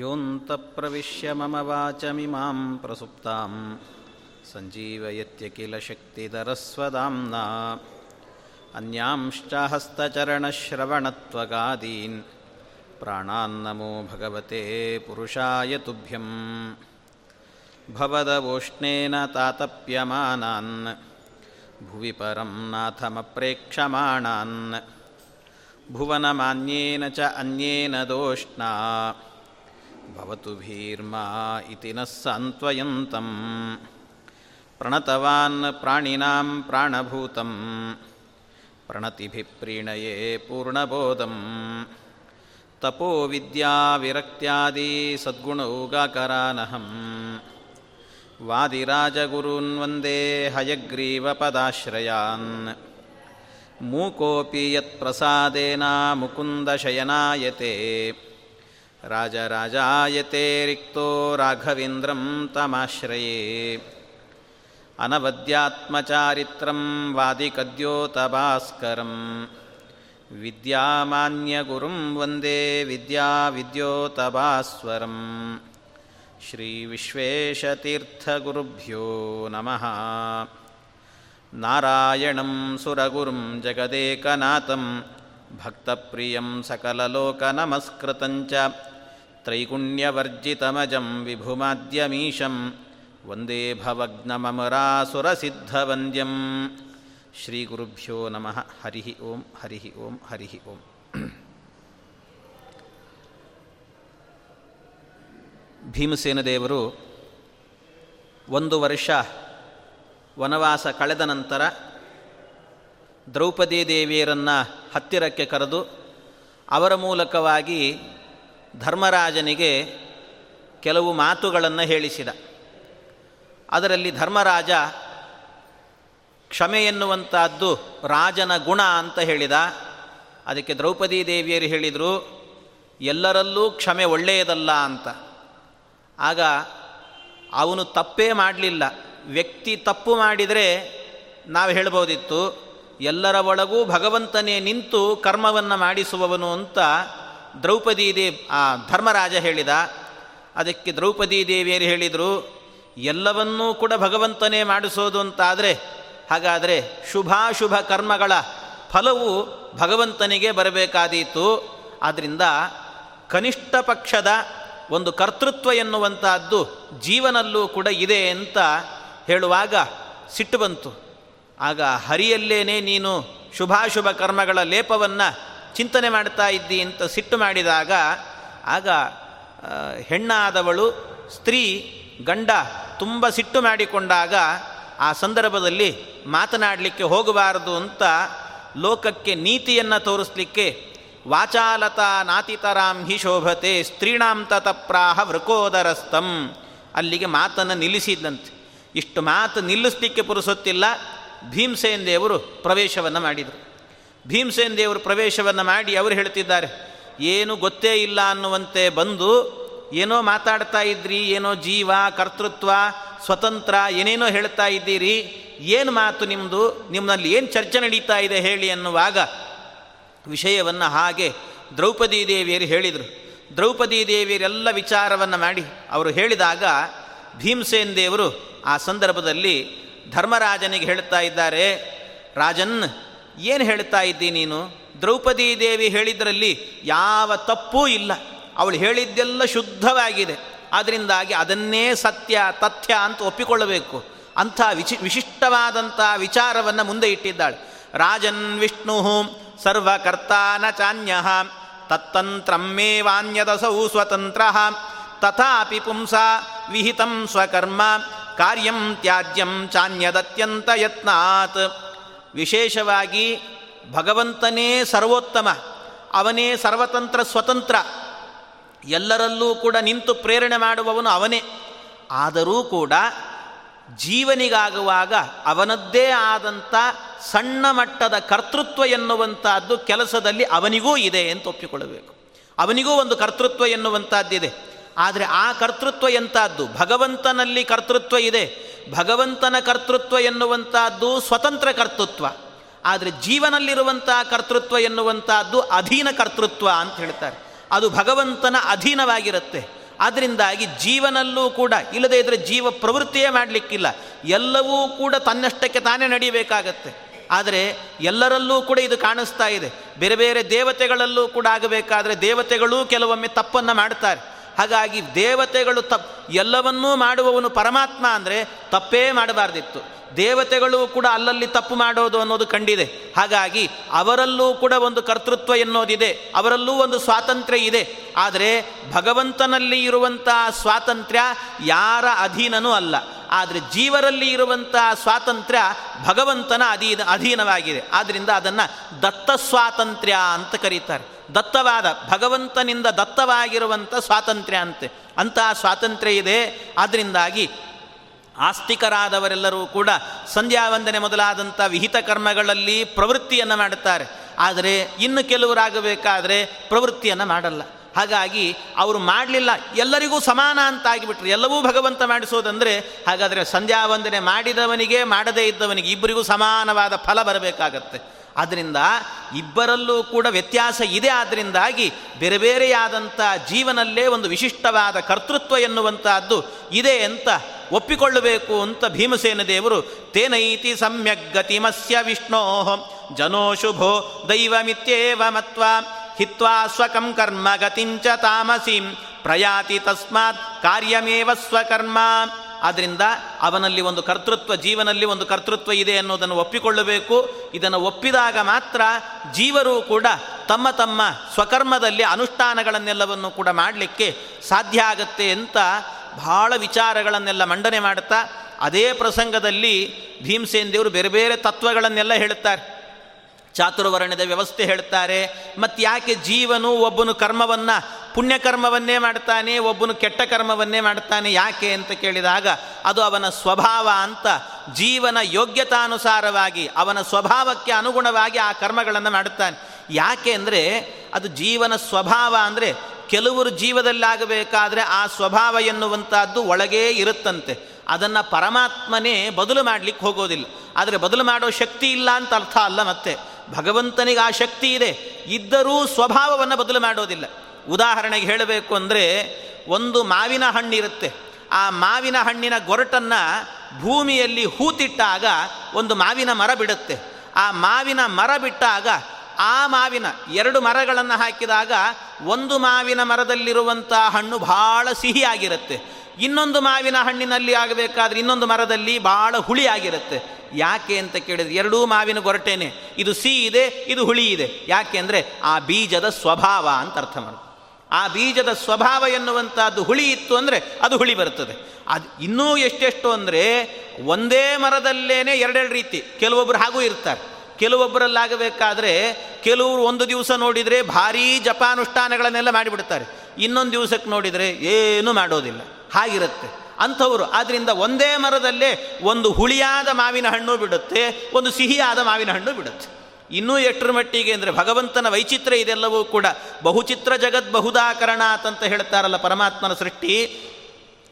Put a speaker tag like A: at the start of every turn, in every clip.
A: योऽन्तप्रविश्य मम वाचमिमां प्रसुप्तां सञ्जीवयत्य किल शक्तिधरस्वदाम्ना अन्यांश्च हस्तचरणश्रवणत्वगादीन् प्राणान्नमो भगवते पुरुषाय तुभ्यं भवदवोष्णेन तातप्यमानान् भुवि परं नाथमप्रेक्षमाणान् भुवनमान्येन च अन्येन दोष्णा भवतु भीर्मा इति नः सान्त्वयन्तं प्रणतवान् प्राणिनां प्राणभूतं प्रणतिभिः प्रीणये पूर्णबोधं तपो सद्गुणौगाकरानहम् वादिराजगुरून् वन्दे हयग्रीवपदाश्रयान् मूकोऽपि यत्प्रसादेन मुकुन्दशयनायते ರಾಜರಾಜಾಯತೆ ರಿಕ್ತೋ ರಾಘವೇಂದ್ರಂ ತಮಾಶ್ರಯೇ. ಅನವದ್ಯಾತ್ಮಚಾರಿತ್ರಂ ವಾದಿಕದ್ಯೋತಭಾಸ್ಕರಂ. ವಿದ್ಯಾಮಾನ್ಯಗುರುಂ ವಂದೇ ವಿದ್ಯಾವಿದ್ಯೋತಭಾಸ್ವರಂ. ಶ್ರೀವಿಶ್ವೇಶತೀರ್ಥಗುರುಭ್ಯೋ ನಮಃ. ನಾರಾಯಣಂ ಸುರಗುರುಂ ಜಗದೇಕನಾಥಂ. ಭಕ್ತಪ್ರಿಯಂ ಸಕಲಲೋಕನಮಸ್ಕೃತಂಚ. ತ್ರೈಗುಣ್ಯವರ್ಜಿತಮಜಂ ವಿಭುಮಾದ್ಯಮೀಶಂ. ವಂದೇ ಭವಗ್ನಮರಾಸುರಸಿದ್ಧವಂದ್ಯಂ ಶ್ರೀ ಗುರುಭ್ಯೋ ನಮಃ. ಹರಿ ಓಂ ಹರಿ ಓಂ ಹರಿ ಓಂ. ಭೀಮಸೇನ ದೇವರು ಒಂದು ವರ್ಷ ವನವಾಸ ಕಳೆದ ನಂತರ ದ್ರೌಪದಿ ದೇವಿಯರನ್ನು ಹತ್ತಿರಕ್ಕೆ ಕರೆದು ಅವರ ಮೂಲಕವಾಗಿ ಧರ್ಮರಾಜನಿಗೆ ಕೆಲವು ಮಾತುಗಳನ್ನು ಹೇಳಿಸಿದ. ಅದರಲ್ಲಿ ಧರ್ಮರಾಜ ಕ್ಷಮೆ ಎನ್ನುವಂಥದ್ದು ರಾಜನ ಗುಣ ಅಂತ ಹೇಳಿದ. ಅದಕ್ಕೆ ದ್ರೌಪದಿ ದೇವಿಯರು ಹೇಳಿದರು, ಎಲ್ಲರಲ್ಲೂ ಕ್ಷಮೆ ಒಳ್ಳೆಯದಲ್ಲ ಅಂತ. ಆಗ ಅವನು ತಪ್ಪೇ ಮಾಡಲಿಲ್ಲ. ವ್ಯಕ್ತಿ ತಪ್ಪು ಮಾಡಿದರೆ ನಾವು ಹೇಳ್ಬೋದಿತ್ತು. ಎಲ್ಲರ ಒಳಗೂ ಭಗವಂತನೇ ನಿಂತು ಕರ್ಮವನ್ನು ಮಾಡಿಸುವವನು ಅಂತ ದ್ರೌಪದಿ ದೇವ್, ಆ ಧರ್ಮರಾಜ ಹೇಳಿದ. ಅದಕ್ಕೆ ದ್ರೌಪದಿ ದೇವಿಯರು ಹೇಳಿದರು? ಎಲ್ಲವನ್ನೂ ಕೂಡ ಭಗವಂತನೇ ಮಾಡಿಸೋದು ಅಂತಾದರೆ, ಹಾಗಾದರೆ ಶುಭಾಶುಭ ಕರ್ಮಗಳ ಫಲವು ಭಗವಂತನಿಗೆ ಬರಬೇಕಾದೀತು. ಆದ್ದರಿಂದ ಕನಿಷ್ಠ ಪಕ್ಷದ ಒಂದು ಕರ್ತೃತ್ವ ಎನ್ನುವಂತಹದ್ದು ಜೀವನಲ್ಲೂ ಕೂಡ ಇದೆ ಅಂತ ಹೇಳುವಾಗ ಸಿಟ್ಟು ಬಂತು. ಆಗ ಹರಿಯಲ್ಲೇನೆ ನೀನು ಶುಭಾಶುಭ ಕರ್ಮಗಳ ಲೇಪವನ್ನು ಚಿಂತನೆ ಮಾಡ್ತಾ ಇದ್ದಿ ಅಂತ ಸಿಟ್ಟು ಮಾಡಿದಾಗ ಆಗ ಹೆಣ್ಣಾದವಳು, ಸ್ತ್ರೀ, ಗಂಡ ತುಂಬ ಸಿಟ್ಟು ಮಾಡಿಕೊಂಡಾಗ ಆ ಸಂದರ್ಭದಲ್ಲಿ ಮಾತನಾಡಲಿಕ್ಕೆ ಹೋಗಬಾರದು ಅಂತ ಲೋಕಕ್ಕೆ ನೀತಿಯನ್ನು ತೋರಿಸ್ಲಿಕ್ಕೆ ವಾಚಾಲತಾ ನಾತಿತರಾಂ ಹಿ ಶೋಭತೆ ಸ್ತ್ರೀಣಾಂ ತತಪ್ರಾಹ ವೃಕೋದರಸ್ತಂ ಅಲ್ಲಿಗೆ ಮಾತನ್ನು ನಿಲ್ಲಿಸಿದಂತೆ ಇಷ್ಟು ಮಾತು ನಿಲ್ಲಿಸಲಿಕ್ಕೆ ಪುರುಸೊತ್ತಿಲ್ಲ. ಭೀಮಸೇನ್ ದೇವರು ಪ್ರವೇಶವನ್ನು ಮಾಡಿದರು. ಭೀಮಸೇನ್ ದೇವರು ಪ್ರವೇಶವನ್ನು ಮಾಡಿ ಅವರು ಹೇಳ್ತಿದ್ದಾರೆ, ಏನು ಗೊತ್ತೇ ಇಲ್ಲ ಅನ್ನುವಂತೆ ಬಂದು ಏನೋ ಮಾತಾಡ್ತಾ ಇದ್ರಿ, ಏನೋ ಜೀವ, ಕರ್ತೃತ್ವ, ಸ್ವತಂತ್ರ, ಏನೇನೋ ಹೇಳ್ತಾ ಇದ್ದೀರಿ, ಏನು ಮಾತು ನಿಮ್ಮದು ನಿಮ್ಮಲ್ಲಿ ಏನು ಚರ್ಚೆ ನಡೀತಾ ಇದೆ ಹೇಳಿ ಅನ್ನುವಾಗ ವಿಷಯವನ್ನು ಹಾಗೆ ದ್ರೌಪದಿ ದೇವಿಯರು ಹೇಳಿದರು. ದ್ರೌಪದಿ ದೇವಿಯರೆಲ್ಲ ವಿಚಾರವನ್ನು ಮಾಡಿ, ಅವರು ಹೇಳಿದಾಗ ಭೀಮಸೇನ್ ದೇವರು ಆ ಸಂದರ್ಭದಲ್ಲಿ ಧರ್ಮರಾಜನಿಗೆ ಹೇಳ್ತಾ ಇದ್ದಾರೆ, ರಾಜನ್, ಏನು ಹೇಳ್ತಾ ಇದ್ದೀನಿ ನೀನು? ದ್ರೌಪದಿ ದೇವಿ ಹೇಳಿದ್ರಲ್ಲಿ ಯಾವ ತಪ್ಪೂ ಇಲ್ಲ. ಅವಳು ಹೇಳಿದ್ದೆಲ್ಲ ಶುದ್ಧವಾಗಿದೆ. ಅದರಿಂದಾಗಿ ಅದನ್ನೇ ಸತ್ಯ, ತಥ್ಯ ಅಂತ ಒಪ್ಪಿಕೊಳ್ಳಬೇಕು. ಅಂಥ ವಿಚಿ, ವಿಶಿಷ್ಟವಾದಂಥ ವಿಚಾರವನ್ನು ಮುಂದೆ ಇಟ್ಟಿದ್ದಾಳೆ. ರಾಜನ್ ವಿಷ್ಣು ಸರ್ವಕರ್ತಾನ ಚಾನ್ಯ ತತ್ತಂತ್ರಮೇವಾನ್ಯದಸೌ ಸ್ವತಂತ್ರ, ತಥಾಪಿ ಪುಂಸ ವಿಹಿತಂ ಸ್ವಕರ್ಮ ಕಾರ್ಯಂ ತ್ಯಾಜ್ಯಂ ಚಾನ್ಯದತ್ಯಂತ ಯತ್ನಾತ್. ವಿಶೇಷವಾಗಿ ಭಗವಂತನೇ ಸರ್ವೋತ್ತಮ, ಅವನೇ ಸರ್ವತಂತ್ರ ಸ್ವತಂತ್ರ. ಎಲ್ಲರಲ್ಲೂ ಕೂಡ ನಿಂತು ಪ್ರೇರಣೆ ಮಾಡುವವನು ಅವನೇ. ಆದರೂ ಕೂಡ ಜೀವನಿಗಾಗುವಾಗ ಅವನದ್ದೇ ಆದಂಥ ಸಣ್ಣ ಮಟ್ಟದ ಕರ್ತೃತ್ವ ಎನ್ನುವಂಥದ್ದು ಕೆಲಸದಲ್ಲಿ ಅವನಿಗೂ ಇದೆ ಅಂತ ಒಪ್ಪಿಕೊಳ್ಳಬೇಕು. ಅವನಿಗೂ ಒಂದು ಕರ್ತೃತ್ವ ಎನ್ನುವಂಥದ್ದಿದೆ ಆದರೆ ಆ ಕರ್ತೃತ್ವ ಎಂಥದ್ದು ಭಗವಂತನಲ್ಲಿ ಕರ್ತೃತ್ವ ಇದೆ. ಭಗವಂತನ ಕರ್ತೃತ್ವ ಎನ್ನುವಂಥದ್ದು ಸ್ವತಂತ್ರ ಕರ್ತೃತ್ವ. ಆದರೆ ಜೀವನಲ್ಲಿರುವಂಥ ಕರ್ತೃತ್ವ ಎನ್ನುವಂಥದ್ದು ಅಧೀನ ಕರ್ತೃತ್ವ ಅಂತ ಹೇಳ್ತಾರೆ. ಅದು ಭಗವಂತನ ಅಧೀನವಾಗಿರುತ್ತೆ. ಅದರಿಂದಾಗಿ ಜೀವನಲ್ಲೂ ಕೂಡ, ಇಲ್ಲದೇ ಇದ್ದರೆ ಜೀವ ಪ್ರವೃತ್ತಿಯೇ ಮಾಡಲಿಕ್ಕಿಲ್ಲ. ಎಲ್ಲವೂ ಕೂಡ ತನ್ನಷ್ಟಕ್ಕೆ ತಾನೇ ನಡೀಬೇಕಾಗತ್ತೆ. ಆದರೆ ಎಲ್ಲರಲ್ಲೂ ಕೂಡ ಇದು ಕಾಣಿಸ್ತಾ ಇದೆ. ಬೇರೆ ಬೇರೆ ದೇವತೆಗಳಲ್ಲೂ ಕೂಡ ಆಗಬೇಕಾದರೆ ದೇವತೆಗಳೂ ಕೆಲವೊಮ್ಮೆ ತಪ್ಪನ್ನು ಮಾಡ್ತಾರೆ. ಹಾಗಾಗಿ ದೇವತೆಗಳು ತಪ್, ಎಲ್ಲವನ್ನೂ ಮಾಡುವವನು ಪರಮಾತ್ಮ ಅಂದರೆ ತಪ್ಪೇ ಮಾಡಬಾರ್ದಿತ್ತು. ದೇವತೆಗಳು ಕೂಡ ಅಲ್ಲಲ್ಲಿ ತಪ್ಪು ಮಾಡೋದು ಅನ್ನೋದು ಕಂಡಿದೆ. ಹಾಗಾಗಿ ಅವರಲ್ಲೂ ಕೂಡ ಒಂದು ಕರ್ತೃತ್ವ ಎನ್ನೋದಿದೆ. ಅವರಲ್ಲೂ ಒಂದು ಸ್ವಾತಂತ್ರ್ಯ ಇದೆ. ಆದರೆ ಭಗವಂತನಲ್ಲಿ ಇರುವಂಥ ಸ್ವಾತಂತ್ರ್ಯ ಯಾರ ಅಧೀನನೂ ಅಲ್ಲ. ಆದರೆ ಜೀವರಲ್ಲಿ ಇರುವಂಥ ಸ್ವಾತಂತ್ರ್ಯ ಭಗವಂತನ ಅಧೀನ, ಅಧೀನವಾಗಿದೆ. ಆದ್ದರಿಂದ ಅದನ್ನು ದತ್ತ ಸ್ವಾತಂತ್ರ್ಯ ಅಂತ ಕರೀತಾರೆ. ದತ್ತವಾದ, ಭಗವಂತನಿಂದ ದತ್ತವಾಗಿರುವಂಥ ಸ್ವಾತಂತ್ರ್ಯ ಅಂತೆ. ಅಂತಹ ಸ್ವಾತಂತ್ರ್ಯ ಇದೆ. ಆದ್ದರಿಂದಾಗಿ ಆಸ್ತಿಕರಾದವರೆಲ್ಲರೂ ಕೂಡ ಸಂಧ್ಯಾ ವಂದನೆ ಮೊದಲಾದಂಥ ವಿಹಿತ ಕರ್ಮಗಳಲ್ಲಿ ಪ್ರವೃತ್ತಿಯನ್ನು ಮಾಡುತ್ತಾರೆ. ಆದರೆ ಇನ್ನು ಕೆಲವರಾಗಬೇಕಾದರೆ ಪ್ರವೃತ್ತಿಯನ್ನು ಮಾಡಲ್ಲ. ಹಾಗಾಗಿ ಅವರು ಮಾಡಲಿಲ್ಲ. ಎಲ್ಲರಿಗೂ ಸಮಾನ ಅಂತ ಆಗಿಬಿಟ್ರೆ ಎಲ್ಲವೂ ಭಗವಂತ ಮಾಡಿಸೋದಂದರೆ ಹಾಗಾದರೆ ಸಂಧ್ಯಾ ವಂದನೆ ಮಾಡಿದವನಿಗೆ, ಮಾಡದೇ ಇದ್ದವನಿಗೆ ಇಬ್ಬರಿಗೂ ಸಮಾನವಾದ ಫಲ ಬರಬೇಕಾಗತ್ತೆ. ಆದ್ದರಿಂದ ಇಬ್ಬರಲ್ಲೂ ಕೂಡ ವ್ಯತ್ಯಾಸ ಇದೆ. ಆದ್ದರಿಂದಾಗಿ ಬೇರೆ ಬೇರೆಯಾದಂಥ ಜೀವನಲ್ಲೇ ಒಂದು ವಿಶಿಷ್ಟವಾದ ಕರ್ತೃತ್ವ ಎನ್ನುವಂತಹದ್ದು ಇದೆ ಅಂತ ಒಪ್ಪಿಕೊಳ್ಳಬೇಕು ಅಂತ ಭೀಮಸೇನ ದೇವರು ತೇನೈತಿ ಸಮ್ಯಕ್ ಗತಿಮಸ್ಯ ವಿಷ್ಣೋ ಜನೋ ಶುಭೋ ದೈವಮಿತ್ಯೇವ ಮತ್ವ ಹಿತ್ವಾ ಸ್ವಕಂ ಕರ್ಮ ಗತಿಂಚ ತಾಮಸೀಂ ಪ್ರಯಾತಿ ತಸ್ಮಾತ್ ಕಾರ್ಯಮೇವ ಸ್ವಕರ್ಮ ಆದ್ದರಿಂದ ಅವನಲ್ಲಿ ಒಂದು ಕರ್ತೃತ್ವ, ಜೀವನಲ್ಲಿ ಒಂದು ಕರ್ತೃತ್ವ ಇದೆ ಅನ್ನೋದನ್ನು ಒಪ್ಪಿಕೊಳ್ಳಬೇಕು. ಇದನ್ನು ಒಪ್ಪಿದಾಗ ಮಾತ್ರ ಜೀವರು ಕೂಡ ತಮ್ಮ ತಮ್ಮ ಸ್ವಕರ್ಮದಲ್ಲಿ ಅನುಷ್ಠಾನಗಳನ್ನೆಲ್ಲವನ್ನು ಕೂಡ ಮಾಡಲಿಕ್ಕೆ ಸಾಧ್ಯ ಆಗತ್ತೆ ಅಂತ ಬಹಳ ವಿಚಾರಗಳನ್ನೆಲ್ಲ ಮಂಡನೆ ಮಾಡುತ್ತಾ ಅದೇ ಪ್ರಸಂಗದಲ್ಲಿ ಭೀಮಸೇನ್ ದೇವರು ಬೇರೆ ಬೇರೆ ತತ್ವಗಳನ್ನೆಲ್ಲ ಹೇಳುತ್ತಾರೆ ಚಾತುರ್ವರ್ಣದ ವ್ಯವಸ್ಥೆ ಹೇಳ್ತಾರೆ ಮತ್ತು ಯಾಕೆ ಜೀವನು ಒಬ್ಬನು ಕರ್ಮವನ್ನು ಪುಣ್ಯಕರ್ಮವನ್ನೇ ಮಾಡ್ತಾನೆ, ಒಬ್ಬನು ಕೆಟ್ಟ ಕರ್ಮವನ್ನೇ ಮಾಡ್ತಾನೆ, ಯಾಕೆ ಅಂತ ಕೇಳಿದಾಗ, ಅದು ಅವನ ಸ್ವಭಾವ ಅಂತ ಜೀವನ ಯೋಗ್ಯತಾನುಸಾರವಾಗಿ, ಅವನ ಸ್ವಭಾವಕ್ಕೆ ಅನುಗುಣವಾಗಿ ಆ ಕರ್ಮಗಳನ್ನು ಮಾಡುತ್ತಾನೆ. ಯಾಕೆ ಅಂದರೆ, ಅದು ಜೀವನ ಸ್ವಭಾವ ಅಂದರೆ, ಕೆಲವರು ಜೀವದಲ್ಲಾಗಬೇಕಾದ್ರೆ ಆ ಸ್ವಭಾವ ಎನ್ನುವಂಥದ್ದು ಒಳಗೇ ಇರುತ್ತಂತೆ. ಅದನ್ನು ಪರಮಾತ್ಮನೇ ಬದಲು ಮಾಡಲಿಕ್ಕೆ ಹೋಗೋದಿಲ್ಲ. ಆದರೆ ಬದಲು ಮಾಡೋ ಶಕ್ತಿ ಇಲ್ಲ ಅಂತ ಅರ್ಥ ಅಲ್ಲ ಮತ್ತೆ. ಭಗವಂತನಿಗೆ ಆ ಶಕ್ತಿ ಇದೆ. ಇದ್ದರೂ ಸ್ವಭಾವವನ್ನು ಬದಲು ಮಾಡೋದಿಲ್ಲ. ಉದಾಹರಣೆಗೆ ಹೇಳಬೇಕು ಅಂದರೆ, ಒಂದು ಮಾವಿನ ಹಣ್ಣಿರುತ್ತೆ. ಆ ಮಾವಿನ ಹಣ್ಣಿನ ಗೊರಟನ್ನು ಭೂಮಿಯಲ್ಲಿ ಹೂತಿಟ್ಟಾಗ ಒಂದು ಮಾವಿನ ಮರ ಬಿಡುತ್ತೆ. ಆ ಮಾವಿನ ಮರ ಬಿಟ್ಟಾಗ ಆ ಮಾವಿನ ಎರಡು ಮರಗಳನ್ನು ಹಾಕಿದಾಗ ಒಂದು ಮಾವಿನ ಮರದಲ್ಲಿರುವಂಥ ಹಣ್ಣು ಭಾಳ ಸಿಹಿಯಾಗಿರುತ್ತೆ. ಇನ್ನೊಂದು ಮಾವಿನ ಹಣ್ಣಿನಲ್ಲಿ ಆಗಬೇಕಾದ್ರೆ ಇನ್ನೊಂದು ಮರದಲ್ಲಿ ಭಾಳ ಹುಳಿಯಾಗಿರುತ್ತೆ. ಯಾಕೆ ಅಂತ ಕೇಳಿದ್ರೆ ಎರಡೂ ಮಾವಿನ ಗೊರಟೇನೆ. ಇದು ಸಿ ಇದೆ, ಇದು ಹುಳಿ ಇದೆ. ಯಾಕೆ ಅಂದರೆ ಆ ಬೀಜದ ಸ್ವಭಾವ ಅಂತ ಅರ್ಥ ಮಾಡಿ ಆ ಬೀಜದ ಸ್ವಭಾವ ಎನ್ನುವಂಥದ್ದು ಹುಳಿ ಇತ್ತು ಅಂದರೆ ಅದು ಹುಳಿ ಬರ್ತದೆ ಅದು ಇನ್ನೂ ಎಷ್ಟೆಷ್ಟು ಅಂದರೆ ಒಂದೇ ಮರದಲ್ಲೇನೆ ಎರಡೆರಡು ರೀತಿ. ಕೆಲವೊಬ್ಬರು ಹಾಗೂ ಇರ್ತಾರೆ. ಕೆಲವೊಬ್ಬರಲ್ಲಾಗಬೇಕಾದ್ರೆ ಕೆಲವರು ಒಂದು ದಿವಸ ನೋಡಿದರೆ ಭಾರೀ ಜಪಾನುಷ್ಠಾನಗಳನ್ನೆಲ್ಲ ಮಾಡಿಬಿಡ್ತಾರೆ. ಇನ್ನೊಂದು ದಿವಸಕ್ಕೆ ನೋಡಿದರೆ ಏನೂ ಮಾಡೋದಿಲ್ಲ. ಹಾಗಿರುತ್ತೆ. ಅಂಥವರು. ಆದ್ದರಿಂದ ಒಂದೇ ಮರದಲ್ಲೇ ಒಂದು ಹುಳಿಯಾದ ಮಾವಿನ ಹಣ್ಣು ಬಿಡುತ್ತೆ, ಒಂದು ಸಿಹಿಯಾದ ಮಾವಿನ ಹಣ್ಣು ಬಿಡುತ್ತೆ. ಇನ್ನೂ ಎಷ್ಟರ ಮಟ್ಟಿಗೆ ಅಂದರೆ ಭಗವಂತನ ವೈಚಿತ್ರ್ಯ ಇದೆಲ್ಲವೂ ಕೂಡ ಬಹುಚಿತ್ರ ಜಗತ್ ಬಹುದಾಕರಣ ಅಂತ ಹೇಳ್ತಾರಲ್ಲ ಪರಮಾತ್ಮನ ಸೃಷ್ಟಿ.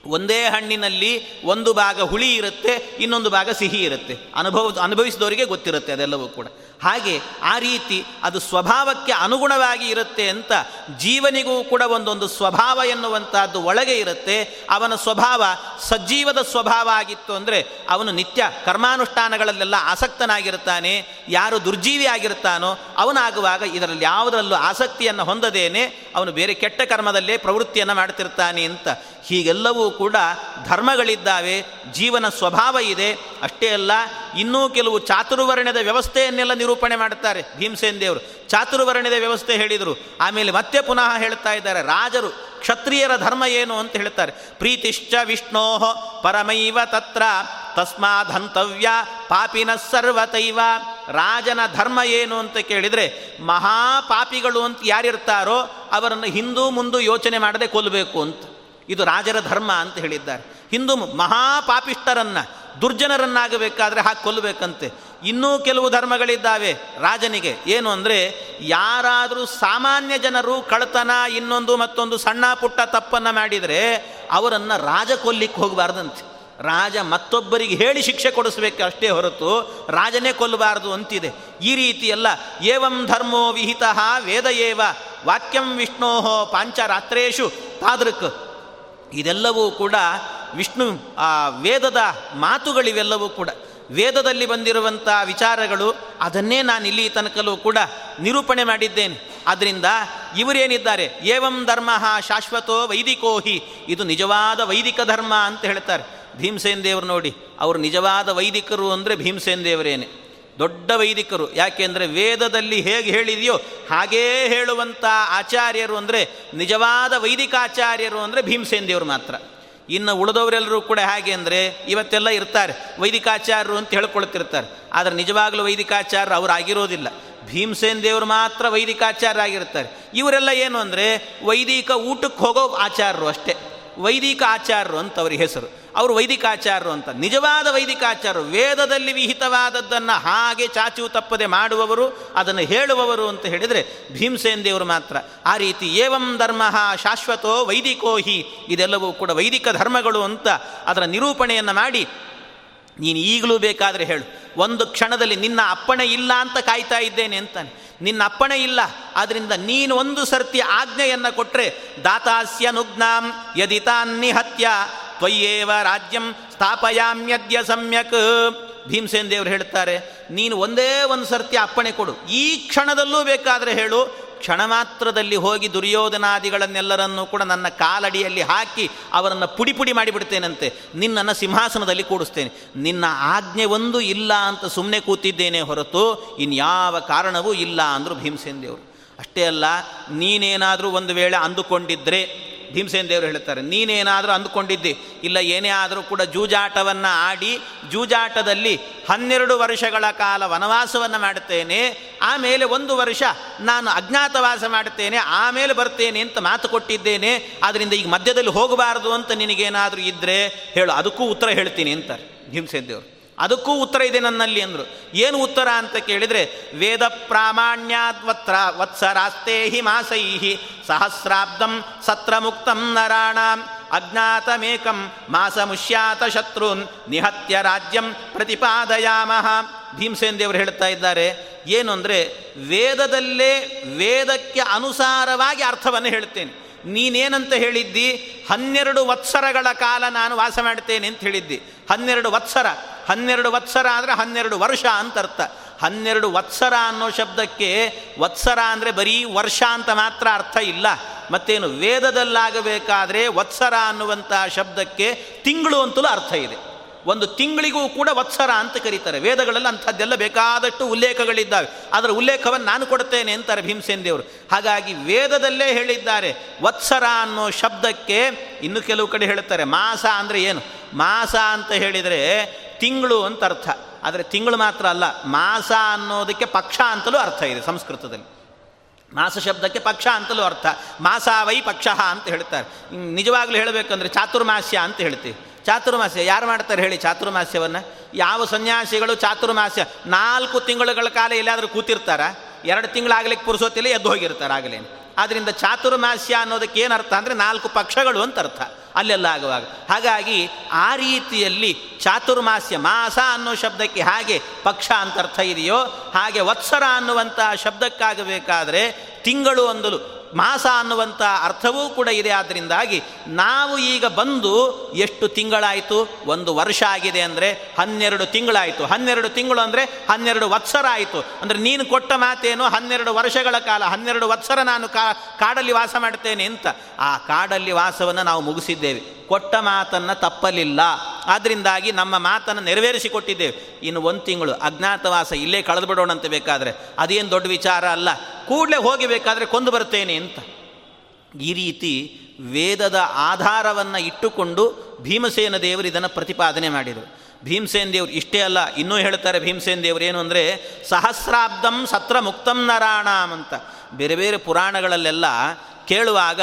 A: ಒಂದೇ ಹಣ್ಣಿನಲ್ಲಿ ಒಂದು ಭಾಗ ಹುಳಿ ಇರುತ್ತೆ, ಇನ್ನೊಂದು ಭಾಗ ಸಿಹಿ ಇರುತ್ತೆ. ಅನುಭವ, ಅನುಭವಿಸಿದವರಿಗೆ ಗೊತ್ತಿರುತ್ತೆ ಅದೆಲ್ಲವೂ ಕೂಡ. ಹಾಗೆ ಆ ರೀತಿ ಅದು ಸ್ವಭಾವಕ್ಕೆ ಅನುಗುಣವಾಗಿ ಇರುತ್ತೆ ಅಂತ ಜೀವನಿಗೂ ಕೂಡ ಒಂದೊಂದು ಸ್ವಭಾವ ಎನ್ನುವಂಥದ್ದು ಒಳಗೆ ಇರುತ್ತೆ. ಅವನ ಸ್ವಭಾವ ಸಜ್ಜೀವದ ಸ್ವಭಾವ ಆಗಿತ್ತು ಅಂದರೆ ಅವನು ನಿತ್ಯ ಕರ್ಮಾನುಷ್ಠಾನಗಳಲ್ಲೆಲ್ಲ ಆಸಕ್ತನಾಗಿರ್ತಾನೆ, ಯಾರು ದುರ್ಜೀವಿ ಆಗಿರ್ತಾನೋ ಅವನಾಗುವಾಗ ಇದರಲ್ಲಿ ಯಾವುದರಲ್ಲೂ ಆಸಕ್ತಿಯನ್ನು ಹೊಂದದೇನೆ ಅವನು ಬೇರೆ ಕೆಟ್ಟ ಕರ್ಮದಲ್ಲೇ ಪ್ರವೃತ್ತಿಯನ್ನು ಮಾಡ್ತಿರ್ತಾನೆ ಅಂತ ಹೀಗೆಲ್ಲವೂ ಕೂಡ ಧರ್ಮಗಳಿದ್ದಾವೆ, ಜೀವನ ಸ್ವಭಾವ ಇದೆ. ಅಷ್ಟೇ ಅಲ್ಲ, ಇನ್ನೂ ಕೆಲವು ಚಾತುರ್ವರ್ಣದ ವ್ಯವಸ್ಥೆಯನ್ನೆಲ್ಲ ನಿರೂಪಣೆ ಮಾಡುತ್ತಾರೆ ಭೀಮಸೇನ್ ದೇವರು. ಚಾತುರ್ವರ್ಣದ ವ್ಯವಸ್ಥೆ ಹೇಳಿದರು. ಆಮೇಲೆ ಮತ್ತೆ ಪುನಃ ಹೇಳ್ತಾ ಇದ್ದಾರೆ, ರಾಜರು, ಕ್ಷತ್ರಿಯರ ಧರ್ಮ ಏನು ಅಂತ ಹೇಳ್ತಾರೆ. ಪ್ರೀತಿಶ್ಚ ವಿಷ್ಣೋಹ ಪರಮೈವ ತತ್ರ ತಸ್ಮಾದಂತವ್ಯ ಪಾಪಿನ ಸರ್ವತೈವ. ರಾಜನ ಧರ್ಮ ಏನು ಅಂತ ಕೇಳಿದರೆ, ಮಹಾಪಾಪಿಗಳು ಅಂತ ಯಾರಿರ್ತಾರೋ ಅವರನ್ನು ಹಿಂದೂ ಮುಂದೂ ಯೋಚನೆ ಮಾಡದೆ ಕೊಲ್ಲಬೇಕು ಅಂತ. ಇದು ರಾಜರ ಧರ್ಮ ಅಂತ ಹೇಳಿದ್ದಾರೆ. ಹಿಂದೂ ಮಹಾಪಾಪಿಷ್ಟರನ್ನು ದುರ್ಜನರನ್ನಾಗಬೇಕಾದ್ರೆ ಹಾಕಿ ಕೊಲ್ಲಬೇಕಂತೆ. ಇನ್ನೂ ಕೆಲವು ಧರ್ಮಗಳಿದ್ದಾವೆ. ರಾಜನಿಗೆ ಏನು ಅಂದರೆ, ಯಾರಾದರೂ ಸಾಮಾನ್ಯ ಜನರು ಕಳ್ತನ ಇನ್ನೊಂದು ಮತ್ತೊಂದು ಸಣ್ಣ ಪುಟ್ಟ ತಪ್ಪನ್ನು ಮಾಡಿದರೆ ಅವರನ್ನು ರಾಜ ಕೊಲ್ಲಿಕ್ಕೆ ಹೋಗಬಾರ್ದಂತೆ. ರಾಜ ಮತ್ತೊಬ್ಬರಿಗೆ ಹೇಳಿ ಶಿಕ್ಷೆ ಕೊಡಿಸ್ಬೇಕು ಅಷ್ಟೇ ಹೊರತು ರಾಜನೇ ಕೊಲ್ಲಬಾರದು ಅಂತಿದೆ. ಈ ರೀತಿ ಏವಂ ಧರ್ಮೋ ವಿಹಿತ ವೇದ ಏವ ವಾಕ್ಯಂ ವಿಷ್ಣೋಹೋ ಪಾಂಚರಾತ್ರೇಶು ತಾದೃಕ್ ಇದೆಲ್ಲವೂ ಕೂಡ ವಿಷ್ಣು, ಆ, ವೇದದ ಮಾತುಗಳಿವೆಲ್ಲವೂ ಕೂಡ. ವೇದದಲ್ಲಿ ಬಂದಿರುವಂಥ ವಿಚಾರಗಳು, ಅದನ್ನೇ ನಾನು ಇಲ್ಲಿ ತನಕಲೂ ಕೂಡ ನಿರೂಪಣೆ ಮಾಡಿದ್ದೇನೆ. ಆದ್ದರಿಂದ ಇವರೇನಿದ್ದಾರೆ ಏವಂ ಧರ್ಮ ಶಾಶ್ವತೋ ವೈದಿಕೋಹಿ ಇದು ನಿಜವಾದ ವೈದಿಕ ಧರ್ಮ ಅಂತ ಹೇಳ್ತಾರೆ ಭೀಮಸೇನ್ ದೇವರು ನೋಡಿ. ಅವರು ನಿಜವಾದ ವೈದಿಕರು ಅಂದರೆ ಭೀಮಸೇನ್ ದೇವರೇನೆ. ದೊಡ್ಡ ವೈದಿಕರು. ಯಾಕೆಂದರೆ ವೇದದಲ್ಲಿ ಹೇಗೆ ಹೇಳಿದೆಯೋ ಹಾಗೇ ಹೇಳುವಂಥ ಆಚಾರ್ಯರು ಅಂದರೆ ನಿಜವಾದ ವೈದಿಕಾಚಾರ್ಯರು ಅಂದರೆ ಭೀಮಸೇನ್ ದೇವರು ಮಾತ್ರ. ಇನ್ನು ಉಳಿದವರೆಲ್ಲರೂ ಕೂಡ ಹೇಗೆ ಅಂದರೆ ಇವತ್ತೆಲ್ಲ ಇರ್ತಾರೆ. ವೈದಿಕಾಚಾರ್ಯರು ಅಂತ ಹೇಳ್ಕೊಳ್ತಿರ್ತಾರೆ. ಆದರೆ ನಿಜವಾಗಲೂ ವೈದಿಕಾಚಾರ್ಯರು ಅವರು ಆಗಿರೋದಿಲ್ಲ. ಭೀಮಸೇನ್ ದೇವರು ಮಾತ್ರ ವೈದಿಕಾಚಾರ್ಯರಾಗಿರ್ತಾರೆ. ಇವರೆಲ್ಲ ಏನು ಅಂದರೆ ವೈದಿಕ ಊಟಕ್ಕೆ ಹೋಗೋ ಆಚಾರ್ಯರು ಅಷ್ಟೇ. ವೈದಿಕ ಆಚಾರ್ಯರು ಅಂತ ಅವ್ರಿಗೆ ಹೆಸರು. ಅವರು ವೈದಿಕಾಚಾರ್ಯರು ಅಂತ. ನಿಜವಾದ ವೈದಿಕಾಚಾರ್ಯರು ವೇದದಲ್ಲಿ ವಿಹಿತವಾದದ್ದನ್ನು ಹಾಗೆ ಚಾಚು ತಪ್ಪದೆ ಮಾಡುವವರು, ಅದನ್ನು ಹೇಳುವವರು ಅಂತ ಹೇಳಿದರೆ ಭೀಮಸೇನ್ ದೇವರು ಮಾತ್ರ. ಆ ರೀತಿ ಏವಂ ಧರ್ಮ ಶಾಶ್ವತೋ ವೈದಿಕೋಹಿ ಇದೆಲ್ಲವೂ ಕೂಡ ವೈದಿಕ ಧರ್ಮಗಳು ಅಂತ ಅದರ ನಿರೂಪಣೆಯನ್ನು ಮಾಡಿ, ನೀನು ಈಗಲೂ ಬೇಕಾದರೆ ಹೇಳು. ಒಂದು ಕ್ಷಣದಲ್ಲಿ ನಿನ್ನ ಅಪ್ಪಣೆ ಇಲ್ಲ ಅಂತ ಕಾಯ್ತಾ ಇದ್ದೇನೆ ಅಂತಾನೆ. ನಿನ್ನ ಅಪ್ಪಣೆ ಇಲ್ಲ. ಆದ್ದರಿಂದ ನೀನು ಒಂದು ಸರ್ತಿ ಆಜ್ಞೆಯನ್ನು ಕೊಟ್ಟರೆ ದಾತಾಸ್ಯ ನುಗ್ನಾಂ ಯದಿತಾನ್ನಿಹತ್ಯ ತ್ವಯ್ಯೇವ ರಾಜ್ಯಂ ಸ್ಥಾಪಯಾಮ್ಯದ್ಯ ಸಮ್ಯಕ್. ಭೀಮಸೇನ್ ದೇವರು ಹೇಳ್ತಾರೆ ನೀನು ಒಂದೇ ಒಂದು ಸರ್ತಿ ಅಪ್ಪಣೆ ಕೊಡು. ಈ ಕ್ಷಣದಲ್ಲೂ ಬೇಕಾದರೆ ಹೇಳು ಕ್ಷಣ ಮಾತ್ರದಲ್ಲಿ ಹೋಗಿ ದುರ್ಯೋಧನಾದಿಗಳನ್ನೆಲ್ಲರನ್ನೂ ಕೂಡ ನನ್ನ ಕಾಲಡಿಯಲ್ಲಿ ಹಾಕಿ ಅವರನ್ನು ಪುಡಿ ಪುಡಿ ಮಾಡಿಬಿಡ್ತೇನಂತೆ. ನಿನ್ನನ್ನು ಸಿಂಹಾಸನದಲ್ಲಿ ಕೂಡಿಸ್ತೇನೆ. ನಿನ್ನ ಆಜ್ಞೆ ಒಂದು ಇಲ್ಲ ಅಂತ ಸುಮ್ಮನೆ ಕೂತಿದ್ದೇನೆ ಹೊರತು ಇನ್ಯಾವ ಕಾರಣವೂ ಇಲ್ಲ ಅಂದರು ಭೀಮಸೇನ ದೇವರು. ಅಷ್ಟೇ ಅಲ್ಲ, ನೀನೇನಾದರೂ ಒಂದು ವೇಳೆ ಅಂದುಕೊಂಡಿದ್ದರೆ ಭೀಮಸೇನ್ ದೇವರು ಹೇಳ್ತಾರೆ, ನೀನೇನಾದರೂ ಅಂದುಕೊಂಡಿದ್ದಿ, ಇಲ್ಲ ಏನೇ ಆದರೂ ಕೂಡ ಜೂಜಾಟವನ್ನು ಆಡಿ, ಜೂಜಾಟದಲ್ಲಿ ಹನ್ನೆರಡು ವರ್ಷಗಳ ಕಾಲ ವನವಾಸವನ್ನು ಮಾಡುತ್ತೇನೆ, ಆಮೇಲೆ ಒಂದು ವರ್ಷ ನಾನು ಅಜ್ಞಾತವಾಸ ಮಾಡುತ್ತೇನೆ, ಆಮೇಲೆ ಬರ್ತೇನೆ ಅಂತ ಮಾತು ಕೊಟ್ಟಿದ್ದೇನೆ ಆದ್ದರಿಂದ ಈಗ ಮಧ್ಯದಲ್ಲಿ ಹೋಗಬಾರದು ಅಂತ ನಿನಗೇನಾದರೂ ಇದ್ದರೆ ಹೇಳು, ಅದಕ್ಕೂ ಉತ್ತರ ಹೇಳ್ತೀನಿ ಅಂತಾರೆ ಭೀಮಸೇನ ದೇವರು. ಅದಕ್ಕೂ ಉತ್ತರ ಇದೆ ನನ್ನಲ್ಲಿ ಅಂದರು. ಏನು ಉತ್ತರ ಅಂತ ಕೇಳಿದರೆ, ವೇದ ಪ್ರಾಮಾಣ್ಯಾದ್ವತ್ರ ವತ್ಸ ಹಿ ಮಾಸೈಹಿ ಸಹಸ್ರಾಬ್ದಂ ಸತ್ರ ಮುಕ್ತಂ ನರಾಣಾಂ ಅಜ್ಞಾತಮೇಕಂ ಮಾಸ ಮುಷ್ಯಾತ ಶತ್ರುನ್ ನಿಹತ್ಯ ರಾಜ್ಯಂ ಪ್ರತಿಪಾದಯಾಮಹ ಭೀಮಸೇನ್ ದೇವರು ಹೇಳ್ತಾ ಇದ್ದಾರೆ, ಏನು ಅಂದರೆ ವೇದದಲ್ಲೇ ವೇದಕ್ಕೆ ಅನುಸಾರವಾಗಿ ಅರ್ಥವನ್ನು ಹೇಳ್ತೇನೆ. ನೀನೇನಂತ ಹೇಳಿದ್ದಿ? ಹನ್ನೆರಡು ವತ್ಸರಗಳ ಕಾಲ ನಾನು ವಾಸ ಮಾಡ್ತೇನೆ ಅಂತ ಹೇಳಿದ್ದಿ. ಹನ್ನೆರಡು ವತ್ಸರ. ಹನ್ನೆರಡು ವತ್ಸರ ಅಂದರೆ ಹನ್ನೆರಡು ವರ್ಷ ಅಂತ ಅರ್ಥ. ಹನ್ನೆರಡು ವತ್ಸರ ಅನ್ನೋ ಶಬ್ದಕ್ಕೆ ವತ್ಸರ ಅಂದರೆ ಬರೀ ವರ್ಷ ಅಂತ ಮಾತ್ರ ಅರ್ಥ ಇಲ್ಲ. ಮತ್ತೇನು ವೇದದಲ್ಲಾಗಬೇಕಾದ್ರೆ ವತ್ಸರ ಅನ್ನುವಂಥ ಶಬ್ದಕ್ಕೆ ತಿಂಗಳು ಅಂತಲೂ ಅರ್ಥ ಇದೆ. ಒಂದು ತಿಂಗಳಿಗೂ ಕೂಡ ವತ್ಸರ ಅಂತ ಕರೀತಾರೆ. ವೇದಗಳಲ್ಲಿ ಅಂಥದ್ದೆಲ್ಲ ಬೇಕಾದಷ್ಟು ಉಲ್ಲೇಖಗಳಿದ್ದಾವೆ. ಅದರ ಉಲ್ಲೇಖವನ್ನು ನಾನು ಕೊಡುತ್ತೇನೆ ಅಂತಾರೆ ಭೀಮಸೇನ್ ದೇವರು. ಹಾಗಾಗಿ ವೇದದಲ್ಲೇ ಹೇಳಿದ್ದಾರೆ, ವತ್ಸರ ಅನ್ನೋ ಶಬ್ದಕ್ಕೆ ಇನ್ನು ಕೆಲವು ಕಡೆ ಹೇಳುತ್ತಾರೆ, ಮಾಸ ಅಂದರೆ ಏನು? ಮಾಸ ಅಂತ ಹೇಳಿದರೆ ತಿಂಗಳು ಅಂತ ಅರ್ಥ. ಆದರೆ ತಿಂಗಳು ಮಾತ್ರ ಅಲ್ಲ, ಮಾಸ ಅನ್ನೋದಕ್ಕೆ ಪಕ್ಷ ಅಂತಲೂ ಅರ್ಥ ಇದೆ ಸಂಸ್ಕೃತದಲ್ಲಿ. ಮಾಸ ಶಬ್ದಕ್ಕೆ ಪಕ್ಷ ಅಂತಲೂ ಅರ್ಥ. ಮಾಸಾವೈ ಪಕ್ಷ ಅಂತ ಹೇಳ್ತಾರೆ. ನಿಜವಾಗ್ಲೂ ಹೇಳಬೇಕಂದ್ರೆ ಚಾತುರ್ಮಾಸ್ಯ ಅಂತ ಹೇಳ್ತೀವಿ. ಚಾತುರ್ಮಾಸ್ಯ, ಯಾರು ಮಾಡ್ತಾರೆ ಹೇಳಿ ಚಾತುರ್ಮಾಸ್ಯವನ್ನು? ಯಾವ ಸನ್ಯಾಸಿಗಳು ಚಾತುರ್ಮಾಸ್ಯ, ನಾಲ್ಕು ತಿಂಗಳುಗಳ ಕಾಲ ಎಲ್ಲಾದರೂ ಕೂತಿರ್ತಾರ? ಎರಡು ತಿಂಗಳಾಗಲಿಕ್ಕೆ ಪುರುಸೋತಿಲ್ಲ ಎದ್ದು ಹೋಗಿರ್ತಾರೆ ಆಗಲೇ. ಆದ್ದರಿಂದ ಚಾತುರ್ಮಾಸ್ಯ ಅನ್ನೋದಕ್ಕೆ ಅರ್ಥ ಅಂದರೆ ನಾಲ್ಕು ಪಕ್ಷಗಳು ಅಂತ ಅರ್ಥ. ಅಲ್ಲೆಲ್ಲ ಆಗುವಾಗ. ಹಾಗಾಗಿ ಆ ರೀತಿಯಲ್ಲಿ ಚಾತುರ್ಮಾಸ್ಯ ಮಾಸ ಅನ್ನೋ ಶಬ್ದಕ್ಕೆ ಹಾಗೆ ಪಕ್ಷ ಅಂತ ಅರ್ಥ ಇದೆಯೋ, ಹಾಗೆ ವತ್ಸರ ಅನ್ನುವಂಥ ಶಬ್ದಕ್ಕಾಗಬೇಕಾದರೆ ತಿಂಗಳು ಅಂದಲು ಮಾಸ ಅನ್ನುವಂಥ ಅರ್ಥವೂ ಕೂಡ ಇದೆ. ಆದ್ದರಿಂದಾಗಿ ನಾವು ಈಗ ಬಂದು ಎಷ್ಟು ತಿಂಗಳಾಯಿತು? ಒಂದು ವರ್ಷ ಆಗಿದೆ ಅಂದರೆ ಹನ್ನೆರಡು ತಿಂಗಳಾಯಿತು. ಹನ್ನೆರಡು ತಿಂಗಳು ಅಂದರೆ ಹನ್ನೆರಡು ವತ್ಸರ ಆಯಿತು. ಅಂದರೆ ನೀನು ಕೊಟ್ಟ ಮಾತೇನು ಹನ್ನೆರಡು ವರ್ಷಗಳ ಕಾಲ, ಹನ್ನೆರಡು ವತ್ಸರ ನಾನು ಕಾ, ಕಾಡಲ್ಲಿ ವಾಸ ಮಾಡ್ತೇನೆ ಅಂತ. ಆ ಕಾಡಲ್ಲಿ ವಾಸವನ್ನು ನಾವು ಮುಗಿಸಿದ್ದೇವೆ. ಕೊಟ್ಟ ಮಾತನ್ನು ತಪ್ಪಲಿಲ್ಲ. ಆದ್ದರಿಂದಾಗಿ ನಮ್ಮ ಮಾತನ್ನು ನೆರವೇರಿಸಿಕೊಟ್ಟಿದ್ದೇವೆ. ಇನ್ನು ಒಂದು ತಿಂಗಳು ಅಜ್ಞಾತವಾಸ ಇಲ್ಲೇ ಕಳೆದು ಬಿಡೋಣ ಅಂತ ಬೇಕಾದರೆ ಅದೇನು ದೊಡ್ಡ ವಿಚಾರ ಅಲ್ಲ. ಕೂಡಲೇ ಹೋಗಿ ಬೇಕಾದರೆ ಕೊಂದು ಬರ್ತೇನೆ ಅಂತ. ಈ ರೀತಿ ವೇದದ ಆಧಾರವನ್ನು ಇಟ್ಟುಕೊಂಡು ಭೀಮಸೇನ ದೇವರು ಇದನ್ನು ಪ್ರತಿಪಾದನೆ ಮಾಡಿದರು. ಭೀಮಸೇನ್ ದೇವರು ಇಷ್ಟೇ ಅಲ್ಲ, ಇನ್ನೂ ಹೇಳ್ತಾರೆ ಭೀಮಸೇನ ದೇವರು ಏನು ಅಂದರೆ, ಸಹಸ್ರಾಬ್ದಂ ಸತ್ರ ಮುಕ್ತಂ ನರಾಣಾಮ್ ಅಂತ. ಬೇರೆ ಬೇರೆ ಪುರಾಣಗಳಲ್ಲೆಲ್ಲ ಕೇಳುವಾಗ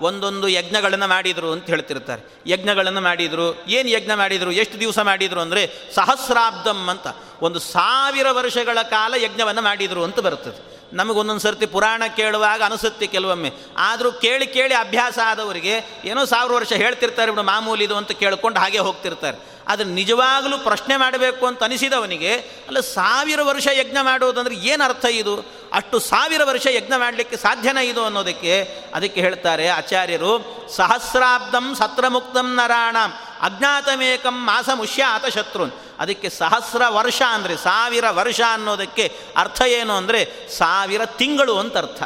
A: ಒಂದೊಂದು ಯಜ್ಞಗಳನ್ನು ಮಾಡಿದರು ಅಂತ ಹೇಳ್ತಿರ್ತಾರೆ. ಯಜ್ಞಗಳನ್ನು ಮಾಡಿದರು, ಏನು ಯಜ್ಞ ಮಾಡಿದರು, ಎಷ್ಟು ದಿವಸ ಮಾಡಿದರು ಅಂದರೆ ಸಹಸ್ರಾಬ್ದಂ ಅಂತ. ಒಂದು ಸಾವಿರ ವರ್ಷಗಳ ಕಾಲ ಯಜ್ಞವನ್ನು ಮಾಡಿದರು ಅಂತ ಬರ್ತದೆ ನಮಗೊಂದೊಂದು ಸರ್ತಿ ಪುರಾಣ ಕೇಳುವಾಗ ಅನಿಸುತ್ತೆ ಕೆಲವೊಮ್ಮೆ. ಆದರೂ ಕೇಳಿ ಕೇಳಿ ಅಭ್ಯಾಸ ಆದವರಿಗೆ ಏನೋ ಸಾವಿರ ವರ್ಷ ಹೇಳ್ತಿರ್ತಾರೆ ಬಿಡು ಮಾಮೂಲಿದು ಅಂತ ಕೇಳ್ಕೊಂಡು ಹಾಗೆ ಹೋಗ್ತಿರ್ತಾರೆ. ಆದರೆ ನಿಜವಾಗಲೂ ಪ್ರಶ್ನೆ ಮಾಡಬೇಕು ಅಂತ ಅನಿಸಿದವನಿಗೆ, ಅಲ್ಲ ಸಾವಿರ ವರ್ಷ ಯಜ್ಞ ಮಾಡುವುದಂದ್ರೆ ಏನು ಅರ್ಥ ಇದು? ಅಷ್ಟು ಸಾವಿರ ವರ್ಷ ಯಜ್ಞ ಮಾಡಲಿಕ್ಕೆ ಸಾಧ್ಯನೇ ಇದು ಅನ್ನೋದಕ್ಕೆ ಅದಕ್ಕೆ ಹೇಳ್ತಾರೆ ಆಚಾರ್ಯರು, ಸಹಸ್ರಾಬ್ದಂ ಸತ್ರಮುಕ್ತಂ ನರಾಣಂ ಅಜ್ಞಾತಮೇಕಂ ಮಾಸ ಮುಷ್ಯಾತ ಶತ್ರುನ್. ಅದಕ್ಕೆ ಸಹಸ್ರ ವರ್ಷ ಅಂದರೆ, ಸಾವಿರ ವರ್ಷ ಅನ್ನೋದಕ್ಕೆ ಅರ್ಥ ಏನು ಅಂದರೆ, ಸಾವಿರ ತಿಂಗಳು ಅಂತ ಅರ್ಥ.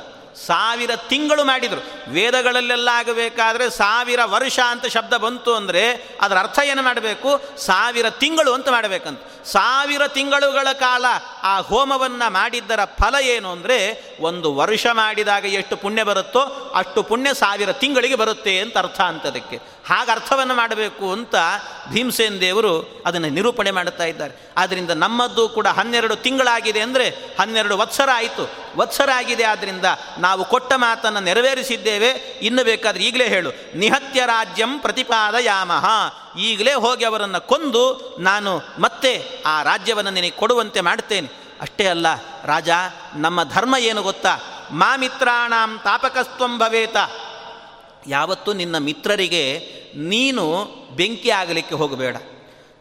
A: ಸಾವಿರ ತಿಂಗಳು ಮಾಡಿದರು. ವೇದಗಳಲ್ಲೆಲ್ಲ ಆಗಬೇಕಾದ್ರೆ ಸಾವಿರ ವರ್ಷ ಅಂತ ಶಬ್ದ ಬಂತು ಅಂದರೆ, ಅದರ ಅರ್ಥ ಏನು ಮಾಡಬೇಕು? ಸಾವಿರ ತಿಂಗಳು ಅಂತ ಮಾಡಬೇಕಂತ. ಸಾವಿರ ತಿಂಗಳುಗಳ ಕಾಲ ಆ ಹೋಮವನ್ನು ಮಾಡಿದ್ದರ ಫಲ ಏನು ಅಂದರೆ ಒಂದು ವರ್ಷ ಮಾಡಿದಾಗ ಎಷ್ಟು ಪುಣ್ಯ ಬರುತ್ತೋ ಅಷ್ಟು ಪುಣ್ಯ ಸಾವಿರ ತಿಂಗಳಿಗೆ ಬರುತ್ತೆ ಅಂತ ಅರ್ಥ ಅಂತದಕ್ಕೆ. ಹಾಗೆ ಅರ್ಥವನ್ನು ಮಾಡಬೇಕು ಅಂತ ಭೀಮಸೇನ್ ದೇವರು ಅದನ್ನು ನಿರೂಪಣೆ ಮಾಡುತ್ತಾ ಇದ್ದಾರೆ. ಆದ್ದರಿಂದ ನಮ್ಮದ್ದು ಕೂಡ ಹನ್ನೆರಡು ತಿಂಗಳಾಗಿದೆ ಅಂದರೆ ಹನ್ನೆರಡು ವತ್ಸರ ಆಯಿತು. ವತ್ಸರ ಆಗಿದೆ ಆದ್ದರಿಂದ ನಾವು ಕೊಟ್ಟ ಮಾತನ್ನು ನೆರವೇರಿಸಿದ್ದೇವೆ. ಇನ್ನು ಬೇಕಾದರೆ ಈಗಲೇ ಹೇಳು. ನಿಹತ್ಯ ರಾಜ್ಯಂ ಪ್ರತಿಪಾದಯಾಮಹ ಈಗಲೇ ಹೋಗಿ ಅವರನ್ನು ಕೊಂದು ನಾನು ಮತ್ತೆ ಆ ರಾಜ್ಯವನ್ನು ನಿನಗೆ ಕೊಡುವಂತೆ ಮಾಡ್ತೇನೆ. ಅಷ್ಟೇ ಅಲ್ಲ ರಾಜ, ನಮ್ಮ ಧರ್ಮ ಏನು ಗೊತ್ತಾ? ಮಾ ಮಿತ್ರಾಣಾಂ ತಾಪಕಸ್ತ್ವಂ ಭವೇತ. ಯಾವತ್ತೂ ನಿನ್ನ ಮಿತ್ರರಿಗೆ ನೀನು ಬೆಂಕಿ ಆಗಲಿಕ್ಕೆ ಹೋಗಬೇಡ.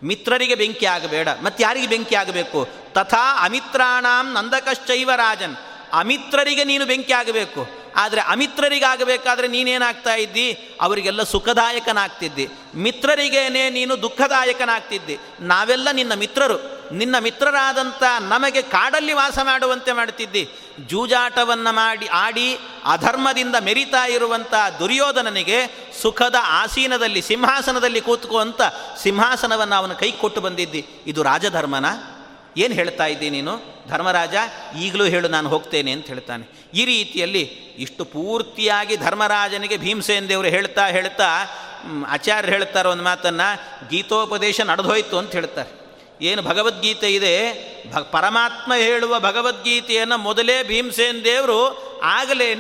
A: ಮಿತ್ರರಿಗೆ ಬೆಂಕಿ ಆಗಬೇಡ. ಮತ್ತು ಯಾರಿಗೆ ಬೆಂಕಿ ಆಗಬೇಕು? ತಥಾ ಅಮಿತ್ರಾಣಾಂ ನಂದಕಶ್ಚೈವ ರಾಜನ್. ಅಮಿತ್ರರಿಗೆ ನೀನು ಬೆಂಕಿ ಆಗಬೇಕು. ಆದರೆ ಅಮಿತ್ರರಿಗಾಗಬೇಕಾದ್ರೆ ನೀನೇನಾಗ್ತಾ ಇದ್ದಿ? ಅವರಿಗೆಲ್ಲ ಸುಖದಾಯಕನಾಗ್ತಿದ್ದಿ. ಮಿತ್ರರಿಗೇನೆ ನೀನು ದುಃಖದಾಯಕನಾಗ್ತಿದ್ದಿ. ನಾವೆಲ್ಲ ನಿನ್ನ ಮಿತ್ರರು. ನಿನ್ನ ಮಿತ್ರರಾದಂಥ ನಮಗೆ ಕಾಡಲ್ಲಿ ವಾಸ ಮಾಡುವಂತೆ ಮಾಡುತ್ತಿದ್ದಿ. ಜೂಜಾಟವನ್ನು ಮಾಡಿ, ಆಡಿ, ಅಧರ್ಮದಿಂದ ಮೆರಿತಾ ಇರುವಂಥ ದುರ್ಯೋಧನನಿಗೆ ಸುಖದ ಆಸೀನದಲ್ಲಿ, ಸಿಂಹಾಸನದಲ್ಲಿ ಕೂತ್ಕೋ ಸಿಂಹಾಸನವನ್ನು ಅವನ ಕೈ ಕೊಟ್ಟು ಬಂದಿದ್ದಿ. ಇದು ರಾಜಧರ್ಮನ? ಏನು ಹೇಳ್ತಾ ಇದ್ದೀನಿ ನೀನು? ಧರ್ಮರಾಜ, ಈಗಲೂ ಹೇಳು, ನಾನು ಹೋಗ್ತೇನೆ ಅಂತ ಹೇಳ್ತಾನೆ. ಈ ರೀತಿಯಲ್ಲಿ ಇಷ್ಟು ಪೂರ್ತಿಯಾಗಿ ಧರ್ಮರಾಜನಿಗೆ ಭೀಮಸೇನ್ ದೇವರು ಹೇಳ್ತಾ ಹೇಳ್ತಾ ಆಚಾರ್ಯ ಹೇಳ್ತಾರೆ ಒಂದು ಮಾತನ್ನು ಗೀತೋಪದೇಶ ನಡೆದೋಯ್ತು ಅಂತ ಹೇಳ್ತಾರೆ. ಏನು ಭಗವದ್ಗೀತೆ ಇದೆ? ಭ, ಪರಮಾತ್ಮ ಹೇಳುವ ಭಗವದ್ಗೀತೆಯನ್ನು ಮೊದಲೇ ಭೀಮಸೇನ್ ದೇವರು ಆಗಲೇ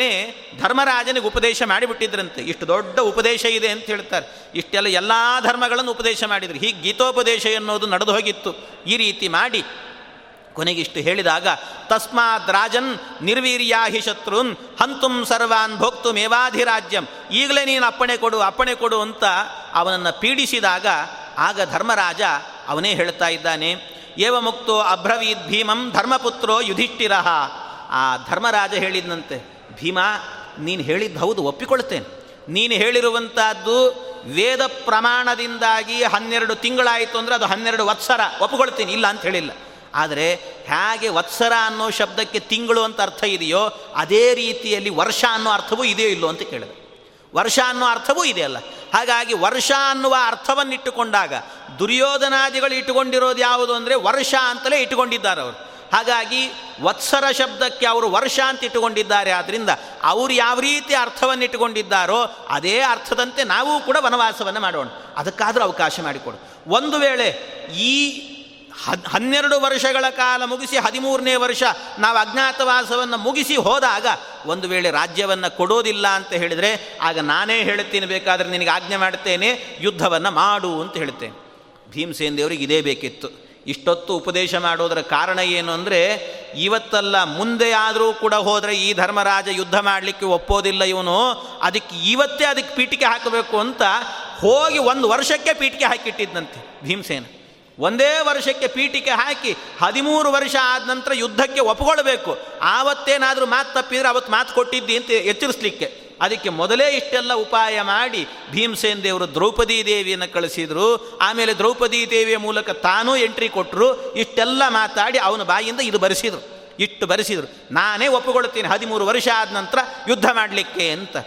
A: ಧರ್ಮರಾಜನಿಗೆ ಉಪದೇಶ ಮಾಡಿಬಿಟ್ಟಿದ್ರಂತೆ. ಇಷ್ಟು ದೊಡ್ಡ ಉಪದೇಶ ಇದೆ ಅಂತ ಹೇಳ್ತಾರೆ. ಇಷ್ಟೆಲ್ಲ ಎಲ್ಲ ಧರ್ಮಗಳನ್ನು ಉಪದೇಶ ಮಾಡಿದರು. ಹೀಗೆ ಗೀತೋಪದೇಶ ಎನ್ನುವುದು ನಡೆದು ಹೋಗಿತ್ತು. ಈ ರೀತಿ ಮಾಡಿ ಕೊನೆಗಿಷ್ಟು ಹೇಳಿದಾಗ, ತಸ್ಮಾತ್ ರಾಜನ್ ನಿರ್ವೀರ್ಯಾಹಿ ಶತ್ರುನ್ ಹಂತುಂ ಸರ್ವಾನ್ ಭೋಕ್ತು ಮೇವಾಧಿರಾಜ್ಯಂ ಈಗಲೇ ನೀನು ಅಪ್ಪಣೆ ಕೊಡು ಅಪ್ಪಣೆ ಕೊಡು ಅಂತ ಅವನನ್ನು ಪೀಡಿಸಿದಾಗ ಆಗ ಧರ್ಮರಾಜ ಅವನೇ ಹೇಳ್ತಾ ಇದ್ದಾನೆ, ಏವ ಮುಕ್ತೋ ಅಭ್ರವೀದ್ ಭೀಮಂ ಧರ್ಮಪುತ್ರೋ ಯುಧಿಷ್ಠಿರ. ಆ ಧರ್ಮರಾಜ ಹೇಳಿದಂತೆ ಭೀಮ, ನೀನು ಹೇಳಿದ್ದು ಹೌದು, ಒಪ್ಪಿಕೊಳ್ತೇನೆ. ನೀನು ಹೇಳಿರುವಂಥದ್ದು ವೇದ ಪ್ರಮಾಣದಿಂದಾಗಿ ಹನ್ನೆರಡು ತಿಂಗಳಾಯಿತು ಅಂದರೆ ಅದು ಹನ್ನೆರಡು ವತ್ಸರ, ಒಪ್ಪಿಕೊಳ್ತೀನಿ, ಇಲ್ಲ ಅಂತ ಹೇಳಿಲ್ಲ. ಆದರೆ ಹೇಗೆ ವತ್ಸರ ಅನ್ನೋ ಶಬ್ದಕ್ಕೆ ತಿಂಗಳು ಅಂತ ಅರ್ಥ ಇದೆಯೋ, ಅದೇ ರೀತಿಯಲ್ಲಿ ವರ್ಷ ಅನ್ನೋ ಅರ್ಥವೂ ಇದೆಯೋ ಇಲ್ಲೋ ಅಂತ ಕೇಳಿದೆ. ವರ್ಷ ಅನ್ನೋ ಅರ್ಥವೂ ಇದೆಯಲ್ಲ ಹಾಗಾಗಿ ವರ್ಷ ಅನ್ನುವ ಅರ್ಥವನ್ನಿಟ್ಟುಕೊಂಡಾಗ ದುರ್ಯೋಧನಾದಿಗಳು ಇಟ್ಟುಕೊಂಡಿರೋದು ಯಾವುದು ಅಂದರೆ ವರ್ಷ ಅಂತಲೇ ಇಟ್ಟುಕೊಂಡಿದ್ದಾರೆ ಅವರು. ಹಾಗಾಗಿ ವತ್ಸರ ಶಬ್ದಕ್ಕೆ ಅವರು ವರ್ಷ ಅಂತ ಇಟ್ಟುಕೊಂಡಿದ್ದಾರೆ. ಆದ್ದರಿಂದ ಅವರು ಯಾವ ರೀತಿ ಅರ್ಥವನ್ನು ಇಟ್ಟುಕೊಂಡಿದ್ದಾರೋ ಅದೇ ಅರ್ಥದಂತೆ ನಾವು ಕೂಡ ವನವಾಸವನ್ನು ಮಾಡೋಣ. ಅದಕ್ಕಾದರೂ ಅವಕಾಶ ಮಾಡಿಕೊಡು. ಒಂದು ವೇಳೆ ಈ ಹನ್ನೆರಡು ವರ್ಷಗಳ ಕಾಲ ಮುಗಿಸಿ ಹದಿಮೂರನೇ ವರ್ಷ ನಾವು ಅಜ್ಞಾತವಾಸವನ್ನು ಮುಗಿಸಿ ಹೋದಾಗ ಒಂದು ವೇಳೆ ರಾಜ್ಯವನ್ನು ಕೊಡೋದಿಲ್ಲ ಅಂತ ಹೇಳಿದರೆ, ಆಗ ನಾನೇ ಹೇಳುತ್ತೇನೆ ಬೇಕಾದರೆ ನಿನಗೆ ಆಜ್ಞೆ ಮಾಡುತ್ತೇನೆ ಯುದ್ಧವನ್ನು ಮಾಡು ಅಂತ ಹೇಳ್ತೇನೆ. ಭೀಮಸೇನ್ ದೇವರಿಗೆ ಇದೇ ಬೇಕಿತ್ತು. ಇಷ್ಟೊತ್ತು ಉಪದೇಶ ಮಾಡೋದರ ಕಾರಣ ಏನು ಅಂದರೆ, ಇವತ್ತಲ್ಲ ಮುಂದೆ ಆದರೂ ಕೂಡ ಹೋದರೆ ಈ ಧರ್ಮರಾಜ ಯುದ್ಧ ಮಾಡಲಿಕ್ಕೆ ಒಪ್ಪೋದಿಲ್ಲ ಇವನು, ಅದಕ್ಕೆ ಇವತ್ತೇ ಅದಕ್ಕೆ ಪೀಠಿಕೆ ಹಾಕಬೇಕು ಅಂತ ಹೋಗಿ ಒಂದು ವರ್ಷಕ್ಕೆ ಪೀಠಿಕೆ ಹಾಕಿಟ್ಟಿದ್ದಂತೆ ಭೀಮಸೇನ. ಒಂದೇ ವರ್ಷಕ್ಕೆ ಪೀಠಿಕೆ ಹಾಕಿ ಹದಿಮೂರು ವರ್ಷ ಆದ ನಂತರ ಯುದ್ಧಕ್ಕೆ ಒಪ್ಪಿಕೊಳ್ಬೇಕು ಆವತ್ತೇನಾದರೂ ಮಾತು ತಪ್ಪಿದ್ರೆ ಅವತ್ತು ಮಾತು ಕೊಟ್ಟಿದ್ದಿ ಅಂತ ಎಚ್ಚರಿಸ್ಲಿಕ್ಕೆ. ಅದಕ್ಕೆ ಮೊದಲೇ ಇಷ್ಟೆಲ್ಲ ಉಪಾಯ ಮಾಡಿ ಭೀಮಸೇನ್ ದೇವರು ದ್ರೌಪದಿ ದೇವಿಯನ್ನು ಕಳಿಸಿದರು. ಆಮೇಲೆ ದ್ರೌಪದಿ ದೇವಿಯ ಮೂಲಕ ತಾನೂ ಎಂಟ್ರಿ ಕೊಟ್ಟರು ಇಷ್ಟೆಲ್ಲ ಮಾತಾಡಿ ಅವನ ಬಾಯಿಯಿಂದ ಇದು ಬರೆಸಿದರು. ಇಷ್ಟು ಬರೆಸಿದರು. ನಾನೇ ಒಪ್ಪಿಕೊಳ್ತೀನಿ ಹದಿಮೂರು ವರ್ಷ ಆದ ನಂತರ ಯುದ್ಧ ಮಾಡಲಿಕ್ಕೆ ಅಂತ.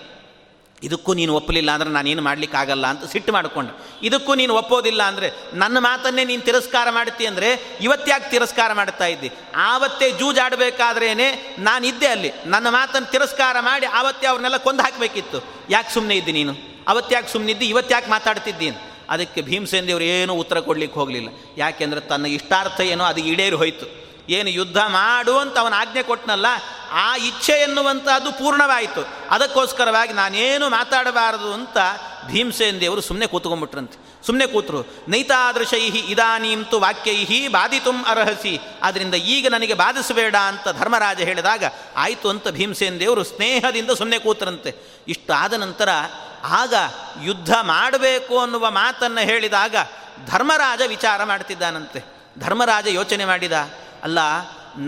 A: ಇದಕ್ಕೂ ನೀನು ಒಪ್ಪಲಿಲ್ಲ ಅಂದರೆ ನಾನೇನು ಮಾಡಲಿಕ್ಕಾಗಲ್ಲ ಅಂತ ಸಿಟ್ಟು ಮಾಡಿಕೊಂಡೆ. ಇದಕ್ಕೂ ನೀನು ಒಪ್ಪೋದಿಲ್ಲ ಅಂದರೆ ನನ್ನ ಮಾತನ್ನೇ ನೀನು ತಿರಸ್ಕಾರ ಮಾಡ್ತಿ ಅಂದರೆ ಇವತ್ತ್ಯಾಕೆ ತಿರಸ್ಕಾರ ಮಾಡ್ತಾ ಇದ್ದಿ. ಆವತ್ತೇ ಜೂಜಾಡಬೇಕಾದ್ರೇ ನಾನಿದ್ದೆ ಅಲ್ಲಿ. ನನ್ನ ಮಾತನ್ನು ತಿರಸ್ಕಾರ ಮಾಡಿ ಆವತ್ತೇ ಅವ್ರನ್ನೆಲ್ಲ ಕೊಂದು ಹಾಕಬೇಕಿತ್ತು. ಯಾಕೆ ಸುಮ್ಮನೆ ಇದ್ದಿ ನೀನು? ಅವತ್ತ್ಯಾಕೆ ಸುಮ್ಮನಿದ್ದಿ ಇವತ್ತ್ಯಾಕೆ ಮಾತಾಡ್ತಿದ್ದೀನಿ? ಅದಕ್ಕೆ ಭೀಮಸೇನ ದೇವರು ಏನೂ ಉತ್ತರ ಕೊಡಲಿಕ್ಕೆ ಹೋಗಲಿಲ್ಲ. ಯಾಕೆಂದರೆ ತನ್ನ ಇಷ್ಟಾರ್ಥ ಏನೋ ಅದು ಈಡೇರಿ ಹೋಯಿತು. ಏನು ಯುದ್ಧ ಮಾಡು ಅಂತ ಅವನ ಆಜ್ಞೆ ಕೊಟ್ಟನಲ್ಲ ಆ ಇಚ್ಛೆ ಎನ್ನುವಂಥದ್ದು ಪೂರ್ಣವಾಯಿತು. ಅದಕ್ಕೋಸ್ಕರವಾಗಿ ನಾನೇನು ಮಾತಾಡಬಾರದು ಅಂತ ಭೀಮಸೇನ್ ದೇವರು ಸುಮ್ಮನೆ ಕೂತ್ಕೊಂಡ್ಬಿಟ್ರಂತೆ. ಸುಮ್ಮನೆ ಕೂತರು, ನೈತಾದೃಶೈಹಿ ಇದಾನೀಂತು ವಾಕ್ಯೈಹಿ ಬಾಧಿತುಂ ಅರ್ಹಸಿ. ಆದ್ದರಿಂದ ಈಗ ನನಗೆ ಬಾಧಿಸಬೇಡ ಅಂತ ಧರ್ಮರಾಜ ಹೇಳಿದಾಗ, ಆಯಿತು ಅಂತ ಭೀಮಸೇನ್ ದೇವರು ಸ್ನೇಹದಿಂದ ಸುಮ್ಮನೆ ಕೂತರಂತೆ. ಇಷ್ಟು ಆದ ನಂತರ ಆಗ ಯುದ್ಧ ಮಾಡಬೇಕು ಅನ್ನುವ ಮಾತನ್ನು ಹೇಳಿದಾಗ ಧರ್ಮರಾಜ ವಿಚಾರ ಮಾಡ್ತಿದ್ದಾನಂತೆ. ಧರ್ಮರಾಜ ಯೋಚನೆ ಮಾಡಿದ ಅಲ್ಲ,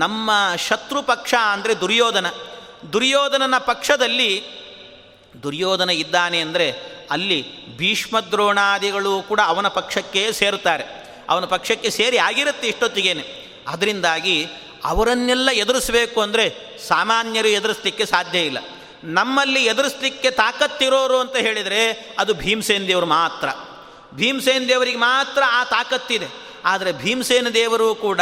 A: ನಮ್ಮ ಶತ್ರು ಪಕ್ಷ ಅಂದರೆ ದುರ್ಯೋಧನ. ದುರ್ಯೋಧನನ ಪಕ್ಷದಲ್ಲಿ ದುರ್ಯೋಧನ ಇದ್ದಾನೆ ಅಂದರೆ ಅಲ್ಲಿ ಭೀಷ್ಮದ್ರೋಣಾದಿಗಳು ಕೂಡ ಅವನ ಪಕ್ಷಕ್ಕೆ ಸೇರುತ್ತಾರೆ. ಅವನ ಪಕ್ಷಕ್ಕೆ ಸೇರಿ ಆಗಿರುತ್ತೆ ಇಷ್ಟೊತ್ತಿಗೇನೆ. ಅದರಿಂದಾಗಿ ಅವರನ್ನೆಲ್ಲ ಎದುರಿಸಬೇಕು ಅಂದರೆ ಸಾಮಾನ್ಯರು ಎದುರಿಸಲಿಕ್ಕೆ ಸಾಧ್ಯ ಇಲ್ಲ. ನಮ್ಮಲ್ಲಿ ಎದುರಿಸಲಿಕ್ಕೆ ತಾಕತ್ತಿರೋರು ಅಂತ ಹೇಳಿದರೆ ಅದು ಭೀಮಸೇನ್ ದೇವರು ಮಾತ್ರ. ಭೀಮಸೇನ್ ದೇವರಿಗೆ ಮಾತ್ರ ಆ ತಾಕತ್ತಿದೆ. ಆದರೆ ಭೀಮಸೇನ ದೇವರು ಕೂಡ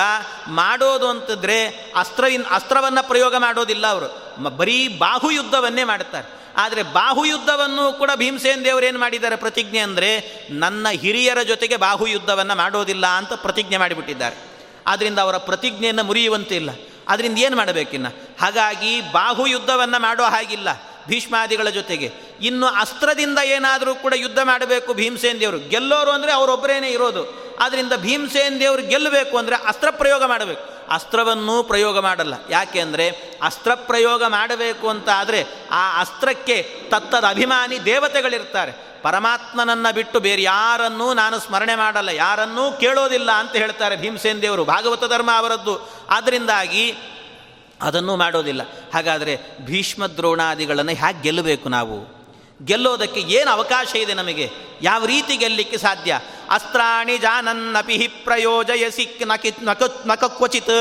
A: ಮಾಡೋದು ಅಂತಂದರೆ ಅಸ್ತ್ರ ಅಸ್ತ್ರವನ್ನು ಪ್ರಯೋಗ ಮಾಡೋದಿಲ್ಲ ಅವರು. ಬರೀ ಬಾಹುಯುದ್ಧವನ್ನೇ ಮಾಡುತ್ತಾರೆ. ಆದರೆ ಬಾಹುಯುದ್ಧವನ್ನು ಕೂಡ ಭೀಮಸೇನ ದೇವರು ಏನು ಮಾಡಿದ್ದಾರೆ ಪ್ರತಿಜ್ಞೆ ಅಂದರೆ ನನ್ನ ಹಿರಿಯರ ಜೊತೆಗೆ ಬಾಹುಯುದ್ಧವನ್ನು ಮಾಡೋದಿಲ್ಲ ಅಂತ ಪ್ರತಿಜ್ಞೆ ಮಾಡಿಬಿಟ್ಟಿದ್ದಾರೆ. ಆದ್ದರಿಂದ ಅವರ ಪ್ರತಿಜ್ಞೆಯನ್ನು ಮುರಿಯುವಂತಿಲ್ಲ ಅದರಿಂದ ಏನು ಮಾಡಬೇಕಿನ್ನ? ಹಾಗಾಗಿ ಬಾಹುಯುದ್ಧವನ್ನು ಮಾಡೋ ಹಾಗಿಲ್ಲ ಭೀಷ್ಮಾದಿಗಳ ಜೊತೆಗೆ. ಇನ್ನು ಅಸ್ತ್ರದಿಂದ ಏನಾದರೂ ಕೂಡ ಯುದ್ಧ ಮಾಡಬೇಕು ಭೀಮಸೇನ್ ದೇವರು. ಗೆಲ್ಲೋರು ಅಂದರೆ ಅವರೊಬ್ಬರೇನೇ ಇರೋದು. ಆದ್ದರಿಂದ ಭೀಮಸೇನ್ ದೇವರು ಗೆಲ್ಲಬೇಕು ಅಂದರೆ ಅಸ್ತ್ರ ಪ್ರಯೋಗ ಮಾಡಬೇಕು. ಅಸ್ತ್ರವನ್ನೂ ಪ್ರಯೋಗ ಮಾಡಲ್ಲ. ಯಾಕೆ ಅಂದರೆ ಅಸ್ತ್ರ ಪ್ರಯೋಗ ಮಾಡಬೇಕು ಅಂತ ಆದರೆ ಆ ಅಸ್ತ್ರಕ್ಕೆ ತತ್ತದ ಅಭಿಮಾನಿ ದೇವತೆಗಳಿರ್ತಾರೆ. ಪರಮಾತ್ಮನನ್ನು ಬಿಟ್ಟು ಬೇರೆ ಯಾರನ್ನೂ ನಾನು ಸ್ಮರಣೆ ಮಾಡಲ್ಲ, ಯಾರನ್ನೂ ಕೇಳೋದಿಲ್ಲ ಅಂತ ಹೇಳ್ತಾರೆ ಭೀಮಸೇನ್ ದೇವರು, ಭಾಗವತ ಧರ್ಮ ಅವರದ್ದು. ಆದ್ದರಿಂದಾಗಿ ಅದನ್ನು ಮಾಡೋದಿಲ್ಲ. ಹಾಗಾದರೆ ಭೀಷ್ಮ ದ್ರೋಣಾದಿಗಳನ್ನು ಹೇಗೆ ಗೆಲ್ಲಬೇಕು ನಾವು? ಗೆಲ್ಲೋದಕ್ಕೆ ಏನು ಅವಕಾಶ ಇದೆ ನಮಗೆ? ಯಾವ ರೀತಿ ಗೆಲ್ಲಲಿಕ್ಕೆ ಸಾಧ್ಯ? ಅಸ್ತ್ರಾಣಿ ಜಾನನ್ನಪಿ ಹಿ ಪ್ರಯೋಜಯಸಿ ನಕಿತ್ ನಕು ನಕ ಕ್ವಚಿತ್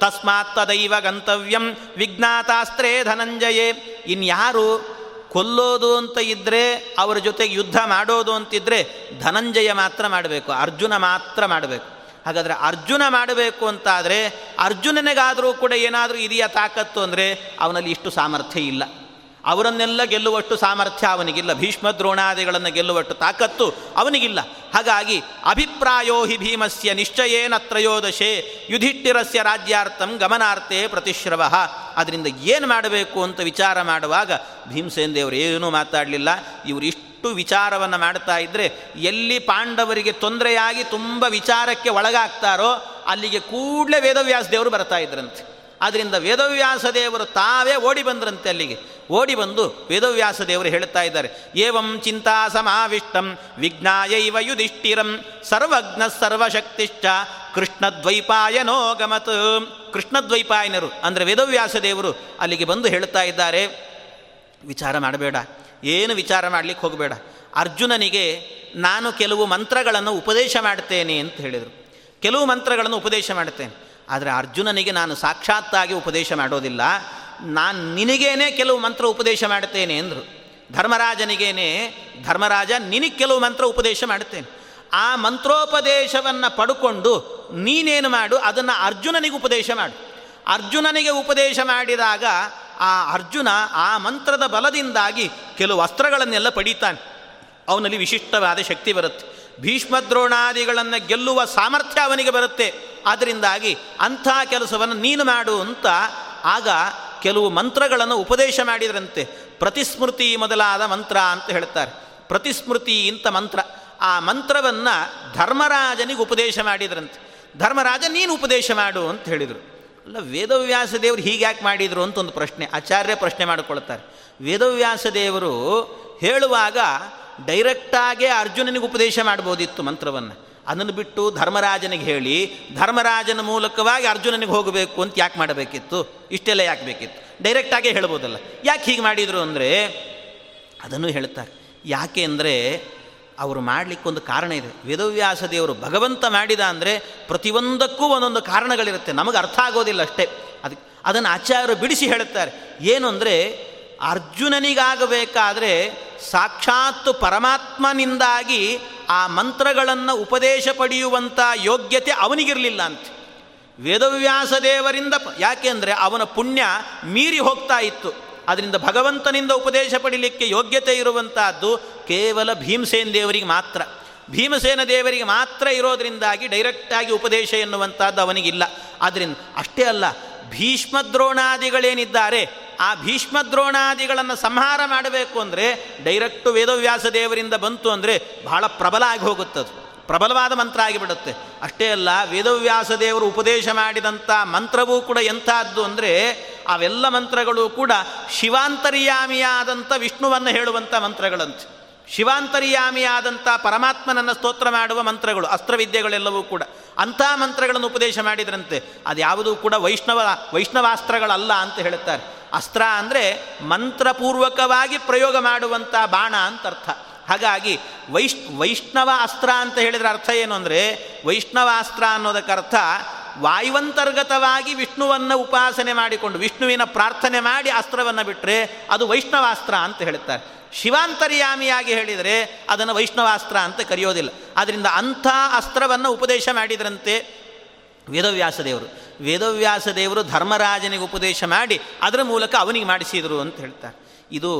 A: ತಸ್ಮಾತ್ ತದೈವ ಗಂತವ್ಯಂ ವಿಜ್ಞಾತಾಸ್ತ್ರೇ ಧನಂಜಯೇ. ಇನ್ಯಾರು ಕೊಲ್ಲೋದು ಅಂತ ಇದ್ದರೆ ಅವರ ಜೊತೆಗೆ ಯುದ್ಧ ಮಾಡೋದು ಅಂತಿದ್ದರೆ ಧನಂಜಯ ಮಾತ್ರ ಮಾಡಬೇಕು, ಅರ್ಜುನ ಮಾತ್ರ ಮಾಡಬೇಕು. ಹಾಗಾದರೆ ಅರ್ಜುನ ಮಾಡಬೇಕು ಅಂತಾದರೆ ಅರ್ಜುನನಿಗಾದರೂ ಕೂಡ ಏನಾದರೂ ಇದೆಯಾ ತಾಕತ್ತು ಅಂದರೆ ಅವನಲ್ಲಿ ಇಷ್ಟು ಸಾಮರ್ಥ್ಯ ಇಲ್ಲ. ಅವರನ್ನೆಲ್ಲ ಗೆಲ್ಲುವಷ್ಟು ಸಾಮರ್ಥ್ಯ ಅವನಿಗಿಲ್ಲ. ಭೀಷ್ಮ ದ್ರೋಣಾದಿಗಳನ್ನು ಗೆಲ್ಲುವಷ್ಟು ತಾಕತ್ತು ಅವನಿಗಿಲ್ಲ. ಹಾಗಾಗಿ ಅಭಿಪ್ರಾಯೋ ಹಿ ಭೀಮಸ್ಯ ನಿಶ್ಚಯೇನ ತ್ರಯೋದಶೆ ಯುಧಿಷ್ಠಿರಸ್ಯ ರಾಜ್ಯಾರ್ಥಂ ಗಮನಾರ್ಥೇ ಪ್ರತಿಶ್ರವ. ಅದರಿಂದ ಏನು ಮಾಡಬೇಕು ಅಂತ ವಿಚಾರ ಮಾಡುವಾಗ ಭೀಮಸೇನ್ ದೇವರು ಏನೂ ಮಾತಾಡಲಿಲ್ಲ. ಇವರು ಇಷ್ಟು ವಿಚಾರವನ್ನು ಮಾಡ್ತಾ ಇದ್ದರೆ ಎಲ್ಲಿ ಪಾಂಡವರಿಗೆ ತೊಂದರೆಯಾಗಿ ತುಂಬ ವಿಚಾರಕ್ಕೆ ಒಳಗಾಗ್ತಾರೋ ಅಲ್ಲಿಗೆ ಕೂಡಲೇ ವೇದವ್ಯಾಸ ದೇವರು ಬರ್ತಾ ಇದ್ರಂತೆ. ಆದ್ದರಿಂದ ವೇದವ್ಯಾಸ ದೇವರು ತಾವೇ ಓಡಿ ಬಂದ್ರಂತೆ ಅಲ್ಲಿಗೆ. ಓಡಿ ಬಂದು ವೇದವ್ಯಾಸ ದೇವರು ಹೇಳ್ತಾ ಇದ್ದಾರೆ, ಏವಂ ಚಿಂತಾ ಸಮಾವಿಷ್ಟಂ ವಿಜ್ಞಾಯೈವ ಯುಧಿಷ್ಠಿರಂ, ಸರ್ವಜ್ಞ ಸರ್ವಶಕ್ತಿಶ್ಚ, ಕೃಷ್ಣದ್ವೈಪಾಯನೋ ಗಮತ್. ಕೃಷ್ಣದ್ವೈಪಾಯನರು, ಅಂದರೆ ವೇದವ್ಯಾಸ ದೇವರು ಅಲ್ಲಿಗೆ ಬಂದು ಹೇಳ್ತಾ ಇದ್ದಾರೆ. ವಿಚಾರ ಮಾಡಬೇಡ, ಏನು ವಿಚಾರ ಮಾಡಲಿಕ್ಕೆ ಹೋಗಬೇಡ. ಅರ್ಜುನನಿಗೆ, ನಾನು ಕೆಲವು ಮಂತ್ರಗಳನ್ನು ಉಪದೇಶ ಮಾಡ್ತೇನೆ ಅಂತ ಹೇಳಿದರು. ಕೆಲವು ಮಂತ್ರಗಳನ್ನು ಉಪದೇಶ ಮಾಡ್ತೇನೆ. ಆದರೆ ಅರ್ಜುನನಿಗೆ ನಾನು ಸಾಕ್ಷಾತ್ತಾಗಿ ಉಪದೇಶ ಮಾಡೋದಿಲ್ಲ. ನಾನು ನಿನಗೇನೆ ಕೆಲವು ಮಂತ್ರ ಉಪದೇಶ ಮಾಡ್ತೇನೆ ಅಂದರು. ಧರ್ಮರಾಜನಿಗೇನೆ, ಧರ್ಮರಾಜ ನಿನಗೆ ಕೆಲವು ಮಂತ್ರ ಉಪದೇಶ ಮಾಡುತ್ತೇನೆ. ಆ ಮಂತ್ರೋಪದೇಶವನ್ನು ಪಡ್ಕೊಂಡು ನೀನೇನು ಮಾಡು, ಅದನ್ನು ಅರ್ಜುನನಿಗೆ ಉಪದೇಶ ಮಾಡು. ಅರ್ಜುನನಿಗೆ ಉಪದೇಶ ಮಾಡಿದಾಗ ಆ ಅರ್ಜುನ ಆ ಮಂತ್ರದ ಬಲದಿಂದಾಗಿ ಕೆಲವು ಅಸ್ತ್ರಗಳನ್ನೆಲ್ಲ ಪಡೀತಾನೆ. ಅವನಲ್ಲಿ ವಿಶಿಷ್ಟವಾದ ಶಕ್ತಿ ಬರುತ್ತೆ. ಭೀಷ್ಮದ್ರೋಣಾದಿಗಳನ್ನು ಗೆಲ್ಲುವ ಸಾಮರ್ಥ್ಯ ಅವನಿಗೆ ಬರುತ್ತೆ. ಆದ್ದರಿಂದಾಗಿ ಅಂಥ ಕೆಲಸವನ್ನು ನೀನು ಮಾಡು ಅಂತ ಆಗ ಕೆಲವು ಮಂತ್ರಗಳನ್ನು ಉಪದೇಶ ಮಾಡಿದರಂತೆ. ಪ್ರತಿಸ್ಮೃತಿ ಮೊದಲಾದ ಮಂತ್ರ ಅಂತ ಹೇಳ್ತಾರೆ. ಪ್ರತಿಸ್ಮೃತಿ ಇಂಥ ಮಂತ್ರ. ಆ ಮಂತ್ರವನ್ನು ಧರ್ಮರಾಜನಿಗೆ ಉಪದೇಶ ಮಾಡಿದ್ರಂತೆ. ಧರ್ಮರಾಜ, ನೀನು ಉಪದೇಶ ಮಾಡು ಅಂತ ಹೇಳಿದರು. ಅಲ್ಲ, ವೇದವ್ಯಾಸ ದೇವರು ಹೀಗ್ಯಾಕೆ ಮಾಡಿದರು ಅಂತ ಒಂದು ಪ್ರಶ್ನೆ. ಆಚಾರ್ಯ ಪ್ರಶ್ನೆ ಮಾಡಿಕೊಳ್ತಾರೆ. ವೇದವ್ಯಾಸ ದೇವರು ಹೇಳುವಾಗ ಡೈರೆಕ್ಟಾಗೇ ಅರ್ಜುನನಿಗೆ ಉಪದೇಶ ಮಾಡ್ಬೋದಿತ್ತು ಮಂತ್ರವನ್ನು. ಅದನ್ನು ಬಿಟ್ಟು ಧರ್ಮರಾಜನಿಗೆ ಹೇಳಿ, ಧರ್ಮರಾಜನ ಮೂಲಕವಾಗಿ ಅರ್ಜುನನಿಗೆ ಹೋಗಬೇಕು ಅಂತ ಯಾಕೆ ಮಾಡಬೇಕಿತ್ತು? ಇಷ್ಟೆಲ್ಲ ಯಾಕೆ ಬೇಕಿತ್ತು? ಡೈರೆಕ್ಟಾಗೇ ಹೇಳ್ಬೋದಲ್ಲ. ಯಾಕೆ ಹೀಗೆ ಮಾಡಿದರು ಅಂದರೆ, ಅದನ್ನು ಹೇಳ್ತಾರೆ. ಯಾಕೆ ಅಂದರೆ, ಅವರು ಮಾಡಲಿಕ್ಕೊಂದು ಕಾರಣ ಇದೆ. ವೇದವ್ಯಾಸ ದೇವರು ಭಗವಂತ ಮಾಡಿದ ಅಂದರೆ, ಪ್ರತಿಯೊಂದಕ್ಕೂ ಒಂದೊಂದು ಕಾರಣಗಳಿರುತ್ತೆ. ನಮಗೆ ಅರ್ಥ ಆಗೋದಿಲ್ಲ ಅಷ್ಟೇ. ಅದಕ್ಕೆ ಅದನ್ನು ಆಚಾರ್ಯರು ಬಿಡಿಸಿ ಹೇಳುತ್ತಾರೆ ಏನು ಅಂದರೆ ಅರ್ಜುನನಿಗಾಗಬೇಕಾದ್ರೆ ಸಾಕ್ಷಾತ್ ಪರಮಾತ್ಮನಿಂದಾಗಿ ಆ ಮಂತ್ರಗಳನ್ನು ಉಪದೇಶ ಪಡೆಯುವಂಥ ಯೋಗ್ಯತೆ ಅವನಿಗಿರಲಿಲ್ಲ ಅಂತ. ವೇದವ್ಯಾಸ ದೇವರಿಂದ ಯಾಕೆಂದರೆ ಅವನ ಪುಣ್ಯ ಮೀರಿ ಹೋಗ್ತಾ ಇತ್ತು. ಅದರಿಂದ ಭಗವಂತನಿಂದ ಉಪದೇಶ ಪಡೀಲಿಕ್ಕೆ ಯೋಗ್ಯತೆ ಇರುವಂತಹದ್ದು ಕೇವಲ ಭೀಮಸೇನ ದೇವರಿಗೆ ಮಾತ್ರ. ಭೀಮಸೇನ ದೇವರಿಗೆ ಮಾತ್ರ ಇರೋದರಿಂದಾಗಿ ಡೈರೆಕ್ಟಾಗಿ ಉಪದೇಶ ಎನ್ನುವಂಥದ್ದು ಅವನಿಗಿಲ್ಲ. ಆದ್ದರಿಂದ ಅಷ್ಟೇ ಅಲ್ಲ ಭೀಷ್ಮದ್ರೋಣಾದಿಗಳೇನಿದ್ದಾರೆ, ಆ ಭೀಷ್ಮದ್ರೋಣಾದಿಗಳನ್ನು ಸಂಹಾರ ಮಾಡಬೇಕು ಅಂದರೆ ಡೈರೆಕ್ಟು ವೇದವ್ಯಾಸ ದೇವರಿಂದ ಬಂತು ಅಂದರೆ ಬಹಳ ಪ್ರಬಲ ಆಗಿ ಹೋಗುತ್ತದು. ಪ್ರಬಲವಾದ ಮಂತ್ರ ಆಗಿಬಿಡುತ್ತೆ. ಅಷ್ಟೇ ಅಲ್ಲ, ವೇದವ್ಯಾಸ ದೇವರು ಉಪದೇಶ ಮಾಡಿದಂಥ ಮಂತ್ರವೂ ಕೂಡ ಎಂಥದ್ದು ಅಂದರೆ ಅವೆಲ್ಲ ಮಂತ್ರಗಳು ಕೂಡ ಶಿವಾಂತರ್ಯಾಮಿಯಾದಂಥ ವಿಷ್ಣುವನ್ನು ಹೇಳುವಂಥ ಮಂತ್ರಗಳಂತೆ. ಶಿವಾಂತರ್ಯಾಮಿಯಾದಂಥ ಪರಮಾತ್ಮನನ್ನು ಸ್ತೋತ್ರ ಮಾಡುವ ಮಂತ್ರಗಳು, ಅಸ್ತ್ರವಿದ್ಯೆಗಳೆಲ್ಲವೂ ಕೂಡ. ಅಂಥ ಮಂತ್ರಗಳನ್ನು ಉಪದೇಶ ಮಾಡಿದ್ರಂತೆ. ಅದು ಯಾವುದೂ ಕೂಡ ವೈಷ್ಣವ, ವೈಷ್ಣವಾಸ್ತ್ರಗಳಲ್ಲ ಅಂತ ಹೇಳುತ್ತಾರೆ. ಅಸ್ತ್ರ ಅಂದರೆ ಮಂತ್ರಪೂರ್ವಕವಾಗಿ ಪ್ರಯೋಗ ಮಾಡುವಂಥ ಬಾಣ ಅಂತ ಅರ್ಥ. ಹಾಗಾಗಿ ವೈಷ್, ವೈಷ್ಣವ ಅಸ್ತ್ರ ಅಂತ ಹೇಳಿದ್ರೆ ಅರ್ಥ ಏನು ಅಂದರೆ, ವೈಷ್ಣವಾಸ್ತ್ರ ಅನ್ನೋದಕ್ಕೆ ಅರ್ಥ ವಾಯುವಂತರ್ಗತವಾಗಿ ವಿಷ್ಣುವನ್ನು ಉಪಾಸನೆ ಮಾಡಿಕೊಂಡು, ವಿಷ್ಣುವಿನ ಪ್ರಾರ್ಥನೆ ಮಾಡಿ ಅಸ್ತ್ರವನ್ನು ಬಿಟ್ಟರೆ ಅದು ವೈಷ್ಣವಾಸ್ತ್ರ ಅಂತ ಹೇಳುತ್ತಾರೆ. ಶಿವಾಂತರ್ಯಾಮಿಯಾಗಿ ಹೇಳಿದರೆ ಅದನ್ನು ವೈಷ್ಣವಾಸ್ತ್ರ ಅಂತ ಕರೆಯೋದಿಲ್ಲ. ಆದ್ದರಿಂದ ಅಂಥ ಅಸ್ತ್ರವನ್ನು ಉಪದೇಶ ಮಾಡಿದ್ರಂತೆ ವೇದವ್ಯಾಸ ದೇವರು ವೇದವ್ಯಾಸ ದೇವರು ಧರ್ಮರಾಜನಿಗೆ ಉಪದೇಶ ಮಾಡಿ ಅದರ ಮೂಲಕ ಅವನಿಗೆ ಮಾಡಿಸಿದರು ಅಂತ ಹೇಳ್ತಾರೆ. ಇದು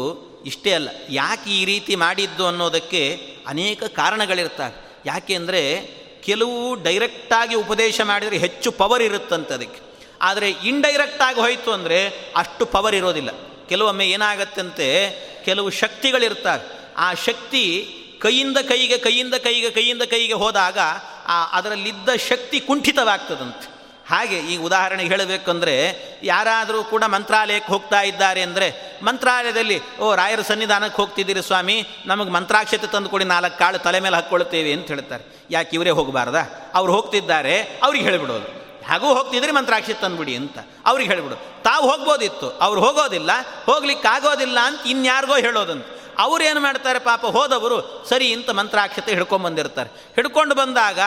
A: ಇಷ್ಟೇ ಅಲ್ಲ. ಯಾಕೆ ಈ ರೀತಿ ಮಾಡಿದ್ದು ಅನ್ನೋದಕ್ಕೆ ಅನೇಕ ಕಾರಣಗಳಿರ್ತವೆ. ಯಾಕೆ ಅಂದರೆ ಕೆಲವು ಡೈರೆಕ್ಟಾಗಿ ಉಪದೇಶ ಮಾಡಿದರೆ ಹೆಚ್ಚು ಪವರ್ ಇರುತ್ತಂತೆ ಅದಕ್ಕೆ. ಆದರೆ ಇಂಡೈರೆಕ್ಟಾಗಿ ಹೋಯಿತು ಅಂದರೆ ಅಷ್ಟು ಪವರ್ ಇರೋದಿಲ್ಲ. ಕೆಲವೊಮ್ಮೆ ಏನಾಗತ್ತಂತೆ? ಕೆಲವು ಶಕ್ತಿಗಳಿರ್ತಾರೆ ಆ ಶಕ್ತಿ ಕೈಯಿಂದ ಕೈಗೆ ಕೈಯಿಂದ ಕೈಗೆ ಕೈಯಿಂದ ಕೈಗೆ ಹೋದಾಗ ಆ ಅದರಲ್ಲಿದ್ದ ಶಕ್ತಿ ಕುಂಠಿತವಾಗ್ತದಂತೆ. ಹಾಗೆ ಈ ಉದಾಹರಣೆ ಹೇಳಬೇಕಂದ್ರೆ, ಯಾರಾದರೂ ಕೂಡ ಮಂತ್ರಾಲಯಕ್ಕೆ ಹೋಗ್ತಾ ಇದ್ದಾರೆ ಅಂದರೆ, ಮಂತ್ರಾಲಯದಲ್ಲಿ, ಓ, ರಾಯರ ಸನ್ನಿಧಾನಕ್ಕೆ ಹೋಗ್ತಿದ್ದೀರಿ ಸ್ವಾಮಿ, ನಮಗೆ ಮಂತ್ರಾಕ್ಷತೆ ತಂದು ಕೊಡಿ, ನಾಲ್ಕು ಕಾಳು ತಲೆ ಮೇಲೆ ಹಾಕ್ಕೊಳ್ತೇವೆ ಅಂತ ಹೇಳ್ತಾರೆ. ಯಾಕೆ, ಇವರೇ ಹೋಗಬಾರ್ದಾ? ಅವ್ರು ಹೋಗ್ತಿದ್ದಾರೆ, ಅವ್ರಿಗೆ ಹೇಳಿಬಿಡೋದು. ಹಾಗೂ ಹೋಗ್ತಿದ್ರೆ ಮಂತ್ರಾಕ್ಷಿ ತಂದುಬಿಡಿ ಅಂತ ಅವ್ರಿಗೆ ಹೇಳಿಬಿಡು. ತಾವು ಹೋಗ್ಬೋದಿತ್ತು. ಅವ್ರು ಹೋಗೋದಿಲ್ಲ. ಹೋಗ್ಲಿಕ್ಕೆ ಆಗೋದಿಲ್ಲ ಅಂತ ಇನ್ಯಾರಿಗೋ ಹೇಳೋದಂತ. ಅವ್ರು ಏನು ಮಾಡ್ತಾರೆ ಪಾಪ ಹೋದವರು ಸರಿ ಇಂಥ ಮಂತ್ರಾಕ್ಷತೆ ಹಿಡ್ಕೊಂಡ್ಬಂದಿರ್ತಾರೆ ಹಿಡ್ಕೊಂಡು ಬಂದಾಗ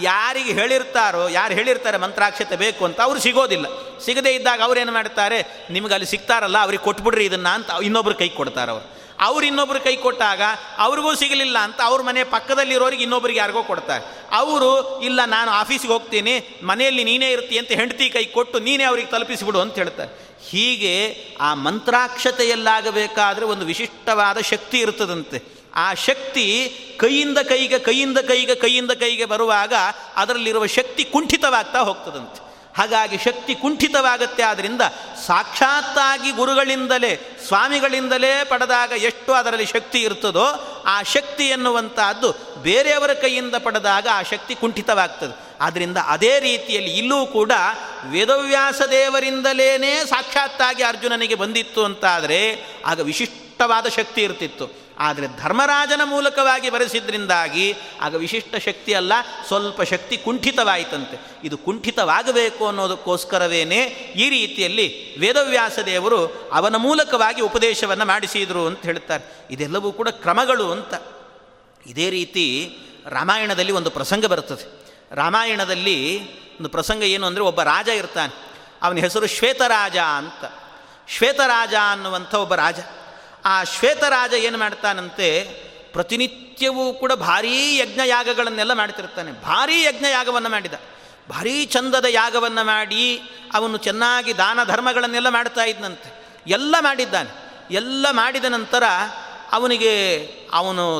A: ಯಾರಿಗೆ ಹೇಳಿರ್ತಾರೋ, ಯಾರು ಹೇಳಿರ್ತಾರೆ ಮಂತ್ರಾಕ್ಷತೆ ಬೇಕು ಅಂತ ಅವ್ರು ಸಿಗೋದಿಲ್ಲ. ಸಿಗದೇ ಇದ್ದಾಗ ಅವ್ರು ಏನು ಮಾಡ್ತಾರೆ ನಿಮ್ಗೆ ಅಲ್ಲಿ ಸಿಗ್ತಾರಲ್ಲ, ಅವ್ರಿಗೆ ಕೊಟ್ಬಿಡ್ರಿ ಇದನ್ನು ಅಂತ ಇನ್ನೊಬ್ರು ಕೈ ಕೊಡ್ತಾರೆ ಅವರು ಅವ್ರು ಇನ್ನೊಬ್ರು ಕೈ ಕೊಟ್ಟಾಗ ಅವ್ರಿಗೂ ಸಿಗಲಿಲ್ಲ ಅಂತ ಅವ್ರ ಮನೆ ಪಕ್ಕದಲ್ಲಿರೋರಿಗೆ ಇನ್ನೊಬ್ರಿಗೆ ಯಾರಿಗೋ ಕೊಡ್ತಾರೆ. ಅವರು, ಇಲ್ಲ, ನಾನು ಆಫೀಸಿಗೆ ಹೋಗ್ತೀನಿ, ಮನೆಯಲ್ಲಿ ನೀನೇ ಇರ್ತೀಯ ಅಂತ ಹೆಂಡತಿ ಕೈ ಕೊಟ್ಟು ನೀನೇ ಅವ್ರಿಗೆ ತಲುಪಿಸಿಬಿಡು ಅಂತ ಹೇಳ್ತಾರೆ. ಹೀಗೆ ಆ ಮಂತ್ರಾಕ್ಷತೆಯಲ್ಲಾಗಬೇಕಾದ್ರೆ ಒಂದು ವಿಶಿಷ್ಟವಾದ ಶಕ್ತಿ ಇರ್ತದಂತೆ. ಆ ಶಕ್ತಿ ಕೈಯಿಂದ ಕೈಗೆ ಕೈಯಿಂದ ಕೈಗೆ ಕೈಯಿಂದ ಕೈಗೆ ಬರುವಾಗ ಅದರಲ್ಲಿರುವ ಶಕ್ತಿ ಕುಂಠಿತವಾಗ್ತಾ ಹೋಗ್ತದಂತೆ. ಹಾಗಾಗಿ ಶಕ್ತಿ ಕುಂಠಿತವಾಗುತ್ತೆ. ಆದ್ದರಿಂದ ಸಾಕ್ಷಾತ್ತಾಗಿ ಗುರುಗಳಿಂದಲೇ, ಸ್ವಾಮಿಗಳಿಂದಲೇ ಪಡೆದಾಗ ಎಷ್ಟು ಅದರಲ್ಲಿ ಶಕ್ತಿ ಇರ್ತದೋ ಆ ಶಕ್ತಿ ಎನ್ನುವಂತಹದ್ದು ಬೇರೆಯವರ ಕೈಯಿಂದ ಪಡೆದಾಗ ಆ ಶಕ್ತಿ ಕುಂಠಿತವಾಗ್ತದೆ. ಆದ್ದರಿಂದ ಅದೇ ರೀತಿಯಲ್ಲಿ ಇಲ್ಲೂ ಕೂಡ ವೇದವ್ಯಾಸ ದೇವರಿಂದಲೇ ಸಾಕ್ಷಾತ್ತಾಗಿ ಅರ್ಜುನನಿಗೆ ಬಂದಿತ್ತು ಅಂತಾದರೆ ಆಗ ವಿಶಿಷ್ಟವಾದ ಶಕ್ತಿ ಇರ್ತಿತ್ತು. ಆದರೆ ಧರ್ಮರಾಜನ ಮೂಲಕವಾಗಿ ಬರೆಸಿದ್ರಿಂದಾಗಿ ಆಗ ವಿಶಿಷ್ಟ ಶಕ್ತಿ ಅಲ್ಲ, ಸ್ವಲ್ಪ ಶಕ್ತಿ ಕುಂಠಿತವಾಯಿತಂತೆ. ಇದು ಕುಂಠಿತವಾಗಬೇಕು ಅನ್ನೋದಕ್ಕೋಸ್ಕರವೇನೇ ಈ ರೀತಿಯಲ್ಲಿ ವೇದವ್ಯಾಸ ದೇವರು ಅವನ ಮೂಲಕವಾಗಿ ಉಪದೇಶವನ್ನು ಮಾಡಿಸಿದರು ಅಂತ ಹೇಳ್ತಾರೆ. ಇದೆಲ್ಲವೂ ಕೂಡ ಕ್ರಮಗಳು ಅಂತ. ಇದೇ ರೀತಿ ರಾಮಾಯಣದಲ್ಲಿ ಒಂದು ಪ್ರಸಂಗ ಬರುತ್ತದೆ ರಾಮಾಯಣದಲ್ಲಿ ಒಂದು ಪ್ರಸಂಗ ಏನು ಅಂದರೆ ಒಬ್ಬ ರಾಜ ಇರ್ತಾನೆ. ಅವನ ಹೆಸರು ಶ್ವೇತರಾಜ ಅಂತ. ಶ್ವೇತರಾಜ ಅನ್ನುವಂಥ ಒಬ್ಬ ರಾಜ. ಆ ಶ್ವೇತರಾಜ ಏನು ಮಾಡ್ತಾನಂತೆ, ಪ್ರತಿನಿತ್ಯವೂ ಕೂಡ ಭಾರೀ ಯಜ್ಞಯಾಗಗಳನ್ನೆಲ್ಲ ಮಾಡ್ತಿರ್ತಾನೆ. ಭಾರೀ ಯಜ್ಞಯಾಗವನ್ನು ಮಾಡಿದ. ಭಾರೀ ಚಂದದ ಯಾಗವನ್ನು ಮಾಡಿ ಅವನು ಚೆನ್ನಾಗಿ ದಾನ ಧರ್ಮಗಳನ್ನೆಲ್ಲ ಮಾಡ್ತಾ ಇದ್ದಂತೆ ಎಲ್ಲ ಮಾಡಿದ್ದಾನೆ. ಎಲ್ಲ ಮಾಡಿದ ನಂತರ ಅವನಿಗೆ ಅವನು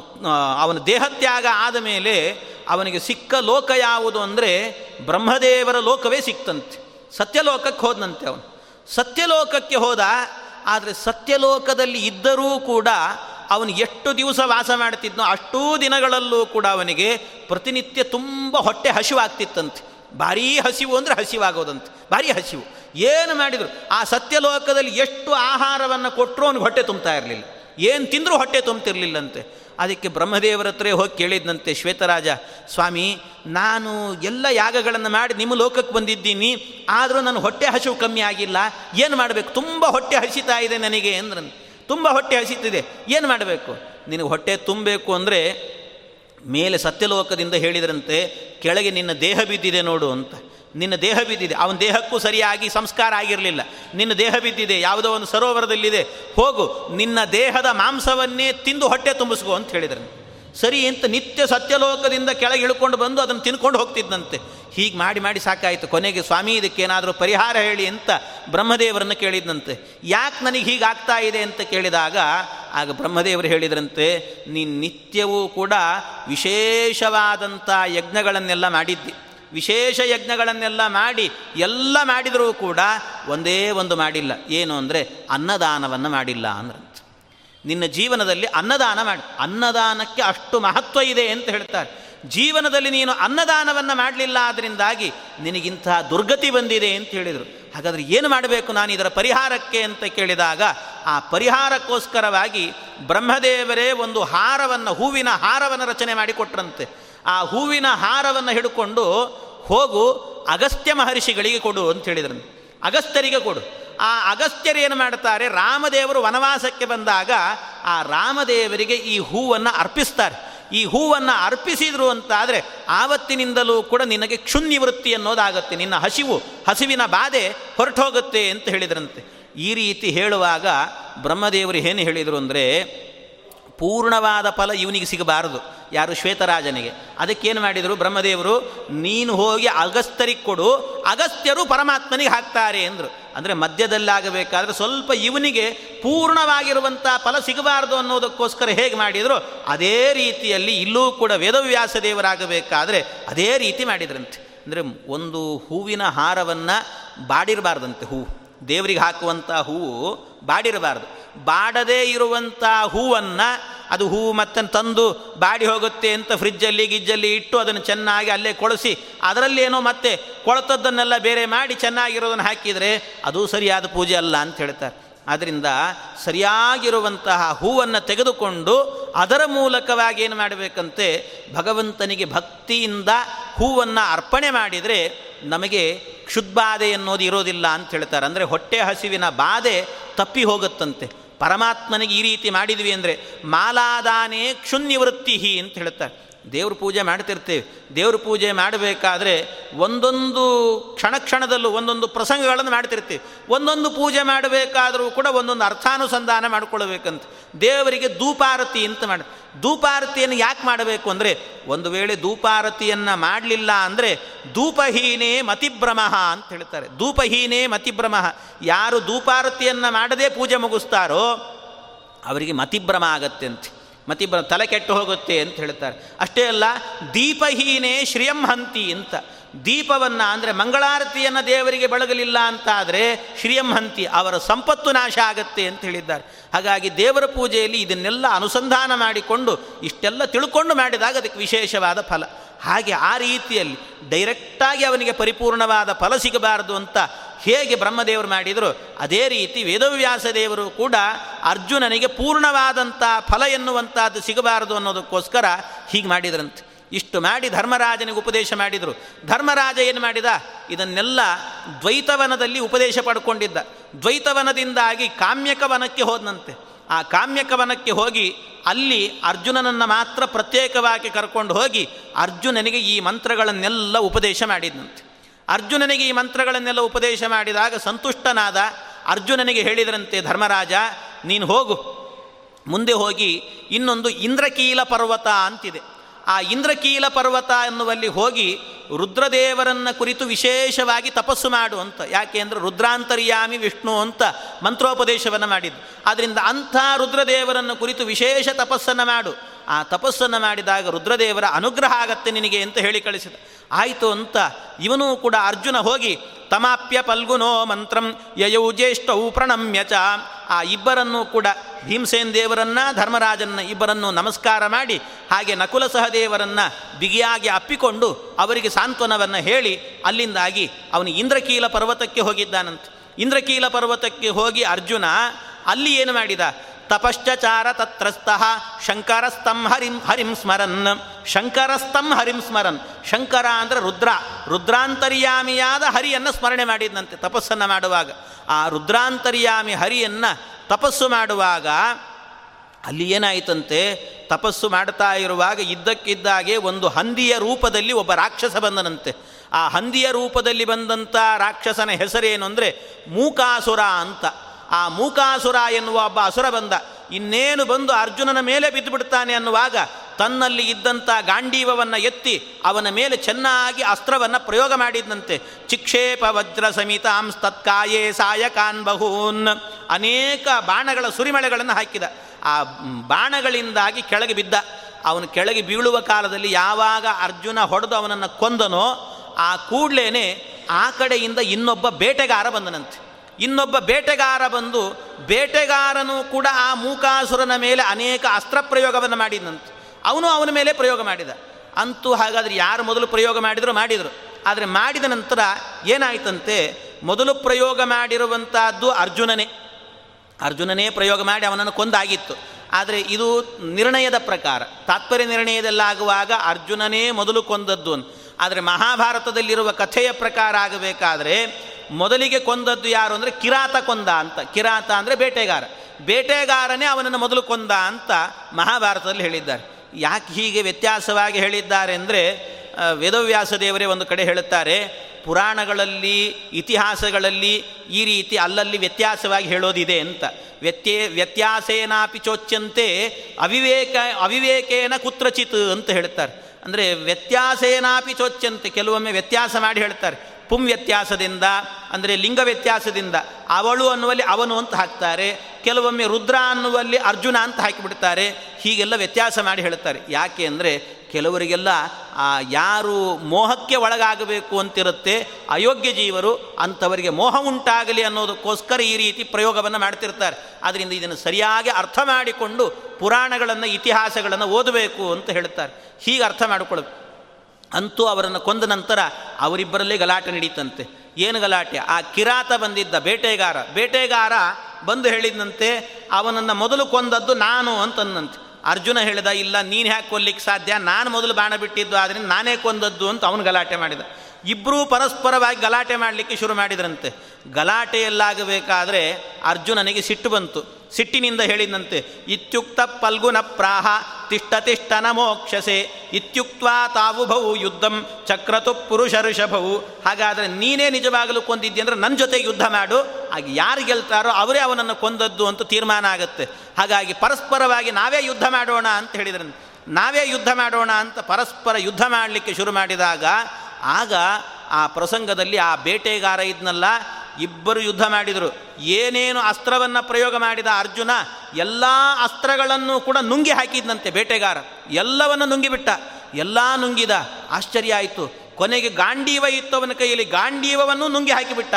A: ಅವನ ದೇಹತ್ಯಾಗ ಆದ ಮೇಲೆ ಅವನಿಗೆ ಸಿಕ್ಕ ಲೋಕ ಯಾವುದು ಅಂದರೆ ಬ್ರಹ್ಮದೇವರ ಲೋಕವೇ ಸಿಕ್ತಂತೆ. ಸತ್ಯಲೋಕಕ್ಕೆ ಹೋದನಂತೆ ಅವನು. ಸತ್ಯಲೋಕಕ್ಕೆ ಹೋದ ಆದರೆ ಸತ್ಯಲೋಕದಲ್ಲಿ ಇದ್ದರೂ ಕೂಡ ಅವನು ಎಷ್ಟು ದಿವಸ ವಾಸ ಮಾಡ್ತಿದ್ನೋ ಅಷ್ಟೂ ದಿನಗಳಲ್ಲೂ ಕೂಡ ಅವನಿಗೆ ಪ್ರತಿನಿತ್ಯ ತುಂಬ ಹೊಟ್ಟೆ ಹಸಿವಾಗ್ತಿತ್ತಂತೆ. ಭಾರೀ ಹಸಿವು ಅಂದರೆ ಹಸಿವಾಗೋದಂತೆ. ಭಾರೀ ಹಸಿವು. ಏನು ಮಾಡಿದರು? ಆ ಸತ್ಯಲೋಕದಲ್ಲಿ ಎಷ್ಟು ಆಹಾರವನ್ನು ಕೊಟ್ಟರು ಅವನಿಗೆ ಹೊಟ್ಟೆ ತುಂಬ್ತಾ ಇರಲಿಲ್ಲ. ಏನು ತಿಂದರೂ ಹೊಟ್ಟೆ ತುಂಬ್ತಿರ್ಲಿಲ್ಲಂತೆ. ಅದಕ್ಕೆ ಬ್ರಹ್ಮದೇವರ ಹತ್ರ ಹೋಗಿ ಕೇಳಿದ್ನಂತೆ, ಶ್ವೇತರಾಜ, ಸ್ವಾಮಿ, ನಾನು ಎಲ್ಲ ಯಾಗಗಳನ್ನು ಮಾಡಿ ನಿಮ್ಮ ಲೋಕಕ್ಕೆ ಬಂದಿದ್ದೀನಿ, ಆದರೂ ನನ್ನ ಹೊಟ್ಟೆ ಹಸಿವು ಕಮ್ಮಿ ಆಗಿಲ್ಲ, ಏನು ಮಾಡಬೇಕು? ತುಂಬ ಹೊಟ್ಟೆ ಹಸಿತಾ ಇದೆ ನನಗೆ ಅಂದ್ರೆ ತುಂಬ ಹೊಟ್ಟೆ ಹಸಿತಿದೆ, ಏನು ಮಾಡಬೇಕು? ನಿನಗೆ ಹೊಟ್ಟೆ ತುಂಬಬೇಕು ಅಂದರೆ, ಮೇಲೆ ಸತ್ಯಲೋಕದಿಂದ ಹೇಳಿದ್ರಂತೆ, ಕೆಳಗೆ ನಿನ್ನ ದೇಹ ಬಿದ್ದಿದೆ ನೋಡು ಅಂತ. ನಿನ್ನ ದೇಹ ಬಿದ್ದಿದೆ. ಅವನ ದೇಹಕ್ಕೂ ಸರಿಯಾಗಿ ಸಂಸ್ಕಾರ ಆಗಿರಲಿಲ್ಲ. ನಿನ್ನ ದೇಹ ಬಿದ್ದಿದೆ. ಯಾವುದೋ ಒಂದು ಸರೋವರದಲ್ಲಿದೆ. ಹೋಗು, ನಿನ್ನ ದೇಹದ ಮಾಂಸವನ್ನೇ ತಿಂದು ಹೊಟ್ಟೆ ತುಂಬಿಸ್ಕೋ ಅಂತ ಹೇಳಿದ್ರು. ಸರಿ ಅಂತ ನಿತ್ಯ ಸತ್ಯಲೋಕದಿಂದ ಕೆಳಗೆ ಇಳ್ಕೊಂಡು ಬಂದು ಅದನ್ನು ತಿನ್ಕೊಂಡು ಹೋಗ್ತಿದ್ದಂತೆ ಹೀಗೆ ಮಾಡಿ ಮಾಡಿ ಸಾಕಾಯಿತು. ಕೊನೆಗೆ ಸ್ವಾಮಿ ಇದಕ್ಕೇನಾದರೂ ಪರಿಹಾರ ಹೇಳಿ ಅಂತ ಬ್ರಹ್ಮದೇವರನ್ನು ಕೇಳಿದ್ದಂತೆ ಯಾಕೆ ನನಗೆ ಹೀಗಾಗ್ತಾ ಇದೆ ಅಂತ ಕೇಳಿದಾಗ, ಆಗ ಬ್ರಹ್ಮದೇವರು ಹೇಳಿದ್ರಂತೆ, ನೀನು ನಿತ್ಯವೂ ಕೂಡ ವಿಶೇಷವಾದಂಥ ಯಜ್ಞಗಳನ್ನೆಲ್ಲ ಮಾಡಿದ್ದಿ. ವಿಶೇಷ ಯಜ್ಞಗಳನ್ನೆಲ್ಲ ಮಾಡಿ ಎಲ್ಲ ಮಾಡಿದರೂ ಕೂಡ ಒಂದೇ ಒಂದು ಮಾಡಿಲ್ಲ. ಏನು ಅಂದರೆ ಅನ್ನದಾನವನ್ನು ಮಾಡಿಲ್ಲ ಅಂದ್ರೆ. ನಿನ್ನ ಜೀವನದಲ್ಲಿ ಅನ್ನದಾನ ಮಾಡಿ. ಅನ್ನದಾನಕ್ಕೆ ಅಷ್ಟು ಮಹತ್ವ ಇದೆ ಅಂತ ಹೇಳ್ತಾರೆ. ಜೀವನದಲ್ಲಿ ನೀನು ಅನ್ನದಾನವನ್ನು ಮಾಡಲಿಲ್ಲ ಅದರಿಂದಾಗಿ ನಿನಗಿಂತಹ ದುರ್ಗತಿ ಬಂದಿದೆ ಅಂತ ಹೇಳಿದರು. ಹಾಗಾದರೆ ಏನು ಮಾಡಬೇಕು ನಾನು ಇದರ ಪರಿಹಾರಕ್ಕೆ ಅಂತ ಕೇಳಿದಾಗ ಆ ಪರಿಹಾರಕ್ಕೋಸ್ಕರವಾಗಿ ಬ್ರಹ್ಮದೇವರೇ ಒಂದು ಹಾರವನ್ನು, ಹೂವಿನ ಹಾರವನ್ನು ರಚನೆ ಮಾಡಿಕೊಟ್ರಂತೆ. ಆ ಹೂವಿನ ಹಾರವನ್ನು ಹಿಡ್ಕೊಂಡು ಹೋಗು, ಅಗಸ್ತ್ಯ ಮಹರ್ಷಿಗಳಿಗೆ ಕೊಡು ಅಂತ ಹೇಳಿದ್ರಂತೆ. ಅಗಸ್ತ್ಯರಿಗೆ ಕೊಡು. ಆ ಅಗಸ್ತ್ಯರು ಏನು ಮಾಡ್ತಾರೆ, ರಾಮದೇವರು ವನವಾಸಕ್ಕೆ ಬಂದಾಗ ಆ ರಾಮದೇವರಿಗೆ ಈ ಹೂವನ್ನು ಅರ್ಪಿಸ್ತಾರೆ. ಈ ಹೂವನ್ನು ಅರ್ಪಿಸಿದ್ರು ಅಂತಾದರೆ ಆವತ್ತಿನಿಂದಲೂ ಕೂಡ ನಿನಗೆ ಕ್ಷುನ್ನಿವೃತ್ತಿ ಅನ್ನೋದಾಗತ್ತೆ. ನಿನ್ನ ಹಸಿವು, ಹಸಿವಿನ ಬಾಧೆ ಹೊರಟೋಗುತ್ತೆ ಅಂತ ಹೇಳಿದ್ರಂತೆ. ಈ ರೀತಿ ಹೇಳುವಾಗ ಬ್ರಹ್ಮದೇವರು ಏನು ಹೇಳಿದರು ಅಂದರೆ, ಪೂರ್ಣವಾದ ಫಲ ಇವನಿಗೆ ಸಿಗಬಾರದು. ಯಾರು ಶ್ವೇತರಾಜನಿಗೆ. ಅದಕ್ಕೇನು ಮಾಡಿದರು ಬ್ರಹ್ಮದೇವರು, ನೀನು ಹೋಗಿ ಅಗಸ್ತ್ಯರಿಗೆ ಕೊಡು, ಅಗಸ್ತ್ಯರು ಪರಮಾತ್ಮನಿಗೆ ಹಾಕ್ತಾರೆ ಅಂದರು. ಅಂದರೆ ಮಧ್ಯದಲ್ಲಾಗಬೇಕಾದ್ರೆ ಸ್ವಲ್ಪ ಇವನಿಗೆ ಪೂರ್ಣವಾಗಿರುವಂಥ ಫಲ ಸಿಗಬಾರದು ಅನ್ನೋದಕ್ಕೋಸ್ಕರ ಹೇಗೆ ಮಾಡಿದರು, ಅದೇ ರೀತಿಯಲ್ಲಿ ಇಲ್ಲೂ ಕೂಡ ವೇದವ್ಯಾಸ ದೇವರಾಗಬೇಕಾದ್ರೆ ಅದೇ ರೀತಿ ಮಾಡಿದ್ರಂತೆ. ಅಂದರೆ ಒಂದು ಹೂವಿನ ಹಾರವನ್ನು ಬಾಡಿರಬಾರ್ದಂತೆ ಹೂವು. ದೇವರಿಗೆ ಹಾಕುವಂಥ ಹೂವು ಬಾಡಿರಬಾರ್ದು. ಬಾಡದೇ ಇರುವಂಥ ಹೂವನ್ನು ಅದು ಹೂವು ಮತ್ತೆ ತಂದು ಬಾಡಿ ಹೋಗುತ್ತೆ ಅಂತ ಫ್ರಿಜ್ಜಲ್ಲಿ, ಗಿಜ್ಜಲ್ಲಿ ಇಟ್ಟು ಅದನ್ನು ಚೆನ್ನಾಗಿ ಅಲ್ಲೇ ಕೊಳಸಿ, ಅದರಲ್ಲಿ ಏನೋ ಮತ್ತೆ ಕೊಳತದ್ದನ್ನೆಲ್ಲ ಬೇರೆ ಮಾಡಿ ಚೆನ್ನಾಗಿರೋದನ್ನು ಹಾಕಿದರೆ ಅದು ಸರಿಯಾದ ಪೂಜೆ ಅಲ್ಲ ಅಂತ ಹೇಳ್ತಾರೆ. ಆದ್ದರಿಂದ ಸರಿಯಾಗಿರುವಂತಹ ಹೂವನ್ನು ತೆಗೆದುಕೊಂಡು ಅದರ ಮೂಲಕವಾಗಿ ಏನು ಮಾಡಬೇಕಂತೆ, ಭಗವಂತನಿಗೆ ಭಕ್ತಿಯಿಂದ ಹೂವನ್ನು ಅರ್ಪಣೆ ಮಾಡಿದರೆ ನಮಗೆ ಕ್ಷುದ್ಬಾಧೆ ಅನ್ನೋದು ಇರೋದಿಲ್ಲ ಅಂತ ಹೇಳ್ತಾರೆ. ಅಂದರೆ ಹೊಟ್ಟೆ ಹಸಿವಿನ ಬಾಧೆ ತಪ್ಪಿ ಹೋಗುತ್ತಂತೆ. ಪರಮಾತ್ಮನಿಗೆ ಈ ರೀತಿ ಮಾಡಿದ್ವಿ ಅಂದರೆ ಮಾಲಾದಾನೇ ಕ್ಷುನ್ನಿವೃತ್ತಿ ಅಂತ ಹೇಳುತ್ತಾರೆ. ದೇವ್ರ ಪೂಜೆ ಮಾಡ್ತಿರ್ತೇವೆ. ದೇವ್ರ ಪೂಜೆ ಮಾಡಬೇಕಾದ್ರೆ ಒಂದೊಂದು ಕ್ಷಣ ಕ್ಷಣದಲ್ಲೂ ಒಂದೊಂದು ಪ್ರಸಂಗಗಳನ್ನು ಮಾಡ್ತಿರ್ತೀವಿ. ಒಂದೊಂದು ಪೂಜೆ ಮಾಡಬೇಕಾದರೂ ಕೂಡ ಒಂದೊಂದು ಅರ್ಥಾನುಸಂಧಾನ ಮಾಡಿಕೊಳ್ಬೇಕಂತ. ದೇವರಿಗೆ ಧೂಪಾರತಿ ಅಂತ ಮಾಡಿ, ಧೂಪಾರತಿಯನ್ನು ಯಾಕೆ ಮಾಡಬೇಕು ಅಂದರೆ, ಒಂದು ವೇಳೆ ಧೂಪಾರತಿಯನ್ನು ಮಾಡಲಿಲ್ಲ ಅಂದರೆ, ಧೂಪಹೀನೇ ಮತಿಭ್ರಮಃ ಅಂತ ಹೇಳ್ತಾರೆ. ಧೂಪಹೀನೇ ಮತಿಭ್ರಮಃ. ಯಾರು ಧೂಪಾರತಿಯನ್ನು ಮಾಡದೇ ಪೂಜೆ ಮುಗಿಸ್ತಾರೋ, ಅವರಿಗೆ ಮತಿಭ್ರಮ ಆಗತ್ತೆ ಅಂತ, ಮತಿಭ್ರಮ, ತಲೆ ಕೆಟ್ಟು ಹೋಗುತ್ತೆ ಅಂತ ಹೇಳ್ತಾರೆ. ಅಷ್ಟೇ ಅಲ್ಲ, ದೀಪಹೀನೇ ಶ್ರಿಯಂ ಹಂತಿ ಅಂತ. ದೀಪವನ್ನು ಅಂದರೆ ಮಂಗಳಾರತಿಯನ್ನು ದೇವರಿಗೆ ಬಳಗಲಿಲ್ಲ ಅಂತಾದರೆ, ಶ್ರೀಯಂ ಹಂತಿ, ಅವರ ಸಂಪತ್ತು ನಾಶ ಆಗತ್ತೆ ಅಂತ ಹೇಳಿದ್ದಾರೆ. ಹಾಗಾಗಿ ದೇವರ ಪೂಜೆಯಲ್ಲಿ ಇದನ್ನೆಲ್ಲ ಅನುಸಂಧಾನ ಮಾಡಿಕೊಂಡು ಇಷ್ಟೆಲ್ಲ ತಿಳ್ಕೊಂಡು ಮಾಡಿದಾಗ ಅದಕ್ಕೆ ವಿಶೇಷವಾದ ಫಲ. ಹಾಗೆ ಆ ರೀತಿಯಲ್ಲಿ ಡೈರೆಕ್ಟಾಗಿ ಅವನಿಗೆ ಪರಿಪೂರ್ಣವಾದ ಫಲ ಸಿಗಬಾರದು ಅಂತ ಹೇಗೆ ಬ್ರಹ್ಮದೇವರು ಮಾಡಿದರು, ಅದೇ ರೀತಿ ವೇದವ್ಯಾಸ ದೇವರು ಕೂಡ ಅರ್ಜುನನಿಗೆ ಪೂರ್ಣವಾದಂಥ ಫಲ ಎನ್ನುವಂಥದ್ದು ಸಿಗಬಾರದು ಅನ್ನೋದಕ್ಕೋಸ್ಕರ ಹೀಗೆ ಮಾಡಿದ್ರಂತೆ. ಇಷ್ಟು ಮಾಡಿ ಧರ್ಮರಾಜನಿಗೆ ಉಪದೇಶ ಮಾಡಿದರು. ಧರ್ಮರಾಜ ಏನು ಮಾಡಿದ? ಇದನ್ನೆಲ್ಲ ದ್ವೈತವನದಲ್ಲಿ ಉಪದೇಶ ಪಡ್ಕೊಂಡಿದ್ದ. ದ್ವೈತವನದಿಂದಾಗಿ ಕಾಮ್ಯಕವನಕ್ಕೆ ಹೋದನಂತೆ. ಆ ಕಾಮ್ಯಕವನಕ್ಕೆ ಹೋಗಿ ಅಲ್ಲಿ ಅರ್ಜುನನನ್ನು ಮಾತ್ರ ಪ್ರತ್ಯೇಕವಾಗಿ ಕರ್ಕೊಂಡು ಹೋಗಿ ಅರ್ಜುನನಿಗೆ ಈ ಮಂತ್ರಗಳನ್ನೆಲ್ಲ ಉಪದೇಶ ಮಾಡಿದ್ನಂತೆ. ಅರ್ಜುನನಿಗೆ ಈ ಮಂತ್ರಗಳನ್ನೆಲ್ಲ ಉಪದೇಶ ಮಾಡಿದಾಗ ಸಂತುಷ್ಟನಾದ ಅರ್ಜುನನಿಗೆ ಹೇಳಿದರಂತೆ, ಧರ್ಮರಾಜ, ನೀನು ಹೋಗು. ಮುಂದೆ ಹೋಗಿ ಇನ್ನೊಂದು ಇಂದ್ರಕೀಲ ಪರ್ವತ ಅಂತಿದೆ. ಆ ಇಂದ್ರಕೀಲ ಪರ್ವತ ಎನ್ನುವಲ್ಲಿ ಹೋಗಿ ರುದ್ರದೇವರನ್ನ ಕುರಿತು ವಿಶೇಷವಾಗಿ ತಪಸ್ಸು ಮಾಡು ಅಂತ. ಯಾಕೆ ಅಂದರೆ ರುದ್ರಾಂತರ್ಯಾಮಿ ವಿಷ್ಣು ಅಂತ ಮಂತ್ರೋಪದೇಶವನ್ನು ಮಾಡಿದ್ದು. ಆದ್ದರಿಂದ ಅಂಥ ರುದ್ರದೇವರನ್ನು ಕುರಿತು ವಿಶೇಷ ತಪಸ್ಸನ್ನು ಮಾಡು. ಆ ತಪಸ್ಸನ್ನು ಮಾಡಿದಾಗ ರುದ್ರದೇವರ ಅನುಗ್ರಹ ಆಗತ್ತೆ ನಿನಗೆ ಅಂತ ಹೇಳಿ ಕಳಿಸಿದ. ಆಯಿತು ಅಂತ ಇವನೂ ಕೂಡ ಅರ್ಜುನ ಹೋಗಿ, ತಮಾಪ್ಯ ಪಲ್ಗುನೋ ಮಂತ್ರಂ ಯಯೌ ಜ್ಯೇಷ್ಠೌ ಪ್ರಣಮ್ಯ ಚ. ಆ ಇಬ್ಬರನ್ನೂ ಕೂಡ ಭೀಮಸೇನ್ ದೇವರನ್ನ, ಧರ್ಮರಾಜನ್ನ ಇಬ್ಬರನ್ನು ನಮಸ್ಕಾರ ಮಾಡಿ, ಹಾಗೆ ನಕುಲ ಸಹದೇವರನ್ನು ಬಿಗಿಯಾಗಿ ಅಪ್ಪಿಕೊಂಡು ಅವರಿಗೆ ಸಾಂತ್ವನವನ್ನು ಹೇಳಿ, ಅಲ್ಲಿಂದಾಗಿ ಅವನು ಇಂದ್ರಕೀಲ ಪರ್ವತಕ್ಕೆ ಹೋಗಿದ್ದಾನಂತೆ. ಇಂದ್ರಕೀಲ ಪರ್ವತಕ್ಕೆ ಹೋಗಿ ಅರ್ಜುನ ಅಲ್ಲಿ ಏನು ಮಾಡಿದ? ತಪಶ್ಚಾರ ತತ್ರಸ್ತಃ ಶಂಕರಸ್ತಂ ಹರಿಂ ಹರಿಂ ಸ್ಮರನ್. ಶಂಕರಸ್ತಂ ಹರಿಂ ಸ್ಮರನ್. ಶಂಕರ ಅಂದರೆ ರುದ್ರ. ರುದ್ರಾಂತರ್ಯಾಮಿಯಾದ ಹರಿಯನ್ನು ಸ್ಮರಣೆ ಮಾಡಿದಂತೆ ತಪಸ್ಸನ್ನು ಮಾಡುವಾಗ. ಆ ರುದ್ರಾಂತರ್ಯಾಮಿ ಹರಿಯನ್ನು ತಪಸ್ಸು ಮಾಡುವಾಗ ಅಲ್ಲಿ ಏನಾಯಿತಂತೆ? ತಪಸ್ಸು ಮಾಡ್ತಾ ಇರುವಾಗ ಇದ್ದಕ್ಕಿದ್ದಾಗೆ ಒಂದು ಹಂದಿಯ ರೂಪದಲ್ಲಿ ಒಬ್ಬ ರಾಕ್ಷಸ ಬಂದನಂತೆ. ಆ ಹಂದಿಯ ರೂಪದಲ್ಲಿ ಬಂದಂಥ ರಾಕ್ಷಸನ ಹೆಸರೇನು ಅಂದರೆ ಮೂಕಾಸುರ ಅಂತ. ಆ ಮೂಕಾಸುರ ಎನ್ನುವ ಒಬ್ಬ ಅಸುರ ಬಂದ. ಇನ್ನೇನು ಬಂದು ಅರ್ಜುನನ ಮೇಲೆ ಬಿದ್ದು ಬಿಡ್ತಾನೆ ಅನ್ನುವಾಗ ತನ್ನಲ್ಲಿ ಇದ್ದಂಥ ಗಾಂಡೀವವನ್ನು ಎತ್ತಿ ಅವನ ಮೇಲೆ ಚೆನ್ನಾಗಿ ಅಸ್ತ್ರವನ್ನು ಪ್ರಯೋಗ ಮಾಡಿದಂತೆ ಚಿಕ್ಷೇಪ ವಜ್ರ ತತ್ಕಾಯೇ ಸಾಯಕಾನ್ ಬಹೂನ್. ಅನೇಕ ಬಾಣಗಳ ಸುರಿಮಳೆಗಳನ್ನು ಹಾಕಿದ. ಆ ಬಾಣಗಳಿಂದಾಗಿ ಕೆಳಗೆ ಬಿದ್ದ. ಅವನು ಕೆಳಗೆ ಬೀಳುವ ಕಾಲದಲ್ಲಿ ಯಾವಾಗ ಅರ್ಜುನ ಹೊಡೆದು ಅವನನ್ನು ಕೊಂದನೋ ಆ ಕೂಡ್ಲೇನೆ ಆ ಕಡೆಯಿಂದ ಇನ್ನೊಬ್ಬ ಬೇಟೆಗಾರ ಬಂದನಂತೆ. ಇನ್ನೊಬ್ಬ ಬೇಟೆಗಾರ ಬಂದು ಬೇಟೆಗಾರನು ಕೂಡ ಆ ಮೂಕಾಸುರನ ಮೇಲೆ ಅನೇಕ ಅಸ್ತ್ರ ಪ್ರಯೋಗವನ್ನು ಮಾಡಿದಂತೆ ಅವನು ಅವನ ಮೇಲೆ ಪ್ರಯೋಗ ಮಾಡಿದ. ಅಂತೂ ಹಾಗಾದರೆ ಯಾರು ಮೊದಲು ಪ್ರಯೋಗ ಮಾಡಿದರೂ? ಮಾಡಿದರು. ಆದರೆ ಮಾಡಿದ ನಂತರ ಏನಾಯ್ತಂತೆ? ಮೊದಲು ಪ್ರಯೋಗ ಮಾಡಿರುವಂತಹದ್ದು ಅರ್ಜುನನೇ. ಅರ್ಜುನನೇ ಪ್ರಯೋಗ ಮಾಡಿ ಅವನನ್ನು ಕೊಂದಾಗಿತ್ತು. ಆದರೆ ಇದು ನಿರ್ಣಯದ ಪ್ರಕಾರ. ತಾತ್ಪರ್ಯ ನಿರ್ಣಯದಲ್ಲಾಗುವಾಗ ಅರ್ಜುನನೇ ಮೊದಲು ಕೊಂದದ್ದು. ಆದರೆ ಮಹಾಭಾರತದಲ್ಲಿರುವ ಕಥೆಯ ಪ್ರಕಾರ ಆಗಬೇಕಾದ್ರೆ ಮೊದಲಿಗೆ ಕೊಂದದ್ದು ಯಾರು ಅಂದರೆ ಕಿರಾತ ಕೊಂದ ಅಂತ. ಕಿರಾತ ಅಂದರೆ ಬೇಟೆಗಾರ. ಬೇಟೆಗಾರನೇ ಅವನನ್ನು ಮೊದಲು ಕೊಂದ ಅಂತ ಮಹಾಭಾರತದಲ್ಲಿ ಹೇಳಿದ್ದಾರೆ. ಯಾಕೆ ಹೀಗೆ ವ್ಯತ್ಯಾಸವಾಗಿ ಹೇಳಿದ್ದಾರೆ ಅಂದರೆ ವೇದವ್ಯಾಸ ದೇವರೇ ಒಂದು ಕಡೆ ಹೇಳುತ್ತಾರೆ, ಪುರಾಣಗಳಲ್ಲಿ, ಇತಿಹಾಸಗಳಲ್ಲಿ ಈ ರೀತಿ ಅಲ್ಲಲ್ಲಿ ವ್ಯತ್ಯಾಸವಾಗಿ ಹೇಳೋದಿದೆ ಅಂತ. ವ್ಯತ್ಯೇ, ವ್ಯತ್ಯಾಸೇನಾಪಿ ಚೋಚ್ಯಂತೆ ಅವಿವೇಕ, ಅವಿವೇಕೇನ ಕುತ್ರಚಿತ್ ಅಂತ ಹೇಳ್ತಾರೆ ಅಂದರೆ ವ್ಯತ್ಯಾಸೇನಾಪಿ ಚೋಚ್ಯಂತೆ, ಕೆಲವೊಮ್ಮೆ ವ್ಯತ್ಯಾಸ ಮಾಡಿ ಹೇಳ್ತಾರೆ ಪುಂ ವ್ಯತ್ಯಾಸದಿಂದ, ಅಂದರೆ ಲಿಂಗ ವ್ಯತ್ಯಾಸದಿಂದ ಅವಳು ಅನ್ನುವಲ್ಲಿ ಅವನು ಅಂತ ಹಾಕ್ತಾರೆ, ಕೆಲವೊಮ್ಮೆ ರುದ್ರ ಅನ್ನುವಲ್ಲಿ ಅರ್ಜುನ ಅಂತ ಹಾಕಿಬಿಡ್ತಾರೆ, ಹೀಗೆಲ್ಲ ವ್ಯತ್ಯಾಸ ಮಾಡಿ ಹೇಳ್ತಾರೆ ಯಾಕೆ ಅಂದರೆ ಕೆಲವರಿಗೆಲ್ಲ ಯಾರು ಮೋಹಕ್ಕೆ ಒಳಗಾಗಬೇಕು ಅಂತಿರುತ್ತೆ, ಅಯೋಗ್ಯ ಜೀವರು ಅಂಥವರಿಗೆ ಮೋಹ ಉಂಟಾಗಲಿ ಅನ್ನೋದಕ್ಕೋಸ್ಕರ ಈ ರೀತಿ ಪ್ರಯೋಗವನ್ನು ಮಾಡ್ತಿರ್ತಾರೆ. ಆದ್ದರಿಂದ ಇದನ್ನು ಸರಿಯಾಗಿ ಅರ್ಥ ಮಾಡಿಕೊಂಡು ಪುರಾಣಗಳನ್ನು, ಇತಿಹಾಸಗಳನ್ನು ಓದಬೇಕು ಅಂತ ಹೇಳ್ತಾರೆ ಹೀಗೆ ಅರ್ಥ ಮಾಡಿಕೊಳ್ಳಬೇಕು. ಅಂತೂ ಅವರನ್ನು ಕೊಂದ ನಂತರ ಅವರಿಬ್ಬರಲ್ಲಿ ಗಲಾಟೆ ನಡೀತಂತೆ. ಏನು ಗಲಾಟೆ? ಆ ಕಿರಾತ ಬಂದಿದ್ದ ಬೇಟೆಗಾರ. ಬೇಟೆಗಾರ ಬಂದು ಹೇಳಿದಂತೆ, ಅವನನ್ನು ಮೊದಲು ಕೊಂದದ್ದು ನಾನು ಅಂತಂದಂತೆ ಅರ್ಜುನ ಹೇಳಿದ, ಇಲ್ಲ, ನೀನು ಹ್ಯಾಕೆ ಕೊಲ್ಲಿಕ್ಕೆ ಸಾಧ್ಯ? ನಾನು ಮೊದಲು ಬಾಣ ಬಿಟ್ಟಿದ್ದು ಆದ್ದರಿಂದ ನಾನೇ ಕೊಂದದ್ದು ಅಂತ ಅವನು ಗಲಾಟೆ ಮಾಡಿದ. ಇಬ್ಬರೂ ಪರಸ್ಪರವಾಗಿ ಗಲಾಟೆ ಮಾಡಲಿಕ್ಕೆ ಶುರು ಮಾಡಿದ್ರಂತೆ. ಗಲಾಟೆಯಲ್ಲಾಗಬೇಕಾದ್ರೆ ಅರ್ಜುನನಿಗೆ ಸಿಟ್ಟು ಬಂತು. ಸಿಟ್ಟಿನಿಂದ ಹೇಳಿದಂತೆ ಇತ್ಯುಕ್ತ ಪಲ್ಗುನ ಪ್ರಾಹ ತಿಷ್ಠತಿಷ್ಠನ ಮೋಕ್ಷಸೆ ಇತ್ಯುಕ್ತ ತಾವು ಭವು ಯುದ್ಧಂ ಚಕ್ರತು ಪುರುಷ ಋಷಭವು. ಹಾಗಾದರೆ ನೀನೇ ನಿಜವಾಗಲು ಕೊಂದಿದ್ದಿ ಅಂದರೆ ನನ್ನ ಜೊತೆ ಯುದ್ಧ ಮಾಡು. ಆಗ ಯಾರು ಗೆಲ್ತಾರೋ ಅವರೇ ಅವನನ್ನು ಕೊಂದದ್ದು ಅಂತ ತೀರ್ಮಾನ ಆಗುತ್ತೆ. ಹಾಗಾಗಿ ಪರಸ್ಪರವಾಗಿ ನಾವೇ ಯುದ್ಧ ಮಾಡೋಣ ಅಂತ ಹೇಳಿದ್ರಂತೆ. ನಾವೇ ಯುದ್ಧ ಮಾಡೋಣ ಅಂತ ಪರಸ್ಪರ ಯುದ್ಧ ಮಾಡಲಿಕ್ಕೆ ಶುರು ಮಾಡಿದಾಗ ಆಗ ಆ ಪ್ರಸಂಗದಲ್ಲಿ ಆ ಬೇಟೆಗಾರ ಇದ್ನಲ್ಲ, ಇಬ್ಬರು ಯುದ್ಧ ಮಾಡಿದರು. ಏನೇನು ಅಸ್ತ್ರವನ್ನು ಪ್ರಯೋಗ ಮಾಡಿದ ಅರ್ಜುನ, ಎಲ್ಲ ಅಸ್ತ್ರಗಳನ್ನು ಕೂಡ ನುಂಗಿ ಹಾಕಿದ್ನಂತೆ ಬೇಟೆಗಾರ. ಎಲ್ಲವನ್ನು ನುಂಗಿಬಿಟ್ಟ. ಎಲ್ಲ ನುಂಗಿದ. ಆಶ್ಚರ್ಯ ಆಯಿತು. ಕೊನೆಗೆ ಗಾಂಡೀವ ಇತ್ತು ಅವನ ಕೈಯಲ್ಲಿ ಗಾಂಡೀವವನ್ನು ನುಂಗಿ ಹಾಕಿಬಿಟ್ಟ.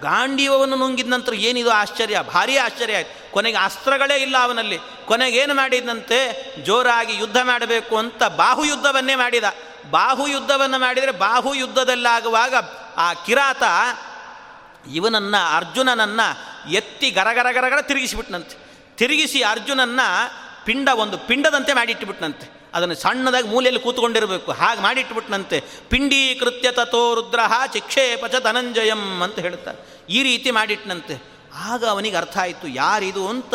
A: ಗಾಂಡೀವವನ್ನು ನುಂಗಿದ ನಂತರ ಏನಿದು ಆಶ್ಚರ್ಯ? ಭಾರಿ ಆಶ್ಚರ್ಯ ಆಯಿತು. ಕೊನೆಗೆ ಅಸ್ತ್ರಗಳೇ ಇಲ್ಲ ಅವನಲ್ಲಿ. ಕೊನೆಗೆ ಏನು ಮಾಡಿದಂತೆ ಜೋರಾಗಿ ಯುದ್ಧ ಮಾಡಬೇಕು ಅಂತ ಬಾಹು ಯುದ್ಧವನ್ನೇ ಮಾಡಿದ. ಬಾಹು ಯುದ್ಧವನ್ನು ಮಾಡಿದರೆ ಬಾಹು ಯುದ್ಧದಲ್ಲಾಗುವಾಗ ಆ ಕಿರಾತ ಇವನನ್ನು, ಅರ್ಜುನನನ್ನು ಎತ್ತಿ ಗರಗರಗರಗರ ತಿರುಗಿಸಿಬಿಟ್ನಂತೆ. ತಿರುಗಿಸಿ ಅರ್ಜುನನ್ನು ಪಿಂಡ ಒಂದು ಪಿಂಡದಂತೆ ಮಾಡಿಟ್ಟುಬಿಟ್ನಂತೆ ಅದನ್ನು ಸಣ್ಣದಾಗಿ ಮೂಲೆಯಲ್ಲಿ ಕೂತ್ಕೊಂಡಿರಬೇಕು. ಹಾಗೆ ಮಾಡಿಟ್ಬಿಟ್ನಂತೆ. ಪಿಂಡೀಕೃತ್ಯ ತಥೋ ರುದ್ರ ಚಿಕ್ಷೇಪಚ ಧನಂಜಯಂ ಅಂತ ಹೇಳ್ತಾರೆ. ಈ ರೀತಿ ಮಾಡಿಟ್ನಂತೆ. ಆಗ ಅವನಿಗೆ ಅರ್ಥ ಆಯಿತು, ಯಾರಿದು ಅಂತ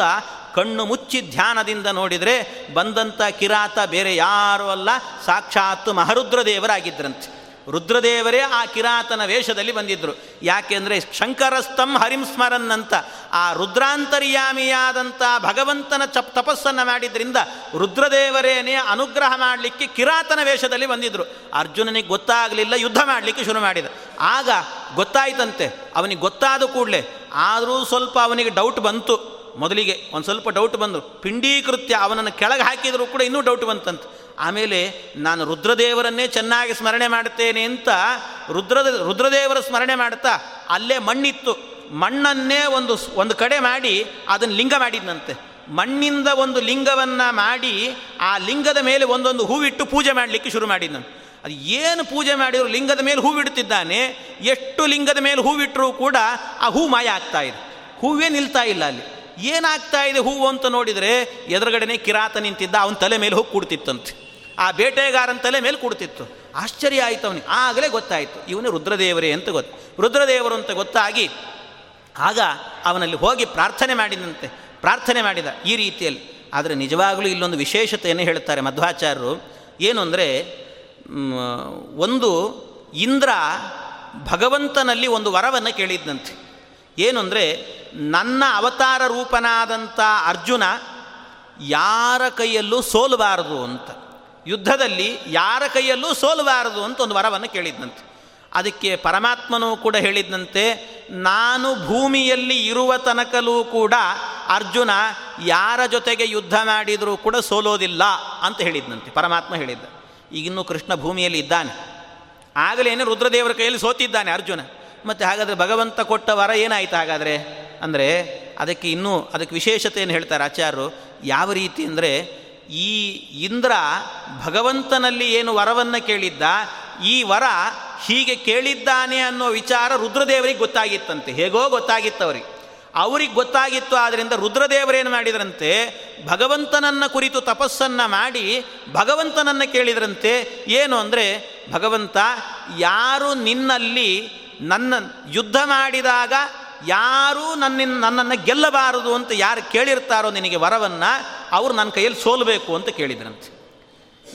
A: ಕಣ್ಣು ಮುಚ್ಚಿ ಧ್ಯಾನದಿಂದ ನೋಡಿದರೆ ಬಂದಂಥ ಕಿರಾತ ಬೇರೆ ಯಾರೂ ಅಲ್ಲ, ಸಾಕ್ಷಾತ್ತು ಮಹರುದ್ರದೇವರಾಗಿದ್ದರಂತೆ ರುದ್ರದೇವರೇ ಆ ಕಿರಾತನ ವೇಷದಲ್ಲಿ ಬಂದಿದ್ದರು ಯಾಕೆಂದರೆ ಶಂಕರಸ್ತಂ ಹರಿಂ ಅಂತ ಆ ರುದ್ರಾಂತರ್ಯಾಮಿಯಾದಂಥ ಭಗವಂತನ ಚಪ್ ತಪಸ್ಸನ್ನು ಮಾಡಿದ್ರಿಂದ ರುದ್ರದೇವರೇನೇ ಅನುಗ್ರಹ ಮಾಡಲಿಕ್ಕೆ ಕಿರಾತನ ವೇಷದಲ್ಲಿ ಬಂದಿದ್ದರು ಅರ್ಜುನನಿಗೆ ಗೊತ್ತಾಗಲಿಲ್ಲ, ಯುದ್ಧ ಮಾಡಲಿಕ್ಕೆ ಶುರು ಮಾಡಿದ. ಆಗ ಗೊತ್ತಾಯಿತಂತೆ, ಅವನಿಗೆ ಗೊತ್ತಾದ ಕೂಡಲೇ. ಆದರೂ ಸ್ವಲ್ಪ ಅವನಿಗೆ ಡೌಟ್ ಬಂತು. ಮೊದಲಿಗೆ ಒಂದು ಸ್ವಲ್ಪ ಡೌಟ್ ಬಂದು, ಪಿಂಡೀಕೃತ್ಯ ಅವನನ್ನು ಕೆಳಗೆ ಹಾಕಿದರೂ ಕೂಡ ಇನ್ನೂ ಡೌಟ್ ಬಂತಂತೆ. ಆಮೇಲೆ ನಾನು ರುದ್ರದೇವರನ್ನೇ ಚೆನ್ನಾಗಿ ಸ್ಮರಣೆ ಮಾಡುತ್ತೇನೆ ಅಂತ ರುದ್ರದ ರುದ್ರದೇವರ ಸ್ಮರಣೆ ಮಾಡ್ತಾ ಅಲ್ಲೇ ಮಣ್ಣಿತ್ತು. ಮಣ್ಣನ್ನೇ ಒಂದು ಒಂದು ಕಡೆ ಮಾಡಿ ಅದನ್ನು ಲಿಂಗ ಮಾಡಿದ್ನಂತೆ. ಮಣ್ಣಿಂದ ಒಂದು ಲಿಂಗವನ್ನು ಮಾಡಿ ಆ ಲಿಂಗದ ಮೇಲೆ ಒಂದೊಂದು ಹೂವಿಟ್ಟು ಪೂಜೆ ಮಾಡಲಿಕ್ಕೆ ಶುರು ಮಾಡಿದ್ನಂತೆ. ಅದು ಏನು ಪೂಜೆ ಮಾಡಿದ್ರು ಲಿಂಗದ ಮೇಲೆ ಹೂವಿಡುತ್ತಿದ್ದಾನೆ ಎಷ್ಟು ಲಿಂಗದ ಮೇಲೆ ಹೂವಿಟ್ಟರೂ ಕೂಡ ಆ ಹೂ ಮಾಯ ಆಗ್ತಾ ಇದೆ. ಹೂವೇ ನಿಲ್ತಾ ಇಲ್ಲ ಅಲ್ಲಿ. ಏನಾಗ್ತಾ ಇದೆ ಹೂವು ಅಂತ ನೋಡಿದರೆ ಎದುರುಗಡೆನೆ ಕಿರಾತ ನಿಂತಿದ್ದ ಅವನ ತಲೆ ಮೇಲೆ ಹೋಗಿ ಕೂಡ್ತಿತ್ತಂತೆ. ಆ ಬೇಟೆಗಾರನ ತಲೆ ಮೇಲೆ ಕೂಡ್ತಿತ್ತು. ಆಶ್ಚರ್ಯ ಆಯಿತು ಅವನಿಗೆ. ಆಗಲೇ ಗೊತ್ತಾಯಿತು. ಇವನು ರುದ್ರದೇವರೇ ಅಂತ ಗೊತ್ತು. ರುದ್ರದೇವರು ಅಂತ ಗೊತ್ತಾಗಿ ಆಗ ಅವನಲ್ಲಿ ಹೋಗಿ ಪ್ರಾರ್ಥನೆ ಮಾಡಿದಂತೆ. ಪ್ರಾರ್ಥನೆ ಮಾಡಿದ ಈ ರೀತಿಯಲ್ಲಿ. ಆದರೆ ನಿಜವಾಗಲೂ ಇಲ್ಲೊಂದು ವಿಶೇಷತೆಯನ್ನು ಹೇಳ್ತಾರೆ ಮಧ್ವಾಚಾರ್ಯರು. ಏನು ಅಂದರೆ ಒಂದು ಇಂದ್ರ ಭಗವಂತನಲ್ಲಿ ಒಂದು ವರವನ್ನು ಕೇಳಿದ್ದಂತೆ ಏನು ಅಂದರೆ ನನ್ನ ಅವತಾರ ರೂಪನಾದಂಥ ಅರ್ಜುನ ಯಾರ ಕೈಯಲ್ಲೂ ಸೋಲಬಾರದು ಅಂತ. ಯುದ್ಧದಲ್ಲಿ ಯಾರ ಕೈಯಲ್ಲೂ ಸೋಲಬಾರದು ಅಂತ ಒಂದು ವರವನ್ನು ಕೇಳಿದ್ನಂತೆ. ಅದಕ್ಕೆ ಪರಮಾತ್ಮನೂ ಕೂಡ ಹೇಳಿದ್ದಂತೆ ನಾನು ಭೂಮಿಯಲ್ಲಿ ಇರುವ ತನಕಲೂ ಕೂಡ ಅರ್ಜುನ ಯಾರ ಜೊತೆಗೆ ಯುದ್ಧ ಮಾಡಿದರೂ ಕೂಡ ಸೋಲೋದಿಲ್ಲ ಅಂತ ಹೇಳಿದ್ನಂತೆ, ಪರಮಾತ್ಮ ಹೇಳಿದ್ದ. ಈಗಿನ್ನೂ ಕೃಷ್ಣ ಭೂಮಿಯಲ್ಲಿ ಇದ್ದಾನೆ. ಆಗಲೇನೆ ರುದ್ರದೇವರ ಕೈಯಲ್ಲಿ ಸೋತಿದ್ದಾನೆ ಅರ್ಜುನ. ಮತ್ತು ಹಾಗಾದರೆ ಭಗವಂತ ಕೊಟ್ಟ ವರ ಏನಾಯಿತು ಹಾಗಾದರೆ? ಅಂದರೆ ಅದಕ್ಕೆ ಇನ್ನೂ ಅದಕ್ಕೆ ವಿಶೇಷತೆಯನ್ನು ಹೇಳ್ತಾರೆ ಆಚಾರ್ಯರು. ಯಾವ ರೀತಿ ಅಂದರೆ ಈ ಇಂದ್ರ ಭಗವಂತನಲ್ಲಿ ಏನು ವರವನ್ನು ಕೇಳಿದ್ದ, ಈ ವರ ಹೀಗೆ ಕೇಳಿದ್ದಾನೆ ಅನ್ನೋ ವಿಚಾರ ರುದ್ರದೇವರಿಗೆ ಗೊತ್ತಾಗಿತ್ತಂತೆ. ಹೇಗೋ ಗೊತ್ತಾಗಿತ್ತು ಅವರಿಗೆ. ಅವ್ರಿಗೆ ಗೊತ್ತಾಗಿತ್ತು ಆದ್ದರಿಂದ ರುದ್ರದೇವರೇನು ಮಾಡಿದ್ರಂತೆ? ಭಗವಂತನನ್ನ ಕುರಿತು ತಪಸ್ಸನ್ನು ಮಾಡಿ ಭಗವಂತನನ್ನು ಕೇಳಿದ್ರಂತೆ. ಏನು ಅಂದರೆ, ಭಗವಂತ ಯಾರು ನಿನ್ನಲ್ಲಿ ನನ್ನ ಯುದ್ಧ ಮಾಡಿದಾಗ ಯಾರೂ ನನ್ನ ನನ್ನನ್ನು ಗೆಲ್ಲಬಾರದು ಅಂತ ಯಾರು ಕೇಳಿರ್ತಾರೋ ನಿನಗೆ ವರವನ್ನು ಅವರು ನನ್ನ ಕೈಯಲ್ಲಿ ಸೋಲಬೇಕು ಅಂತ ಕೇಳಿದ್ರಂತೆ.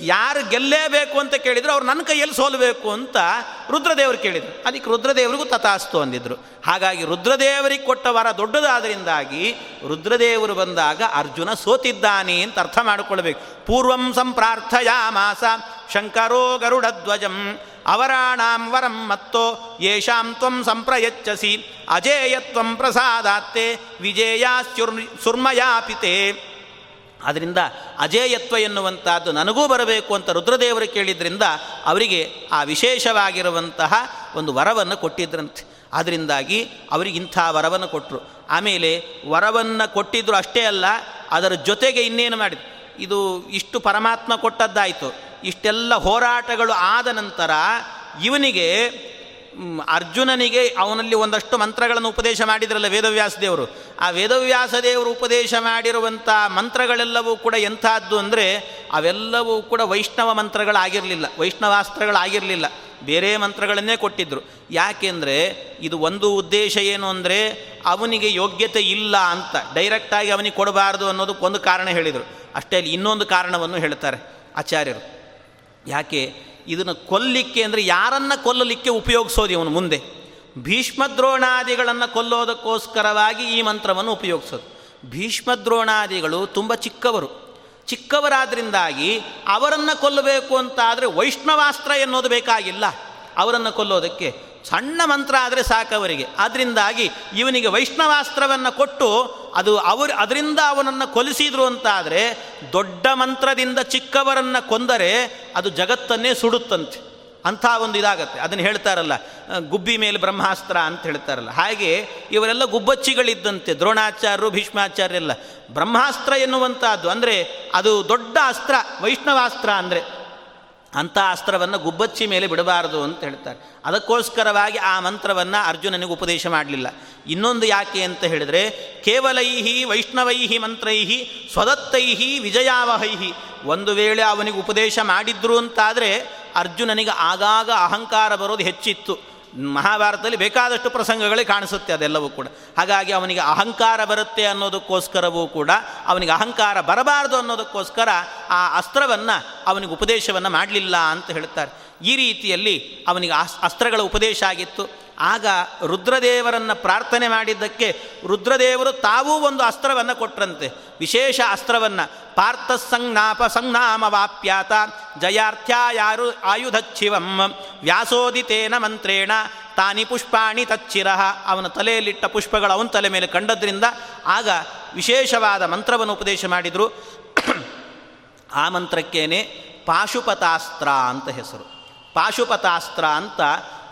A: ಯಾರು ಗೆಲ್ಲೇಬೇಕು ಅಂತ ಕೇಳಿದ್ರು ಅವ್ರು ನನ್ನ ಕೈಯಲ್ಲಿ ಸೋಲಬೇಕು ಅಂತ ರುದ್ರದೇವರು ಕೇಳಿದರು. ಅದಕ್ಕೆ ರುದ್ರದೇವರಿಗೂ ತಥಾಸ್ತು ಅಂದಿದ್ರು. ಹಾಗಾಗಿ ರುದ್ರದೇವರಿಗೆ ಕೊಟ್ಟ ವರ ದೊಡ್ಡದಾದ್ರಿಂದಾಗಿ ರುದ್ರದೇವರು ಬಂದಾಗ ಅರ್ಜುನ ಸೋತಿದ್ದಾನೆ ಅಂತ ಅರ್ಥ ಮಾಡಿಕೊಳ್ಬೇಕು. ಪೂರ್ವಂ ಸಂಪ್ರಾರ್ಥಯಾಮಾಸ ಶಂಕರೋ ಗರುಡಧ್ವಜಂ ಅವರಾಣಾಂ ವರಂ ಮತ್ತೋ ಯೇಷಾಂ ತ್ವಂ ಸಂಪ್ರಯಚ್ಚಸಿ ಅಜೇಯತ್ವಂ ಪ್ರಸಾದಾತ್ತೆ, ವಿಜೇಯಾ ಸುರ್ಮಯಾಪಿತೆ ಆದ್ದರಿಂದ ಅಜೇಯತ್ವ ಎನ್ನುವಂಥದ್ದು ನನಗೂ ಬರಬೇಕು ಅಂತ ರುದ್ರದೇವರು ಕೇಳಿದ್ರಿಂದ ಅವರಿಗೆ ಆ ವಿಶೇಷವಾಗಿರುವಂತಹ ಒಂದು ವರವನ್ನು ಕೊಟ್ಟಿದ್ರಂತೆ. ಅದರಿಂದಾಗಿ ಅವರಿಗೆ ಇಂಥ ವರವನ್ನು ಕೊಟ್ಟರು ಆಮೇಲೆ ವರವನ್ನು ಕೊಟ್ಟಿದ್ದರು ಅಷ್ಟೇ ಅಲ್ಲ, ಅದರ ಜೊತೆಗೆ ಇನ್ನೇನು ಮಾಡಿದ್ರು? ಇದು ಇಷ್ಟು ಪರಮಾತ್ಮ ಕೊಟ್ಟದ್ದಾಯಿತು. ಇಷ್ಟೆಲ್ಲ ಹೋರಾಟಗಳು ಆದ ನಂತರ ಇವನಿಗೆ ಅರ್ಜುನನಿಗೆ ಅವನಲ್ಲಿ ಒಂದಷ್ಟು ಮಂತ್ರಗಳನ್ನು ಉಪದೇಶ ಮಾಡಿದ್ರಲ್ಲ ವೇದವ್ಯಾಸ ದೇವರು. ಆ ವೇದವ್ಯಾಸ ದೇವರು ಉಪದೇಶ ಮಾಡಿರುವಂಥ ಮಂತ್ರಗಳೆಲ್ಲವೂ ಕೂಡ ಎಂಥದ್ದು ಅಂದರೆ ಅವೆಲ್ಲವೂ ಕೂಡ ವೈಷ್ಣವ ಮಂತ್ರಗಳಾಗಿರಲಿಲ್ಲ, ವೈಷ್ಣವಾಸ್ತ್ರಗಳಾಗಿರಲಿಲ್ಲ. ಬೇರೆ ಮಂತ್ರಗಳನ್ನೇ ಕೊಟ್ಟಿದ್ದರು ಯಾಕೆಂದರೆ ಇದು ಒಂದು ಉದ್ದೇಶ ಏನು ಅಂದರೆ ಅವನಿಗೆ ಯೋಗ್ಯತೆ ಇಲ್ಲ ಅಂತ. ಡೈರೆಕ್ಟಾಗಿ ಅವನಿಗೆ ಕೊಡಬಾರ್ದು ಅನ್ನೋದಕ್ಕೆ ಒಂದು ಕಾರಣ ಹೇಳಿದರು. ಅಷ್ಟೇ ಇನ್ನೊಂದು ಕಾರಣವನ್ನು ಹೇಳ್ತಾರೆ ಆಚಾರ್ಯರು. ಯಾಕೆ? ಇದನ್ನು ಕೊಲ್ಲಿಕ್ಕೆ ಅಂದರೆ ಯಾರನ್ನು ಕೊಲ್ಲಲಿಕ್ಕೆ ಉಪಯೋಗಿಸೋದು ಇವನು ಮುಂದೆ? ಭೀಷ್ಮದ್ರೋಣಾದಿಗಳನ್ನು ಕೊಲ್ಲೋದಕ್ಕೋಸ್ಕರವಾಗಿ ಈ ಮಂತ್ರವನ್ನು ಉಪಯೋಗಿಸೋದು. ಭೀಷ್ಮದ್ರೋಣಾದಿಗಳು ತುಂಬ ಚಿಕ್ಕವರು. ಚಿಕ್ಕವರಾದ್ರಿಂದಾಗಿ ಅವರನ್ನು ಕೊಲ್ಲಬೇಕು ಅಂತ ಆದರೆ ವೈಷ್ಣವಾಸ್ತ್ರ ಎನ್ನೋದು ಬೇಕಾಗಿಲ್ಲ. ಅವರನ್ನು ಕೊಲ್ಲೋದಕ್ಕೆ ಸಣ್ಣ ಮಂತ್ರ ಆದರೆ ಸಾಕವರಿಗೆ ಅದರಿಂದಾಗಿ ಇವನಿಗೆ ವೈಷ್ಣವಾಸ್ತ್ರವನ್ನು ಕೊಟ್ಟು ಅದು ಅವರು, ಅದರಿಂದ ಅವನನ್ನು ಕೊಲಿಸಿದ್ರು ಅಂತಾದರೆ ದೊಡ್ಡ ಮಂತ್ರದಿಂದ ಚಿಕ್ಕವರನ್ನು ಕೊಂದರೆ ಅದು ಜಗತ್ತನ್ನೇ ಸುಡುತ್ತಂತೆ. ಅಂಥ ಒಂದು ಇದಾಗತ್ತೆ. ಅದನ್ನು ಹೇಳ್ತಾರಲ್ಲ ಗುಬ್ಬಿ ಮೇಲೆ ಬ್ರಹ್ಮಾಸ್ತ್ರ ಅಂತ ಹೇಳ್ತಾರಲ್ಲ. ಹಾಗೆ ಇವರೆಲ್ಲ ಗುಬ್ಬಚ್ಚಿಗಳಿದ್ದಂತೆ, ದ್ರೋಣಾಚಾರ್ಯರು, ಭೀಷ್ಮಾಚಾರ್ಯರೆಲ್ಲ. ಬ್ರಹ್ಮಾಸ್ತ್ರ ಎನ್ನುವಂಥದ್ದು ಅಂದರೆ ಅದು ದೊಡ್ಡ ಅಸ್ತ್ರ, ವೈಷ್ಣವಾಸ್ತ್ರ ಅಂದರೆ ಅಂಥ ಅಸ್ತ್ರವನ್ನು ಗುಬ್ಬಚ್ಚಿ ಮೇಲೆ ಬಿಡಬಾರದು ಅಂತ ಹೇಳ್ತಾರೆ. ಅದಕ್ಕೋಸ್ಕರವಾಗಿ ಆ ಮಂತ್ರವನ್ನು ಅರ್ಜುನನಿಗೆ ಉಪದೇಶ ಮಾಡಲಿಲ್ಲ. ಇನ್ನೊಂದು ಯಾಕೆ ಅಂತ ಹೇಳಿದರೆ, ಕೇವಲೈಹಿ ವೈಷ್ಣವೈಹಿ ಮಂತ್ರೈಹಿ ಸ್ವದತ್ತೈಹಿ ವಿಜಯಾವಹೈಹಿ. ಒಂದು ವೇಳೆ ಅವನಿಗೆ ಉಪದೇಶ ಮಾಡಿದ್ರು ಅಂತಾದರೆ ಅರ್ಜುನನಿಗೆ ಆಗಾಗ ಅಹಂಕಾರ ಬರೋದು ಹೆಚ್ಚಿತ್ತು. ಮಹಾಭಾರತದಲ್ಲಿ ಬೇಕಾದಷ್ಟು ಪ್ರಸಂಗಗಳೇ ಕಾಣಿಸುತ್ತೆ ಅದೆಲ್ಲವೂ ಕೂಡ. ಹಾಗಾಗಿ ಅವನಿಗೆ ಅಹಂಕಾರ ಬರುತ್ತೆ ಅನ್ನೋದಕ್ಕೋಸ್ಕರವೂ ಕೂಡ, ಅವನಿಗೆ ಅಹಂಕಾರ ಬರಬಾರದು ಅನ್ನೋದಕ್ಕೋಸ್ಕರ ಆ ಅಸ್ತ್ರವನ್ನು ಅವನಿಗೆ ಉಪದೇಶವನ್ನು ಮಾಡಲಿಲ್ಲ ಅಂತ ಹೇಳ್ತಾರೆ. ಈ ರೀತಿಯಲ್ಲಿ ಅವನಿಗೆ ಅಸ್ತ್ರಗಳ ಉಪದೇಶ ಆಗಿತ್ತು. ಆಗ ರುದ್ರದೇವರನ್ನು ಪ್ರಾರ್ಥನೆ ಮಾಡಿದ್ದಕ್ಕೆ ರುದ್ರದೇವರು ತಾವೂ ಒಂದು ಅಸ್ತ್ರವನ್ನು ಕೊಟ್ಟರಂತೆ ವಿಶೇಷ ಅಸ್ತ್ರವನ್ನು. ಪಾರ್ಥ ಸಂಜ್ಞಾಪ ವಾಪ್ಯಾತ ಜಯಾರ್ಥ್ಯಾಯಾರು ಆಯುಧಚ್ಛಿವಂ ವ್ಯಾಸೋದಿತೇನ ಮಂತ್ರೇಣ. ತಾನಿ ಪುಷ್ಪಾಣಿ ತಚ್ಚಿರಹ. ಅವನ ತಲೆಯಲ್ಲಿಟ್ಟ ಪುಷ್ಪಗಳು ಅವನ ತಲೆ ಮೇಲೆ ಕಂಡದ್ರಿಂದ ಆಗ ವಿಶೇಷವಾದ ಮಂತ್ರವನ್ನು ಉಪದೇಶ ಮಾಡಿದರು. ಆ ಮಂತ್ರಕ್ಕೇನೆ ಪಾಶುಪತಾಸ್ತ್ರ ಅಂತ ಹೆಸರು. ಪಾಶುಪತಾಸ್ತ್ರ ಅಂತ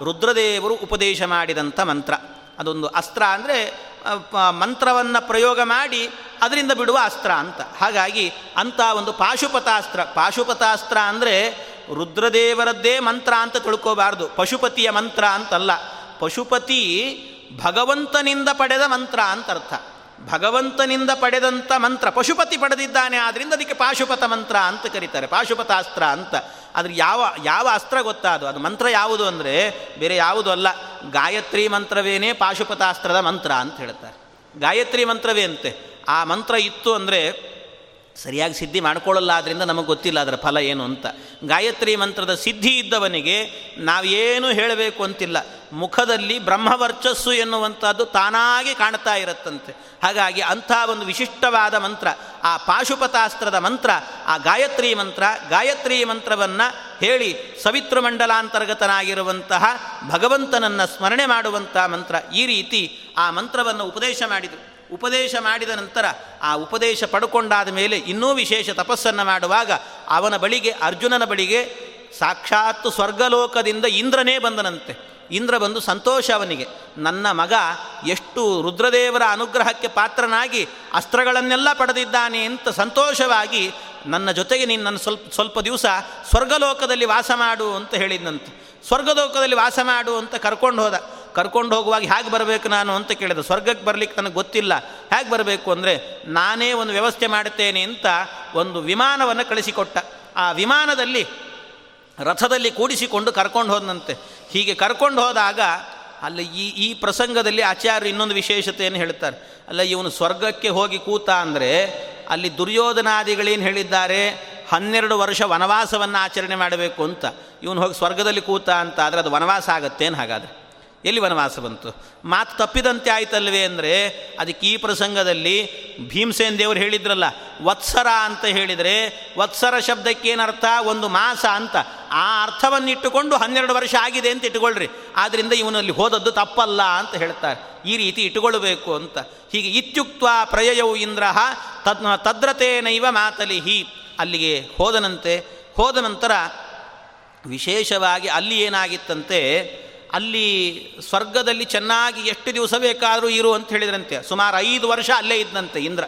A: ರುದ್ರದೇವರು ಉಪದೇಶ ಮಾಡಿದಂಥ ಮಂತ್ರ. ಅದೊಂದು ಅಸ್ತ್ರ ಅಂದರೆ ಮಂತ್ರವನ್ನು ಪ್ರಯೋಗ ಮಾಡಿ ಅದರಿಂದ ಬಿಡುವ ಅಸ್ತ್ರ ಅಂತ. ಹಾಗಾಗಿ ಅಂಥ ಒಂದು ಪಾಶುಪತಾಸ್ತ್ರ. ಪಾಶುಪತಾಸ್ತ್ರ ಅಂದರೆ ರುದ್ರದೇವರದ್ದೇ ಮಂತ್ರ ಅಂತ ತಿಳ್ಕೋಬಾರ್ದು. ಪಶುಪತಿಯ ಮಂತ್ರ ಅಂತಲ್ಲ. ಪಶುಪತಿ ಭಗವಂತನಿಂದ ಪಡೆದ ಮಂತ್ರ ಅಂತ ಅರ್ಥ ಭಗವಂತನಿಂದ ಪಡೆದಂಥ ಮಂತ್ರ. ಪಶುಪತಿ ಪಡೆದಿದ್ದಾನೆ ಆದ್ದರಿಂದ ಅದಕ್ಕೆ ಪಾಶುಪತ ಮಂತ್ರ ಅಂತ ಕರೀತಾರೆ. ಪಾಶುಪತಾಸ್ತ್ರ ಅಂತ. ಅದ್ರ ಯಾವ ಯಾವ ಅಸ್ತ್ರ ಗೊತ್ತಾ ಅದು? ಅದು ಮಂತ್ರ ಯಾವುದು ಅಂದರೆ, ಬೇರೆ ಯಾವುದು ಅಲ್ಲ. ಗಾಯತ್ರಿ ಮಂತ್ರವೇನೇ ಪಾಶುಪತಾಸ್ತ್ರದ ಮಂತ್ರ ಅಂತ ಹೇಳ್ತಾರೆ. ಗಾಯತ್ರಿ ಮಂತ್ರವೇ ಅಂತೆ. ಆ ಮಂತ್ರ ಇತ್ತು ಅಂದರೆ ಸರಿಯಾಗಿ ಸಿದ್ಧಿ ಮಾಡ್ಕೊಳ್ಳಲ್ಲ ಆದ್ದರಿಂದ ನಮಗೆ ಗೊತ್ತಿಲ್ಲ ಅದರ ಫಲ ಏನು ಅಂತ. ಗಾಯತ್ರಿ ಮಂತ್ರದ ಸಿದ್ಧಿ ಇದ್ದವನಿಗೆ ನಾವೇನು ಹೇಳಬೇಕು ಅಂತಿಲ್ಲ. ಮುಖದಲ್ಲಿ ಬ್ರಹ್ಮವರ್ಚಸ್ಸು ಎನ್ನುವಂಥದ್ದು ತಾನಾಗಿ ಕಾಣ್ತಾ ಇರುತ್ತಂತೆ. ಹಾಗಾಗಿ ಅಂಥ ಒಂದು ವಿಶಿಷ್ಟವಾದ ಮಂತ್ರ, ಆ ಪಾಶುಪತಾಸ್ತ್ರದ ಮಂತ್ರ, ಆ ಗಾಯತ್ರಿ ಮಂತ್ರ, ಗಾಯತ್ರಿ ಮಂತ್ರವನ್ನು ಹೇಳಿ ಸವಿತೃಮಂಡಲಾಂತರ್ಗತನಾಗಿರುವಂತಹ ಭಗವಂತನನ್ನು ಸ್ಮರಣೆ ಮಾಡುವಂಥ ಮಂತ್ರ ಈ ರೀತಿ ಆ ಮಂತ್ರವನ್ನು ಉಪದೇಶ ಮಾಡಿದರು. ಉಪದೇಶ ಮಾಡಿದ ನಂತರ ಆ ಉಪದೇಶ ಪಡ್ಕೊಂಡಾದ ಮೇಲೆ ಇನ್ನೂ ವಿಶೇಷ ತಪಸ್ಸನ್ನು ಮಾಡುವಾಗ ಅವನ ಬಳಿಗೆ ಅರ್ಜುನನ ಬಳಿಗೆ ಸಾಕ್ಷಾತ್ ಸ್ವರ್ಗಲೋಕದಿಂದ ಇಂದ್ರನೇ ಬಂದನಂತೆ. ಇಂದ್ರ ಬಂದು ಸಂತೋಷ ಅವನಿಗೆ. ನನ್ನ ಮಗ ಎಷ್ಟು ರುದ್ರದೇವರ ಅನುಗ್ರಹಕ್ಕೆ ಪಾತ್ರನಾಗಿ ಅಸ್ತ್ರಗಳನ್ನೆಲ್ಲ ಪಡೆದಿದ್ದಾನೆ ಅಂತ ಸಂತೋಷವಾಗಿ ನನ್ನ ಜೊತೆಗೆ ನೀನು ನನ್ನ ಸ್ವಲ್ಪ ಸ್ವಲ್ಪ ದಿವಸ ಸ್ವರ್ಗಲೋಕದಲ್ಲಿ ವಾಸ ಮಾಡು ಅಂತ ಹೇಳಿದ್ನಂತೆ. ಸ್ವರ್ಗಲೋಕದಲ್ಲಿ ವಾಸ ಮಾಡು ಅಂತ ಕರ್ಕೊಂಡು ಹೋದ. ಕರ್ಕೊಂಡು ಹೋಗುವಾಗ ಹೇಗೆ ಬರಬೇಕು ನಾನು ಅಂತ ಕೇಳಿದೆ. ಸ್ವರ್ಗಕ್ಕೆ ಬರಲಿಕ್ಕೆ ನನಗೆ ಗೊತ್ತಿಲ್ಲ. ಹೇಗೆ ಬರಬೇಕು ಅಂದರೆ ನಾನೇ ಒಂದು ವ್ಯವಸ್ಥೆ ಮಾಡುತ್ತೇನೆ ಅಂತ ಒಂದು ವಿಮಾನವನ್ನು ಕಳಿಸಿಕೊಟ್ಟ. ಆ ವಿಮಾನದಲ್ಲಿ ರಥದಲ್ಲಿ ಕೂಡಿಸಿಕೊಂಡು ಕರ್ಕೊಂಡು ಹೋದಂತೆ ಹೀಗೆ ಕರ್ಕೊಂಡು ಹೋದಾಗ, ಅಲ್ಲಿ ಈ ಈ ಪ್ರಸಂಗದಲ್ಲಿ ಆಚಾರ್ಯ ಇನ್ನೊಂದು ವಿಶೇಷತೆಯನ್ನು ಹೇಳ್ತಾರೆ. ಅಲ್ಲ ಇವನು ಸ್ವರ್ಗಕ್ಕೆ ಹೋಗಿ ಕೂತ ಅಂದರೆ, ಅಲ್ಲಿ ದುರ್ಯೋಧನಾದಿಗಳೇನು ಹೇಳಿದ್ದಾರೆ, ಹನ್ನೆರಡು ವರ್ಷ ವನವಾಸವನ್ನು ಆಚರಣೆ ಮಾಡಬೇಕು ಅಂತ. ಇವನು ಹೋಗಿ ಸ್ವರ್ಗದಲ್ಲಿ ಕೂತ ಅಂತ, ಆದರೆ ಅದು ವನವಾಸ ಆಗತ್ತೇನು ಹಾಗಾದರೆ? ಎಲ್ಲಿ ವನವಾಸ ಬಂತು? ಮಾತು ತಪ್ಪಿದಂತೆ ಆಯ್ತಲ್ವೇ ಅಂದರೆ, ಅದಕ್ಕೆ ಈ ಪ್ರಸಂಗದಲ್ಲಿ ಭೀಮಸೇನ್ ದೇವರು ಹೇಳಿದ್ರಲ್ಲ, ವತ್ಸರ ಅಂತ ಹೇಳಿದರೆ, ವತ್ಸರ ಶಬ್ದಕ್ಕೇನರ್ಥ? ಒಂದು ಮಾಸ ಅಂತ. ಆ ಅರ್ಥವನ್ನಿಟ್ಟುಕೊಂಡು ಹನ್ನೆರಡು ವರ್ಷ ಆಗಿದೆ ಅಂತ ಇಟ್ಟುಕೊಳ್ಳ್ರಿ ಆದ್ದರಿಂದ ಇವನಲ್ಲಿ ಹೋದದ್ದು ತಪ್ಪಲ್ಲ ಅಂತ ಹೇಳ್ತಾರೆ. ಈ ರೀತಿ ಇಟ್ಟುಕೊಳ್ಳಬೇಕು ಅಂತ. ಹೀಗೆ ಇತ್ಯುಕ್ತ ಪ್ರಯಯವು ಇಂದ್ರ ತದ್, ತದ್ರತೇನೈವ ಮಾತಲಿಹಿ. ಅಲ್ಲಿಗೆ ಹೋದನಂತೆ. ಹೋದ ನಂತರ ವಿಶೇಷವಾಗಿ ಅಲ್ಲಿ ಏನಾಗಿತ್ತಂತೆ ಅಲ್ಲಿ ಸ್ವರ್ಗದಲ್ಲಿ ಚೆನ್ನಾಗಿ ಎಷ್ಟು ದಿವಸ ಬೇಕಾದರೂ ಇರು ಅಂತ ಹೇಳಿದ್ರಂತೆ. ಸುಮಾರು ಐದು ವರ್ಷ ಅಲ್ಲೇ ಇದ್ದಂತೆ ಇಂದ್ರ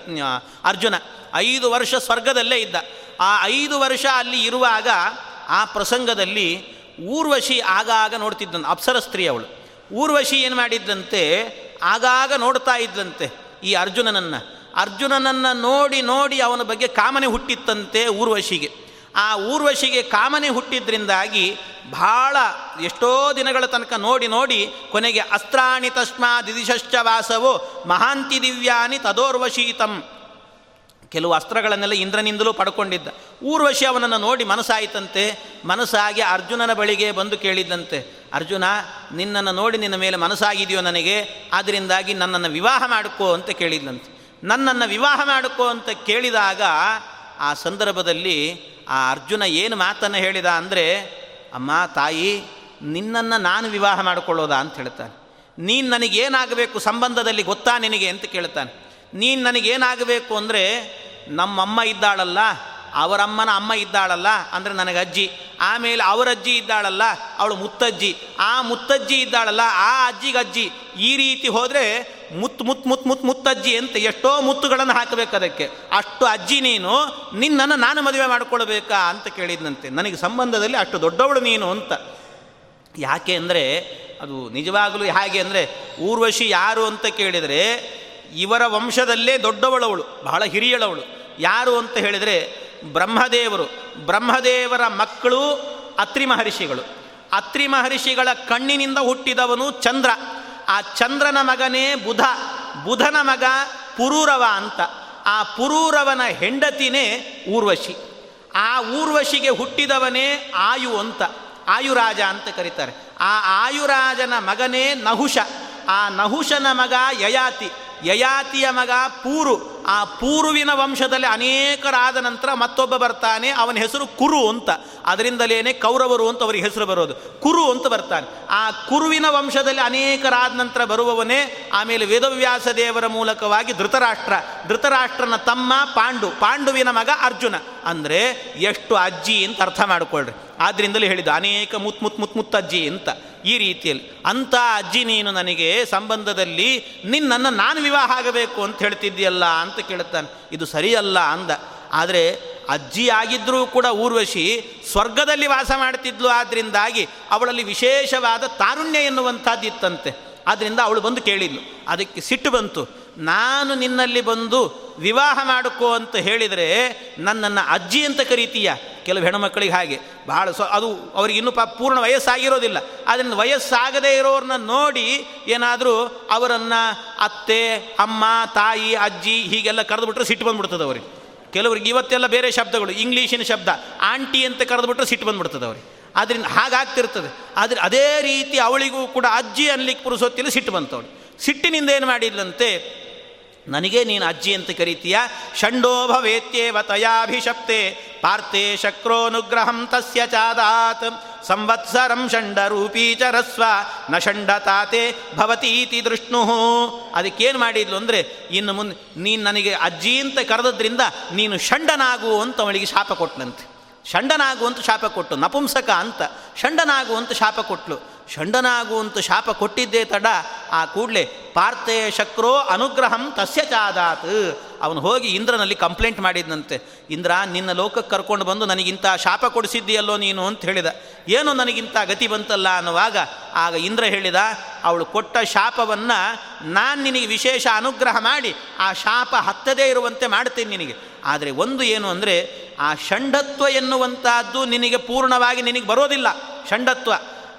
A: ಅರ್ಜುನ. ಐದು ವರ್ಷ ಸ್ವರ್ಗದಲ್ಲೇ ಇದ್ದ. ಆ ಐದು ವರ್ಷ ಅಲ್ಲಿ ಇರುವಾಗ ಆ ಪ್ರಸಂಗದಲ್ಲಿ ಊರ್ವಶಿ ಆಗಾಗ ನೋಡ್ತಿದ್ದಂತೆ ಅಪ್ಸರ ಸ್ತ್ರೀ ಅವಳು. ಊರ್ವಶಿ ಏನು ಮಾಡಿದ್ದಂತೆ ಆಗಾಗ ನೋಡ್ತಾ ಇದ್ದಂತೆ ಈ ಅರ್ಜುನನನ್ನು. ಅರ್ಜುನನನ್ನು ನೋಡಿ ನೋಡಿ ಅವನ ಬಗ್ಗೆ ಕಾಮನೆ ಹುಟ್ಟಿತ್ತಂತೆ ಊರ್ವಶಿಗೆ. ಆ ಊರ್ವಶಿಗೆ ಕಾಮನೆ ಹುಟ್ಟಿದ್ರಿಂದಾಗಿ ಭಾಳ ಎಷ್ಟೋ ದಿನಗಳ ತನಕ ನೋಡಿ ನೋಡಿ ಕೊನೆಗೆ ಅಸ್ತ್ರಾಣಿ ತಸ್ಮಾ ದಿದಿಶಶ್ಚ ವಾಸವೋ ಮಹಾಂತಿ ದಿವ್ಯಾನಿ ತದೋರ್ವಶೀತಂ. ಕೆಲವು ಅಸ್ತ್ರಗಳನ್ನೆಲ್ಲ ಇಂದ್ರನಿಂದಲೂ ಪಡ್ಕೊಂಡಿದ್ದ. ಊರ್ವಶಿ ಅವನನ್ನು ನೋಡಿ ಮನಸ್ಸಾಯಿತಂತೆ. ಮನಸ್ಸಾಗಿ ಅರ್ಜುನನ ಬಳಿಗೆ ಬಂದು ಕೇಳಿದ್ದಂತೆ. ಅರ್ಜುನ, ನಿನ್ನನ್ನು ನೋಡಿ ನಿನ್ನ ಮೇಲೆ ಮನಸ್ಸಾಗಿದೆಯೋ ನನಗೆ? ಆದ್ದರಿಂದಾಗಿ ನನ್ನನ್ನು ವಿವಾಹ ಮಾಡಿಕೋ ಅಂತ ಕೇಳಿದ್ದಂತೆ ನನ್ನನ್ನು ವಿವಾಹ ಮಾಡಿಕೋ ಅಂತ ಕೇಳಿದಾಗ ಆ ಸಂದರ್ಭದಲ್ಲಿ ಆ ಅರ್ಜುನ ಏನು ಮಾತನ್ನು ಹೇಳಿದ ಅಂದರೆ, ಅಮ್ಮ, ತಾಯಿ, ನಿನ್ನನ್ನು ನಾನು ವಿವಾಹ ಮಾಡಿಕೊಳ್ಳೋದಾ? ಅಂತ ಹೇಳ್ತಾನೆ ನೀನು ನನಗೇನಾಗಬೇಕು ಸಂಬಂಧದಲ್ಲಿ ಗೊತ್ತಾ ನಿನಗೆ? ಅಂತ ಕೇಳ್ತಾನೆ ನೀನು ನನಗೇನಾಗಬೇಕು ಅಂದರೆ, ನಮ್ಮಮ್ಮ ಇದ್ದಾಳಲ್ಲ, ಅವರಮ್ಮನ ಅಮ್ಮ ಇದ್ದಾಳಲ್ಲ, ಅಂದರೆ ನನಗೆ ಅಜ್ಜಿ ಆಮೇಲೆ ಅವರ ಅಜ್ಜಿ ಇದ್ದಾಳಲ್ಲ, ಅವಳು ಮುತ್ತಜ್ಜಿ, ಆ ಮುತ್ತಜ್ಜಿ ಇದ್ದಾಳಲ್ಲ, ಆ ಅಜ್ಜಿಗೆ ಅಜ್ಜಿ ಈ ರೀತಿ ಹೋದರೆ ಮುತ್ತು ಮುತ್ತು ಮುತ್ತು ಮುತ್ತು ಮುತ್ತಜ್ಜಿ ಅಂತ ಎಷ್ಟೋ ಮುತ್ತುಗಳನ್ನು ಹಾಕಬೇಕು ಅದಕ್ಕೆ. ಅಷ್ಟು ಅಜ್ಜಿ ನೀನು, ನಿನ್ನನ್ನು ನಾನು ಮದುವೆ ಮಾಡಿಕೊಳ್ಬೇಕಾ ಅಂತ ಕೇಳಿದ್ನಂತೆ. ನನಗೆ ಸಂಬಂಧದಲ್ಲಿ ಅಷ್ಟು ದೊಡ್ಡವಳು ನೀನು ಅಂತ. ಯಾಕೆ ಅಂದರೆ, ಅದು ನಿಜವಾಗಲೂ ಹೇಗೆ ಅಂದರೆ, ಊರ್ವಶಿ ಯಾರು ಅಂತ ಕೇಳಿದರೆ, ಇವರ ವಂಶದಲ್ಲೇ ದೊಡ್ಡವಳವಳು, ಬಹಳ ಹಿರಿಯಳವಳು. ಯಾರು ಅಂತ ಹೇಳಿದರೆ, ಬ್ರಹ್ಮದೇವರು. ಬ್ರಹ್ಮದೇವರ ಮಕ್ಕಳು ಅತ್ರಿ ಮಹರ್ಷಿಗಳು. ಅತ್ರಿ ಮಹರ್ಷಿಗಳ ಕಣ್ಣಿನಿಂದ ಹುಟ್ಟಿದವನು ಚಂದ್ರ. ಆ ಚಂದ್ರನ ಮಗನೇ ಬುಧ, ಬುಧನ ಮಗ ಪುರೂರವ ಅಂತ. ಆ ಪುರೂರವನ ಹೆಂಡತಿನೇ ಊರ್ವಶಿ. ಆ ಊರ್ವಶಿಗೆ ಹುಟ್ಟಿದವನೇ ಆಯು ಅಂತ, ಆಯುರಾಜ ಅಂತ ಕರೀತಾರೆ. ಆ ಆಯುರಾಜನ ಮಗನೇ ನಹುಷ. ಆ ನಹುಷನ ಮಗ ಯಯಾತಿ. ಯಯಾತಿಯ ಮಗ ಪೂರು. ಆ ಪೂರುವಿನ ವಂಶದಲ್ಲಿ ಅನೇಕರಾದ ನಂತರ ಮತ್ತೊಬ್ಬ ಬರ್ತಾನೆ, ಅವನ ಹೆಸರು ಕುರು ಅಂತ. ಅದರಿಂದಲೇನೆ ಕೌರವರು ಅಂತ ಅವರಿಗೆ ಹೆಸರು ಬರೋದು. ಕುರು ಅಂತ ಬರ್ತಾನೆ. ಆ ಕುರುವಿನ ವಂಶದಲ್ಲಿ ಅನೇಕರಾದ ನಂತರ ಬರುವವನೇ ಆಮೇಲೆ ವೇದವ್ಯಾಸ ದೇವರ ಮೂಲಕವಾಗಿ ಧೃತರಾಷ್ಟ್ರ. ಧೃತರಾಷ್ಟ್ರನ ತಮ್ಮ ಪಾಂಡು, ಪಾಂಡುವಿನ ಮಗ ಅರ್ಜುನ. ಅಂದರೆ ಎಷ್ಟು ಅಜ್ಜಿ ಅಂತ ಅರ್ಥ ಮಾಡಿಕೊಳ್ಳ್ರಿ ಆದ್ದರಿಂದಲೇ ಹೇಳಿದ್ದು ಅನೇಕ ಮುತ್ ಮುತ್ ಮುತ್ ಮುತ್ತಜ್ಜಿ ಅಂತ. ಈ ರೀತಿಯಲ್ಲಿ ಅಂಥ ಅಜ್ಜಿ ನೀನು ನನಗೆ ಸಂಬಂಧದಲ್ಲಿ ನಿನ್ನನ್ನು ನಾನು ವಿವಾಹ ಆಗಬೇಕು ಅಂತ ಹೇಳ್ತಿದ್ದೀಯಲ್ಲ ಅಂತ ಕೇಳುತ್ತಾನೆ. ಇದು ಸರಿಯಲ್ಲ ಅಂದ. ಆದರೆ ಅಜ್ಜಿ ಆಗಿದ್ದರೂ ಕೂಡ ಊರ್ವಶಿ ಸ್ವರ್ಗದಲ್ಲಿ ವಾಸ ಮಾಡ್ತಿದ್ಲು ಆದ್ದರಿಂದಾಗಿ ಅವಳಲ್ಲಿ ವಿಶೇಷವಾದ ತಾರುಣ್ಯ ಎನ್ನುವಂಥದ್ದಿತ್ತಂತೆ ಆದ್ದರಿಂದ ಅವಳು ಬಂದು ಕೇಳಿದ್ಲು. ಅದಕ್ಕೆ ಸಿಟ್ಟು ಬಂತು. ನಾನು ನಿನ್ನಲ್ಲಿ ಬಂದು ವಿವಾಹ ಮಾಡಿಕೋ ಅಂತ ಹೇಳಿದರೆ ನನ್ನನ್ನು ಅಜ್ಜಿ ಅಂತ ಕರೀತೀಯ? ಕೆಲವು ಹೆಣ್ಮಕ್ಳಿಗೆ ಹಾಗೆ. ಭಾಳ ಸೊ, ಅದು ಅವ್ರಿಗೆ ಇನ್ನೂ ಪಾ, ಪೂರ್ಣ ವಯಸ್ಸಾಗಿರೋದಿಲ್ಲ. ಆದ್ದರಿಂದ ವಯಸ್ಸಾಗದೇ ಇರೋರನ್ನ ನೋಡಿ ಏನಾದರೂ ಅವರನ್ನು ಅತ್ತೆ, ಅಮ್ಮ, ತಾಯಿ, ಅಜ್ಜಿ ಹೀಗೆಲ್ಲ ಕರೆದುಬಿಟ್ರೆ ಸಿಟ್ಟು ಬಂದ್ಬಿಡ್ತದೆ ಅವ್ರಿಗೆ. ಕೆಲವ್ರಿಗೆ ಇವತ್ತೆಲ್ಲ ಬೇರೆ ಶಬ್ದಗಳು, ಇಂಗ್ಲೀಷಿನ ಶಬ್ದ, ಆಂಟಿ ಅಂತ ಕರೆದುಬಿಟ್ರೆ ಸಿಟ್ಟು ಬಂದ್ಬಿಡ್ತದೆ ಅವ್ರಿಗೆ. ಆದ್ರಿಂದ ಹಾಗಾಗ್ತಿರ್ತದೆ. ಆದರೆ ಅದೇ ರೀತಿ ಅವಳಿಗೂ ಕೂಡ ಅಜ್ಜಿ ಅನ್ಲಿಕ್ಕೆ ಪುರುಸೊತ್ತಿಲ್ಲ ಸಿಟ್ಟು ಬಂತವಳು ಸಿಟ್ಟಿನಿಂದ ಏನು ಮಾಡಿದ್ಲಂತೆ ನನಗೆ ನೀನು ಅಜ್ಜಿ ಅಂತ ಕರೀತೀಯ? ಷಂಡೋ ಭವೇತ್ಯೇವ ತಯಾಭಿಷಪ್ತೆ ಪಾರ್ಥೆ ಶಕ್ರೋನುಗ್ರಹಂ ತಸ್ಯ ಚಾದಾತ್. ಸಂವತ್ಸರಂ ಷಂಡರೂಪೀ ಚರಸ್ವ ನ ಷಂಡತಾತೆ ಭವತೀತಿ ದೃಷ್ಣು. ಅದಕ್ಕೇನು ಮಾಡಿದ್ಲು ಅಂದರೆ, ಇನ್ನು ಮುಂದೆ ನೀನು ನನಗೆ ಅಜ್ಜಿ ಅಂತ ಕರೆದದ್ರಿಂದ ನೀನು ಷಂಡನಾಗು ಅಂತ ಅವಳಿಗೆ ಶಾಪ ಕೊಟ್ಟನಂತೆ ಷಂಡನಾಗುವಂತ ಶಾಪ ಕೊಟ್ಟು, ನಪುಂಸಕ ಅಂತ ಷಂಡನಾಗುವಂತ ಶಾಪ ಕೊಟ್ಲು. ಷಂಡನಾಗುವಂತ ಶಾಪ ಕೊಟ್ಟಿದ್ದೇ ತಡ, ಆ ಕೂಡಲೇ ಪಾರ್ಥೇ ಶಕ್ರೋ ಅನುಗ್ರಹಂ ತಸ್ಯ ಚಾದಾತ್. ಅವನು ಹೋಗಿ ಇಂದ್ರನಲ್ಲಿ ಕಂಪ್ಲೇಂಟ್ ಮಾಡಿದ್ನಂತೆ. ಇಂದ್ರ, ನಿನ್ನ ಲೋಕಕ್ಕೆ ಕರ್ಕೊಂಡು ಬಂದು ನನಗಿಂತ ಶಾಪ ಕೊಡಿಸಿದ್ದೀಯಲ್ಲೋ ನೀನು ಅಂತ ಹೇಳಿದ. ಏನು ನನಗಿಂತ ಗತಿ ಬಂತಲ್ಲ ಅನ್ನುವಾಗ, ಆಗ ಇಂದ್ರ ಹೇಳಿದ, ಅವಳು ಕೊಟ್ಟ ಶಾಪವನ್ನು ನಾನು ನಿನಗೆ ವಿಶೇಷ ಅನುಗ್ರಹ ಮಾಡಿ, ಆ ಶಾಪ ಹತ್ತದೇ ಇರುವಂತೆ ಮಾಡ್ತೀನಿ ನಿನಗೆ. ಆದರೆ ಒಂದು ಏನು ಅಂದರೆ, ಆ ಷಂಡತ್ವ ಎನ್ನುವಂಥದ್ದು ನಿನಗೆ ಪೂರ್ಣವಾಗಿ ನಿನಗೆ ಬರೋದಿಲ್ಲ. ಷಂಡತ್ವ.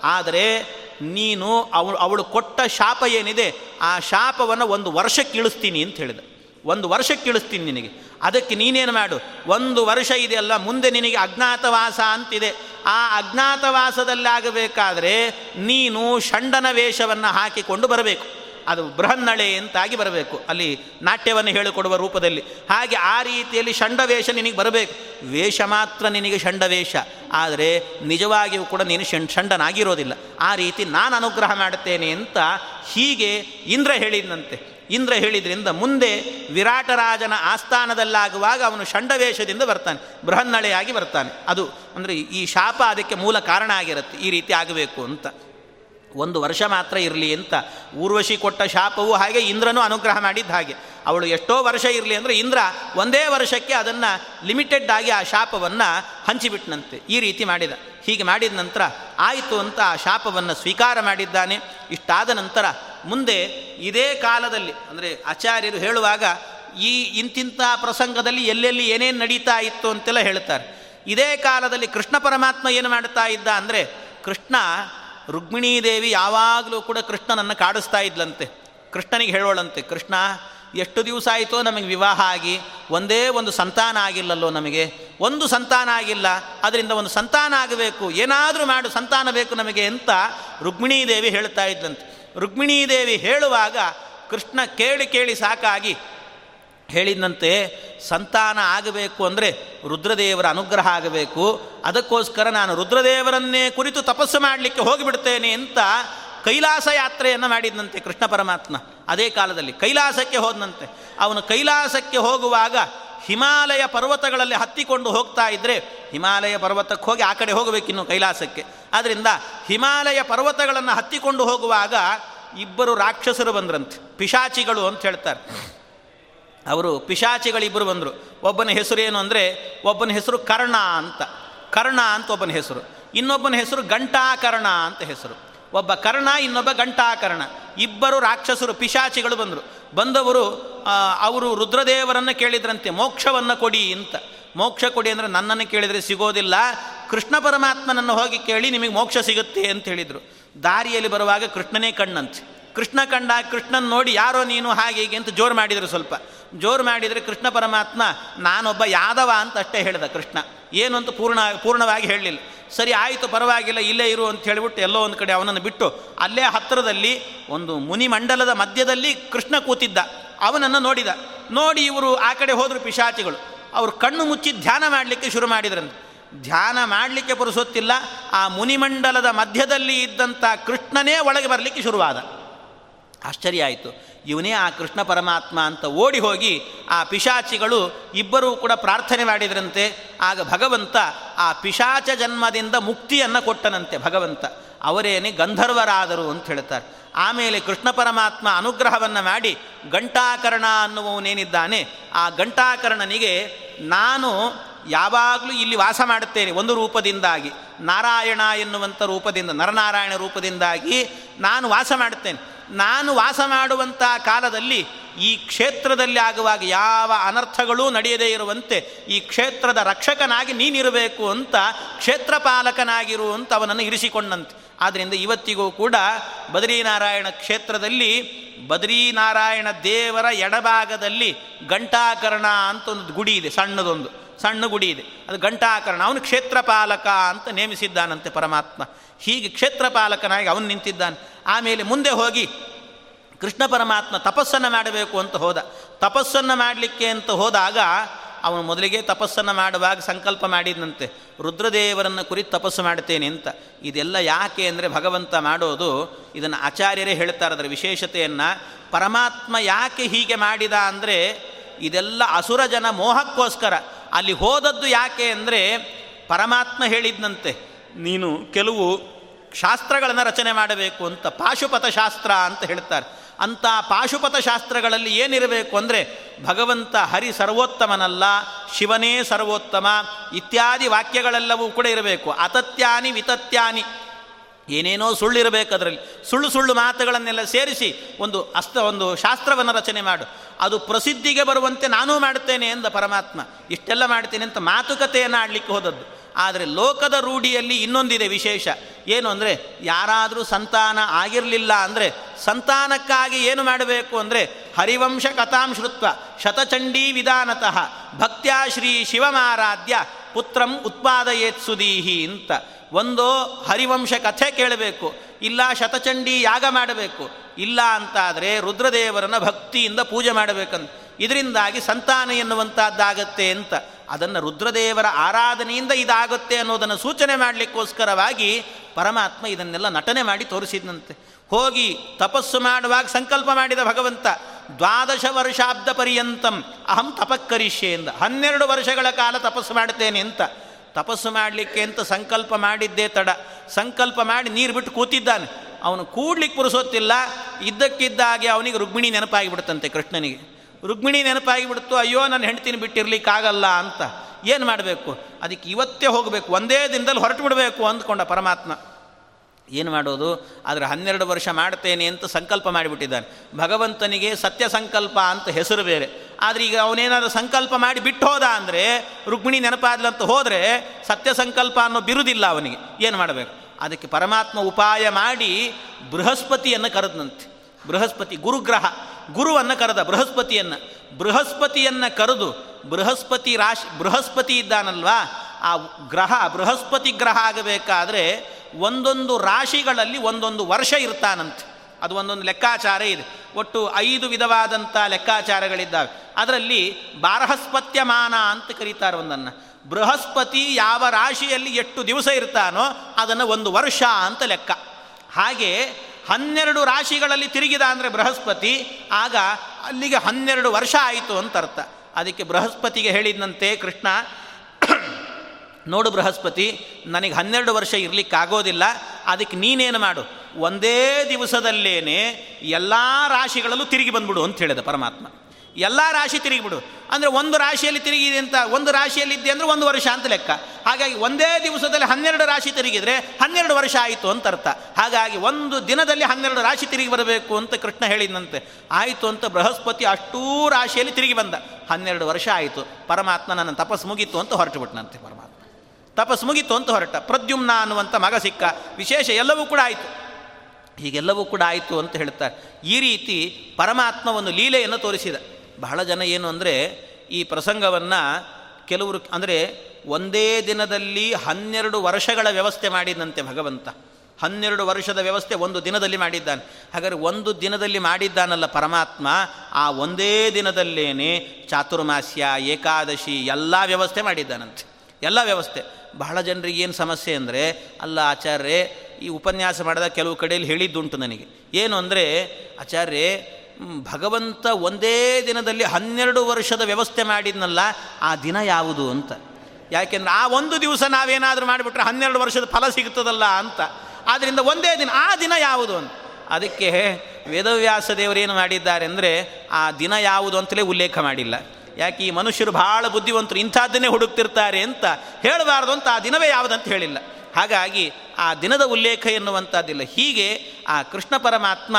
A: ಆದರೆ ನೀನು ಅವಳು ಅವಳು ಕೊಟ್ಟ ಶಾಪ ಏನಿದೆ, ಆ ಶಾಪವನ್ನು ಒಂದು ವರ್ಷಕ್ಕೆ ಇಳಿಸ್ತೀನಿ ಅಂತ ಹೇಳಿದ. ಒಂದು ವರ್ಷಕ್ಕೆ ಇಳಿಸ್ತೀನಿ ನಿನಗೆ. ಅದಕ್ಕೆ ನೀನೇನು ಮಾಡು? ಒಂದು ವರ್ಷ ಇದೆಯಲ್ಲ, ಮುಂದೆ ನಿನಗೆ ಅಜ್ಞಾತವಾಸ ಅಂತಿದೆ. ಆ ಅಜ್ಞಾತವಾಸದಲ್ಲಾಗಬೇಕಾದರೆ ನೀನು ಷಂಡನ ವೇಷವನ್ನು ಹಾಕಿಕೊಂಡು ಬರಬೇಕು. ಅದು ಬೃಹನ್ನಳೆ ಅಂತಾಗಿ ಬರಬೇಕು. ಅಲ್ಲಿ ನಾಟ್ಯವನ್ನು ಹೇಳಿಕೊಡುವ ರೂಪದಲ್ಲಿ. ಹಾಗೆ ಆ ರೀತಿಯಲ್ಲಿ ಷಂಡವೇಷ ನಿನಗೆ ಬರಬೇಕು. ವೇಷ ಮಾತ್ರ ನಿನಗೆ ಷಂಡವೇಷ. ಆದರೆ ನಿಜವಾಗಿಯೂ ಕೂಡ ನೀನು ಷಂಡನಾಗಿರೋದಿಲ್ಲ. ಆ ರೀತಿ ನಾನು ಅನುಗ್ರಹ ಮಾಡುತ್ತೇನೆ ಅಂತ ಹೀಗೆ ಇಂದ್ರ ಹೇಳಿದಂತೆ ಇಂದ್ರ ಹೇಳಿದ್ರಿಂದ ಮುಂದೆ ವಿರಾಟರಾಜನ ಆಸ್ಥಾನದಲ್ಲಾಗುವಾಗ ಅವನು ಷಂಡವೇಷದಿಂದ ಬರ್ತಾನೆ. ಬೃಹನ್ನಳೆಯಾಗಿ ಬರ್ತಾನೆ. ಅದು ಅಂದರೆ ಈ ಶಾಪ ಅದಕ್ಕೆ ಮೂಲ ಕಾರಣ ಆಗಿರುತ್ತೆ. ಈ ರೀತಿ ಆಗಬೇಕು ಅಂತ. ಒಂದು ವರ್ಷ ಮಾತ್ರ ಇರಲಿ ಅಂತ. ಊರ್ವಶಿ ಕೊಟ್ಟ ಶಾಪವು ಹಾಗೆ ಇಂದ್ರನೂ ಅನುಗ್ರಹ ಮಾಡಿದ್ದ ಹಾಗೆ. ಅವಳು ಎಷ್ಟೋ ವರ್ಷ ಇರಲಿ ಅಂದರೆ ಇಂದ್ರ ಒಂದೇ ವರ್ಷಕ್ಕೆ ಅದನ್ನು ಲಿಮಿಟೆಡ್ ಆಗಿ ಆ ಶಾಪವನ್ನು ಹಂಚಿಬಿಟ್ನಂತೆ. ಈ ರೀತಿ ಮಾಡಿದ. ಹೀಗೆ ಮಾಡಿದ ನಂತರ ಆಯಿತು ಅಂತ ಆ ಶಾಪವನ್ನು ಸ್ವೀಕಾರ ಮಾಡಿದ್ದಾನೆ. ಇಷ್ಟಾದ ನಂತರ ಮುಂದೆ ಇದೇ ಕಾಲದಲ್ಲಿ ಅಂದರೆ ಆಚಾರ್ಯರು ಹೇಳುವಾಗ ಈ ಇಂತಿಂಥ ಪ್ರಸಂಗದಲ್ಲಿ ಎಲ್ಲೆಲ್ಲಿ ಏನೇನು ನಡೀತಾ ಇತ್ತು ಅಂತೆಲ್ಲ ಹೇಳ್ತಾರೆ. ಇದೇ ಕಾಲದಲ್ಲಿ ಕೃಷ್ಣ ಪರಮಾತ್ಮ ಏನು ಮಾಡ್ತಾ ಇದ್ದ ಅಂದರೆ ಕೃಷ್ಣ ರುಕ್ಮಿಣೀದೇವಿ ಯಾವಾಗಲೂ ಕೂಡ ಕೃಷ್ಣನನ್ನು ಕಾಡಿಸ್ತಾ ಇದ್ಲಂತೆ. ಕೃಷ್ಣನಿಗೆ ಹೇಳೋಳಂತೆ ಕೃಷ್ಣ, ಎಷ್ಟು ದಿವಸ ಆಯಿತೋ ನಮಗೆ ವಿವಾಹ ಆಗಿ, ಒಂದೇ ಒಂದು ಸಂತಾನ ಆಗಿಲ್ಲಲ್ಲೋ ನಮಗೆ. ಒಂದು ಸಂತಾನ ಆಗಿಲ್ಲ ಅದರಿಂದ ಒಂದು ಸಂತಾನ ಆಗಬೇಕು. ಏನಾದರೂ ಮಾಡು, ಸಂತಾನ ಬೇಕು ನಮಗೆ ಅಂತ ರುಕ್ಮಿಣೀದೇವಿ ಹೇಳ್ತಾ ಇದ್ದಂತೆ ರುಕ್ಮಿಣೀದೇವಿ ಹೇಳುವಾಗ ಕೃಷ್ಣ ಕೇಳಿ ಕೇಳಿ ಸಾಕಾಗಿ ಹೇಳಿದಂತೆ ಸಂತಾನ ಆಗಬೇಕು ಅಂದರೆ ರುದ್ರದೇವರ ಅನುಗ್ರಹ ಆಗಬೇಕು. ಅದಕ್ಕೋಸ್ಕರ ನಾನು ರುದ್ರದೇವರನ್ನೇ ಕುರಿತು ತಪಸ್ಸು ಮಾಡಲಿಕ್ಕೆ ಹೋಗಿಬಿಡ್ತೇನೆ ಅಂತ ಕೈಲಾಸ ಯಾತ್ರೆಯನ್ನು ಮಾಡಿದಂತೆ ಕೃಷ್ಣ ಪರಮಾತ್ಮ. ಅದೇ ಕಾಲದಲ್ಲಿ ಕೈಲಾಸಕ್ಕೆ ಹೋದನಂತೆ. ಅವನು ಕೈಲಾಸಕ್ಕೆ ಹೋಗುವಾಗ ಹಿಮಾಲಯ ಪರ್ವತಗಳಲ್ಲಿ ಹತ್ತಿಕೊಂಡು ಹೋಗ್ತಾ ಇದ್ದರೆ ಹಿಮಾಲಯ ಪರ್ವತಕ್ಕೆ ಹೋಗಿ ಆ ಕಡೆ ಹೋಗಬೇಕಿನ್ನು ಕೈಲಾಸಕ್ಕೆ. ಆದ್ದರಿಂದ ಹಿಮಾಲಯ ಪರ್ವತಗಳನ್ನು ಹತ್ತಿಕೊಂಡು ಹೋಗುವಾಗ ಇಬ್ಬರು ರಾಕ್ಷಸರು ಬಂದ್ರಂತೆ. ಪಿಶಾಚಿಗಳು ಅಂತ ಹೇಳ್ತಾರೆ. ಅವರು ಪಿಶಾಚಿಗಳಿಬ್ಬರು ಬಂದರು. ಒಬ್ಬನ ಹೆಸರು ಏನು ಅಂದರೆ, ಒಬ್ಬನ ಹೆಸರು ಕರ್ಣ ಅಂತ. ಕರ್ಣ ಅಂತ ಒಬ್ಬನ ಹೆಸರು. ಇನ್ನೊಬ್ಬನ ಹೆಸರು ಗಂಟಾಕರ್ಣ ಅಂತ ಹೆಸರು. ಒಬ್ಬ ಕರ್ಣ, ಇನ್ನೊಬ್ಬ ಗಂಟಾಕರ್ಣ ಇಬ್ಬರು ರಾಕ್ಷಸರು, ಪಿಶಾಚಿಗಳು ಬಂದರು. ಬಂದವರು ಅವರು ರುದ್ರದೇವರನ್ನು ಕೇಳಿದ್ರಂತೆ, ಮೋಕ್ಷವನ್ನು ಕೊಡಿ ಅಂತ. ಮೋಕ್ಷ ಕೊಡಿ ಅಂದರೆ ನನ್ನನ್ನು ಕೇಳಿದರೆ ಸಿಗೋದಿಲ್ಲ. ಕೃಷ್ಣ ಪರಮಾತ್ಮನನ್ನು ಹೋಗಿ ಕೇಳಿ ನಿಮಗೆ ಮೋಕ್ಷ ಸಿಗುತ್ತೆ ಅಂತ ಹೇಳಿದರು. ದಾರಿಯಲ್ಲಿ ಬರುವಾಗ ಕೃಷ್ಣನೇ ಕಣ್ಣಂತೆ. ಕೃಷ್ಣ ಕಂಡ ಕೃಷ್ಣನ್ ನೋಡಿ ಯಾರೋ ನೀನು ಹಾಗೆ ಹೀಗೆ ಅಂತ ಜೋರು ಮಾಡಿದರು ಸ್ವಲ್ಪ. ಜೋರು ಮಾಡಿದರೆ ಕೃಷ್ಣ ಪರಮಾತ್ಮ, ನಾನೊಬ್ಬ ಯಾದವ ಅಂತ ಅಷ್ಟೇ ಹೇಳಿದ ಕೃಷ್ಣ. ಏನು ಅಂತ ಪೂರ್ಣ, ಪೂರ್ಣವಾಗಿ ಹೇಳಲಿಲ್ಲ. ಸರಿ, ಆಯಿತು, ಪರವಾಗಿಲ್ಲ, ಇಲ್ಲೇ ಇರು ಅಂತ ಹೇಳಿಬಿಟ್ಟು ಎಲ್ಲೋ ಒಂದು ಕಡೆ ಅವನನ್ನು ಬಿಟ್ಟು ಅಲ್ಲೇ ಹತ್ತಿರದಲ್ಲಿ ಒಂದು ಮುನಿಮಂಡಲದ ಮಧ್ಯದಲ್ಲಿ ಕೃಷ್ಣ ಕೂತಿದ್ದ. ಅವನನ್ನು ನೋಡಿದ. ನೋಡಿ ಇವರು ಆ ಕಡೆ ಹೋದರು ಪಿಶಾಚಿಗಳು. ಅವರು ಕಣ್ಣು ಮುಚ್ಚಿ ಧ್ಯಾನ ಮಾಡಲಿಕ್ಕೆ ಶುರು ಮಾಡಿದ್ರಂತೆ. ಧ್ಯಾನ ಮಾಡಲಿಕ್ಕೆ ಪುರುಸೊತ್ತಿಲ್ಲ. ಆ ಮುನಿಮಂಡಲದ ಮಧ್ಯದಲ್ಲಿ ಇದ್ದಂಥ ಕೃಷ್ಣನೇ ಒಳಗೆ ಬರಲಿಕ್ಕೆ ಶುರುವಾದ. ಆಶ್ಚರ್ಯ ಆಯಿತು. ಇವನೇ ಆ ಕೃಷ್ಣ ಪರಮಾತ್ಮ ಅಂತ ಓಡಿ ಹೋಗಿ ಆ ಪಿಶಾಚಿಗಳು ಇಬ್ಬರೂ ಕೂಡ ಪ್ರಾರ್ಥನೆ ಮಾಡಿದ್ರಂತೆ. ಆಗ ಭಗವಂತ ಆ ಪಿಶಾಚ ಜನ್ಮದಿಂದ ಮುಕ್ತಿಯನ್ನು ಕೊಟ್ಟನಂತೆ ಭಗವಂತ. ಅವರೇನೇ ಗಂಧರ್ವರಾದರು ಅಂತ ಹೇಳ್ತಾರೆ. ಆಮೇಲೆ ಕೃಷ್ಣ ಪರಮಾತ್ಮ ಅನುಗ್ರಹವನ್ನು ಮಾಡಿ ಗಂಟಾಕರ್ಣ ಅನ್ನುವವನೇನಿದ್ದಾನೆ. ಆ ಗಂಟಾಕರ್ಣನಿಗೆ ನಾನು ಯಾವಾಗಲೂ ಇಲ್ಲಿ ವಾಸ ಮಾಡುತ್ತೇನೆ. ಒಂದು ರೂಪದಿಂದಾಗಿ. ನಾರಾಯಣ ಎನ್ನುವಂಥ ರೂಪದಿಂದ, ನರನಾರಾಯಣ ರೂಪದಿಂದಾಗಿ ನಾನು ವಾಸ ಮಾಡುತ್ತೇನೆ. ನಾನು ವಾಸ ಮಾಡುವಂಥ ಕಾಲದಲ್ಲಿ ಈ ಕ್ಷೇತ್ರದಲ್ಲಿ ಆಗುವಾಗ ಯಾವ ಅನರ್ಥಗಳೂ ನಡೆಯದೇ ಇರುವಂತೆ ಈ ಕ್ಷೇತ್ರದ ರಕ್ಷಕನಾಗಿ ನೀನಿರಬೇಕು ಅಂತ, ಕ್ಷೇತ್ರಪಾಲಕನಾಗಿರು ಅಂತ ಅವನನ್ನು ಇರಿಸಿಕೊಂಡಂತೆ. ಆದ್ದರಿಂದ ಇವತ್ತಿಗೂ ಕೂಡ ಬದ್ರೀನಾರಾಯಣ ಕ್ಷೇತ್ರದಲ್ಲಿ ಬದರೀನಾರಾಯಣ ದೇವರ ಎಡಭಾಗದಲ್ಲಿ ಘಂಟಾಕರ್ಣ ಅಂತ ಒಂದು ಗುಡಿ ಇದೆ, ಸಣ್ಣದೊಂದು, ಸಣ್ಣ ಗುಡಿ ಇದೆ. ಅದು ಘಂಟಾಕರ್ಣ, ಅವನು ಕ್ಷೇತ್ರಪಾಲಕ ಅಂತ ನೇಮಿಸಿದ್ದಾನಂತೆ ಪರಮಾತ್ಮ. ಹೀಗೆ ಕ್ಷೇತ್ರಪಾಲಕನಾಗಿ ಅವನು ನಿಂತಿದ್ದಾನೆ. ಆಮೇಲೆ ಮುಂದೆ ಹೋಗಿ ಕೃಷ್ಣ ಪರಮಾತ್ಮ ತಪಸ್ಸನ್ನು ಮಾಡಬೇಕು ಅಂತ ಹೋದ. ತಪಸ್ಸನ್ನು ಮಾಡಲಿಕ್ಕೆ ಅಂತ ಹೋದಾಗ ಅವನು ಮೊದಲಿಗೆ ತಪಸ್ಸನ್ನು ಮಾಡುವಾಗ ಸಂಕಲ್ಪ ಮಾಡಿದಂತೆ ರುದ್ರದೇವರನ್ನು ಕುರಿತು ತಪಸ್ಸು ಮಾಡ್ತೇನೆ ಅಂತ. ಇದೆಲ್ಲ ಯಾಕೆ ಅಂದರೆ ಭಗವಂತ ಮಾಡೋದು, ಇದನ್ನು ಆಚಾರ್ಯರೇ ಹೇಳ್ತಾರೆ ಅದರ ವಿಶೇಷತೆಯನ್ನು. ಪರಮಾತ್ಮ ಯಾಕೆ ಹೀಗೆ ಮಾಡಿದ ಅಂದರೆ ಇದೆಲ್ಲ ಅಸುರ ಜನ ಮೋಹಕ್ಕೋಸ್ಕರ. ಅಲ್ಲಿ ಹೋದದ್ದು ಯಾಕೆ ಅಂದರೆ ಪರಮಾತ್ಮ ಹೇಳಿದ್ನಂತೆ. ನೀನು ಕೆಲವು ಶಾಸ್ತ್ರಗಳನ್ನು ರಚನೆ ಮಾಡಬೇಕು ಅಂತ ಪಾಶುಪತ ಶಾಸ್ತ್ರ ಅಂತ ಹೇಳ್ತಾರೆ. ಅಂಥ ಪಾಶುಪತ ಶಾಸ್ತ್ರಗಳಲ್ಲಿ ಏನಿರಬೇಕು ಅಂದರೆ ಭಗವಂತ ಹರಿ ಸರ್ವೋತ್ತಮನಲ್ಲ, ಶಿವನೇ ಸರ್ವೋತ್ತಮ, ಇತ್ಯಾದಿ ವಾಕ್ಯಗಳೆಲ್ಲವೂ ಕೂಡ ಇರಬೇಕು. ಅತತ್ಯಾನಿ ವಿತತ್ಯಾನಿ. ಏನೇನೋ ಸುಳ್ಳಿರಬೇಕು ಅದರಲ್ಲಿ. ಸುಳ್ಳು ಸುಳ್ಳು ಮಾತುಗಳನ್ನೆಲ್ಲ ಸೇರಿಸಿ ಒಂದು ಅಸ್ತ ಒಂದು ಶಾಸ್ತ್ರವನ್ನು ರಚನೆ ಮಾಡು. ಅದು ಪ್ರಸಿದ್ಧಿಗೆ ಬರುವಂತೆ ನಾನೂ ಮಾಡುತ್ತೇನೆ ಎಂದ ಪರಮಾತ್ಮ. ಇಷ್ಟೆಲ್ಲ ಮಾಡ್ತೇನೆ ಅಂತ ಮಾತುಕತೆಯನ್ನು ಆಡಲಿಕ್ಕೆ ಹೋದದ್ದು. ಆದರೆ ಲೋಕದ ರೂಢಿಯಲ್ಲಿ ಇನ್ನೊಂದಿದೆ ವಿಶೇಷ. ಏನು ಅಂದರೆ ಯಾರಾದರೂ ಸಂತಾನ ಆಗಿರಲಿಲ್ಲ ಅಂದರೆ ಸಂತಾನಕ್ಕಾಗಿ ಏನು ಮಾಡಬೇಕು ಅಂದರೆ ಹರಿವಂಶ ಕಥಾಂ ಶ್ರುತ್ವ ಶತಚಂಡೀ ವಿಧಾನತಃ ಭಕ್ತ್ಯಾ ಶ್ರೀ ಶಿವಮಾರಾಧ್ಯ ಪುತ್ರಂ ಉತ್ಪಾದಯೇತ್ ಸುದೀಹಿ ಅಂತ. ಒಂದು ಹರಿವಂಶ ಕಥೆ ಕೇಳಬೇಕು, ಇಲ್ಲ ಶತಚಂಡಿ ಯಾಗ ಮಾಡಬೇಕು, ಇಲ್ಲ ಅಂತಾದರೆ ರುದ್ರದೇವರನ್ನು ಭಕ್ತಿಯಿಂದ ಪೂಜೆ ಮಾಡಬೇಕಂತ. ಇದರಿಂದಾಗಿ ಸಂತಾನ ಎನ್ನುವಂಥದ್ದಾಗತ್ತೆ ಅಂತ. ಅದನ್ನು ರುದ್ರದೇವರ ಆರಾಧನೆಯಿಂದ ಇದಾಗುತ್ತೆ ಅನ್ನೋದನ್ನು ಸೂಚನೆ ಮಾಡಲಿಕ್ಕೋಸ್ಕರವಾಗಿ ಪರಮಾತ್ಮ ಇದನ್ನೆಲ್ಲ ನಟನೆ ಮಾಡಿ ತೋರಿಸಿದಂತೆ. ಹೋಗಿ ತಪಸ್ಸು ಮಾಡುವಾಗ ಸಂಕಲ್ಪ ಮಾಡಿದ ಭಗವಂತ, ದ್ವಾದಶ ವರ್ಷಾಬ್ದ ಪರ್ಯಂತಂ ಅಹಂ ತಪಕ್ಕರಿಷ್ಯೆ ಎಂದ. ಹನ್ನೆರಡು ವರ್ಷಗಳ ಕಾಲ ತಪಸ್ಸು ಮಾಡ್ತೇನೆ ಅಂತ ತಪಸ್ಸು ಮಾಡಲಿಕ್ಕೆ ಅಂತ ಸಂಕಲ್ಪ ಮಾಡಿದ್ದೇ ತಡ. ಸಂಕಲ್ಪ ಮಾಡಿ ನೀರು ಬಿಟ್ಟು ಕೂತಿದ್ದಾನೆ. ಅವನು ಕೂಡ್ಲಿಕ್ಕೆ ಪುರುಸೋತ್ತಿಲ್ಲ. ಇದ್ದಕ್ಕಿದ್ದಾಗೆ ಅವನಿಗೆ ರುಕ್ಮಿಣಿ ನೆನಪಾಗಿಬಿಡುತ್ತಂತೆ ಕೃಷ್ಣನಿಗೆ. ರುಕ್ಮಿಣಿ ನೆನಪಾಗಿಬಿಡ್ತು ಅಯ್ಯೋ ನನ್ನ ಹೆಂಡ್ತಿನ ಬಿಟ್ಟಿರ್ಲಿಕ್ಕಾಗಲ್ಲ ಅಂತ. ಏನು ಮಾಡಬೇಕು? ಅದಕ್ಕೆ ಇವತ್ತೇ ಹೋಗಬೇಕು, ಒಂದೇ ದಿನದಲ್ಲಿ ಹೊರಟು ಬಿಡಬೇಕು ಅಂದ್ಕೊಂಡ ಪರಮಾತ್ಮ. ಏನು ಮಾಡೋದು? ಆದರೆ ಹನ್ನೆರಡು ವರ್ಷ ಮಾಡ್ತೇನೆ ಅಂತ ಸಂಕಲ್ಪ ಮಾಡಿಬಿಟ್ಟಿದ್ದಾನೆ. ಭಗವಂತನಿಗೆ ಸತ್ಯ ಸಂಕಲ್ಪ ಅಂತ ಹೆಸರು ಬೇರೆ. ಆದರೆ ಈಗ ಅವನೇನಾದರೂ ಸಂಕಲ್ಪ ಮಾಡಿ ಬಿಟ್ಟು ಹೋದ ಅಂದರೆ, ರುಕ್ಮಿಣಿ ನೆನಪಾದ್ಲಂತ ಹೋದರೆ ಸತ್ಯ ಸಂಕಲ್ಪ ಅನ್ನೋ ಬಿರುದಿಲ್ಲ ಅವನಿಗೆ. ಏನು ಮಾಡಬೇಕು? ಅದಕ್ಕೆ ಪರಮಾತ್ಮ ಉಪಾಯ ಮಾಡಿ ಬೃಹಸ್ಪತಿಯನ್ನು ಕರೆದನಂತೆ. ಬೃಹಸ್ಪತಿ, ಗುರುಗ್ರಹ. ಗುರುವನ್ನು ಕರೆದ, ಬೃಹಸ್ಪತಿಯನ್ನು. ಬೃಹಸ್ಪತಿಯನ್ನು ಕರೆದು, ಬೃಹಸ್ಪತಿ ರಾಶಿ, ಬೃಹಸ್ಪತಿ ಇದ್ದಾನಲ್ವಾ? ಆ ಗ್ರಹ, ಬೃಹಸ್ಪತಿ ಗ್ರಹ ಆಗಬೇಕಾದ್ರೆ ಒಂದೊಂದು ರಾಶಿಗಳಲ್ಲಿ ಒಂದೊಂದು ವರ್ಷ ಇರ್ತಾನಂತೆ. ಅದು ಒಂದೊಂದು ಲೆಕ್ಕಾಚಾರ ಇದೆ. ಒಟ್ಟು ಐದು ವಿಧವಾದಂಥ ಲೆಕ್ಕಾಚಾರಗಳಿದ್ದಾವೆ. ಅದರಲ್ಲಿ ಬಾರಹಸ್ಪತ್ಯಮಾನ ಅಂತ ಕರೀತಾರೆ ಒಂದನ್ನು. ಬೃಹಸ್ಪತಿ ಯಾವ ರಾಶಿಯಲ್ಲಿ ಎಷ್ಟು ದಿವಸ ಇರ್ತಾನೋ ಅದನ್ನು ಒಂದು ವರ್ಷ ಅಂತ ಲೆಕ್ಕ. ಹಾಗೆ ಹನ್ನೆರಡು ರಾಶಿಗಳಲ್ಲಿ ತಿರುಗಿದ ಅಂದರೆ ಬೃಹಸ್ಪತಿ, ಆಗ ಅಲ್ಲಿಗೆ ಹನ್ನೆರಡು ವರ್ಷ ಆಯಿತು ಅಂತ ಅರ್ಥ. ಅದಕ್ಕೆ ಬೃಹಸ್ಪತಿಗೆ ಹೇಳಿದಂತೆ ಕೃಷ್ಣ, ನೋಡು ಬೃಹಸ್ಪತಿ, ನನಗೆ ಹನ್ನೆರಡು ವರ್ಷ ಇರಲಿಕ್ಕಾಗೋದಿಲ್ಲ ಅದಕ್ಕೆ ನೀನೇನು ಮಾಡು? ಒಂದೇ ದಿವಸದಲ್ಲೇನೆ ಎಲ್ಲ ರಾಶಿಗಳಲ್ಲೂ ತಿರುಗಿ ಬಂದ್ಬಿಡು ಅಂತ ಹೇಳಿದ ಪರಮಾತ್ಮ. ಎಲ್ಲ ರಾಶಿ ತಿರುಗಿಬಿಡು. ಅಂದರೆ ಒಂದು ರಾಶಿಯಲ್ಲಿ ತಿರುಗಿದೆ ಅಂತ, ಒಂದು ರಾಶಿಯಲ್ಲಿ ಇದ್ದೆ ಅಂದರೆ ಒಂದು ವರ್ಷ ಅಂತ ಲೆಕ್ಕ. ಹಾಗಾಗಿ ಒಂದೇ ದಿವಸದಲ್ಲಿ ಹನ್ನೆರಡು ರಾಶಿ ತಿರುಗಿದರೆ ಹನ್ನೆರಡು ವರ್ಷ ಆಯಿತು ಅಂತ ಅರ್ಥ. ಹಾಗಾಗಿ ಒಂದು ದಿನದಲ್ಲಿ ಹನ್ನೆರಡು ರಾಶಿ ತಿರುಗಿ ಬರಬೇಕು ಅಂತ ಕೃಷ್ಣ ಹೇಳಿದಂತೆ. ಆಯಿತು ಅಂತ ಬೃಹಸ್ಪತಿ ಅಷ್ಟೂ ರಾಶಿಯಲ್ಲಿ ತಿರುಗಿ ಬಂದ. ಹನ್ನೆರಡು ವರ್ಷ ಆಯಿತು. ಪರಮಾತ್ಮ ನನ್ನ ತಪಸ್ಸು ಮುಗಿತು ಅಂತ ಹೊರಟು ಬಿಟ್ಟನಂತೆ ಪರಮಾತ್ಮ. ತಪಸ್ಸು ಮುಗಿತು ಅಂತ ಹೊರಟ. ಪ್ರದ್ಯುಮ್ನ ಅನ್ನುವಂಥ ಮಗ ಸಿಕ್ಕ. ವಿಶೇಷ ಎಲ್ಲವೂ ಕೂಡ ಆಯಿತು. ಹೀಗೆಲ್ಲವೂ ಕೂಡ ಆಯಿತು ಅಂತ ಹೇಳ್ತಾರೆ ಈ ರೀತಿ ಪರಮಾತ್ಮ ಒಂದು ಲೀಲೆಯನ್ನು ತೋರಿಸಿದ. ಬಹಳ ಜನ ಏನು ಅಂದರೆ ಈ ಪ್ರಸಂಗವನ್ನು ಕೆಲವರು ಅಂದರೆ ಒಂದೇ ದಿನದಲ್ಲಿ ಹನ್ನೆರಡು ವರ್ಷಗಳ ವ್ಯವಸ್ಥೆ ಮಾಡಿದಂತೆ ಭಗವಂತ. ಹನ್ನೆರಡು ವರ್ಷದ ವ್ಯವಸ್ಥೆ ಒಂದು ದಿನದಲ್ಲಿ ಮಾಡಿದ್ದಾನೆ. ಹಾಗಾದರೆ ಒಂದು ದಿನದಲ್ಲಿ ಮಾಡಿದ್ದಾನಲ್ಲ ಪರಮಾತ್ಮ, ಆ ಒಂದೇ ದಿನದಲ್ಲೇನೆ ಚಾತುರ್ಮಾಸ್ಯ, ಏಕಾದಶಿ ಎಲ್ಲ ವ್ಯವಸ್ಥೆ ಮಾಡಿದ್ದಾನಂತೆ. ಎಲ್ಲ ವ್ಯವಸ್ಥೆ. ಬಹಳ ಜನರಿಗೆ ಏನು ಸಮಸ್ಯೆ ಅಂದರೆ, ಅಲ್ಲ ಆಚಾರ್ಯ ಈ ಉಪನ್ಯಾಸ ಮಾಡಿದ ಕೆಲವು ಕಡೆಯಲ್ಲಿ ಹೇಳಿದ್ದುಂಟು ನನಗೆ. ಏನು ಅಂದರೆ, ಆಚಾರ್ಯರೇ ಭಗವಂತ ಒಂದೇ ದಿನದಲ್ಲಿ ಹನ್ನೆರಡು ವರ್ಷದ ವ್ಯವಸ್ಥೆ ಮಾಡಿದ್ನಲ್ಲ, ಆ ದಿನ ಯಾವುದು ಅಂತ. ಯಾಕೆಂದ್ರೆ ಆ ಒಂದು ದಿವಸ ನಾವೇನಾದರೂ ಮಾಡಿಬಿಟ್ರೆ ಹನ್ನೆರಡು ವರ್ಷದ ಫಲ ಸಿಗ್ತದಲ್ಲ ಅಂತ. ಆದ್ದರಿಂದ ಒಂದೇ ದಿನ, ಆ ದಿನ ಯಾವುದು ಅಂತ. ಅದಕ್ಕೆ ವೇದವ್ಯಾಸ ದೇವರೇನು ಮಾಡಿದ್ದಾರೆ ಅಂದರೆ, ಆ ದಿನ ಯಾವುದು ಅಂತಲೇ ಉಲ್ಲೇಖ ಮಾಡಿಲ್ಲ. ಯಾಕೆ ಈ ಮನುಷ್ಯರು ಭಾಳ ಬುದ್ಧಿವಂತರು, ಇಂಥದ್ದನ್ನೇ ಹುಡುಕ್ತಿರ್ತಾರೆ ಅಂತ ಹೇಳಬಾರ್ದು ಅಂತ ಆ ದಿನವೇ ಯಾವುದಂತ ಹೇಳಿಲ್ಲ. ಹಾಗಾಗಿ ಆ ದಿನದ ಉಲ್ಲೇಖ ಎನ್ನುವಂಥದ್ದಿಲ್ಲ. ಹೀಗೆ ಆ ಕೃಷ್ಣ ಪರಮಾತ್ಮ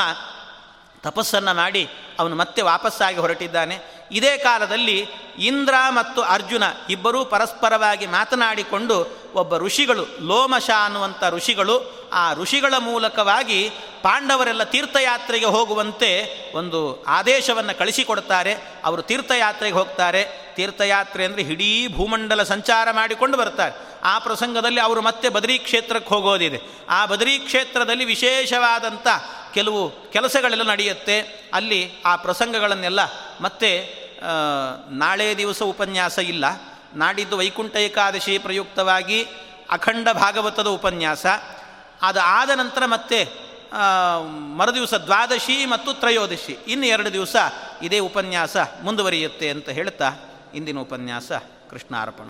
A: ತಪಸ್ಸನ್ನು ಮಾಡಿ ಅವನು ಮತ್ತೆ ವಾಪಸ್ಸಾಗಿ ಹೊರಟಿದ್ದಾನೆ. ಇದೇ ಕಾಲದಲ್ಲಿ ಇಂದ್ರ ಮತ್ತು ಅರ್ಜುನ ಇಬ್ಬರೂ ಪರಸ್ಪರವಾಗಿ ಮಾತನಾಡಿಕೊಂಡು ಒಬ್ಬ ಋಷಿಗಳು, ಲೋಮಶ ಅನ್ನುವಂಥ ಋಷಿಗಳು, ಆ ಋಷಿಗಳ ಮೂಲಕವಾಗಿ ಪಾಂಡವರೆಲ್ಲ ತೀರ್ಥಯಾತ್ರೆಗೆ ಹೋಗುವಂತೆ ಒಂದು ಆದೇಶವನ್ನು ಕಳಿಸಿಕೊಡ್ತಾರೆ ಅವರು ತೀರ್ಥಯಾತ್ರೆಗೆ ಹೋಗ್ತಾರೆ. ತೀರ್ಥಯಾತ್ರೆ ಅಂದರೆ ಇಡೀ ಭೂಮಂಡಲ ಸಂಚಾರ ಮಾಡಿಕೊಂಡು ಬರ್ತಾರೆ. ಆ ಪ್ರಸಂಗದಲ್ಲಿ ಅವರು ಮತ್ತೆ ಬದರಿ ಕ್ಷೇತ್ರಕ್ಕೆ ಹೋಗೋದಿದೆ. ಆ ಬದರಿ ಕ್ಷೇತ್ರದಲ್ಲಿ ವಿಶೇಷವಾದಂಥ ಕೆಲವು ಕೆಲಸಗಳೆಲ್ಲ ನಡೆಯುತ್ತೆ. ಅಲ್ಲಿ ಆ ಪ್ರಸಂಗಗಳನ್ನೆಲ್ಲ ಮತ್ತೆ ನಾಳೆ ದಿವಸ ಉಪನ್ಯಾಸ ಇಲ್ಲ. ನಾಡಿದ್ದು ವೈಕುಂಠ ಏಕಾದಶಿ ಪ್ರಯುಕ್ತವಾಗಿ ಅಖಂಡ ಭಾಗವತದ ಉಪನ್ಯಾಸ. ಅದು ಆದ ನಂತರ ಮತ್ತೆ ಮರುದಿವಸ ದ್ವಾದಶಿ ಮತ್ತು ತ್ರಯೋದಶಿ. ಇನ್ನು ಎರಡು ದಿವಸ ಇದೇ ಉಪನ್ಯಾಸ ಮುಂದುವರಿಯುತ್ತೆ ಅಂತ ಹೇಳ್ತಾ ಇಂದಿನ ಉಪನ್ಯಾಸ ಕೃಷ್ಣಾರ್ಪಣ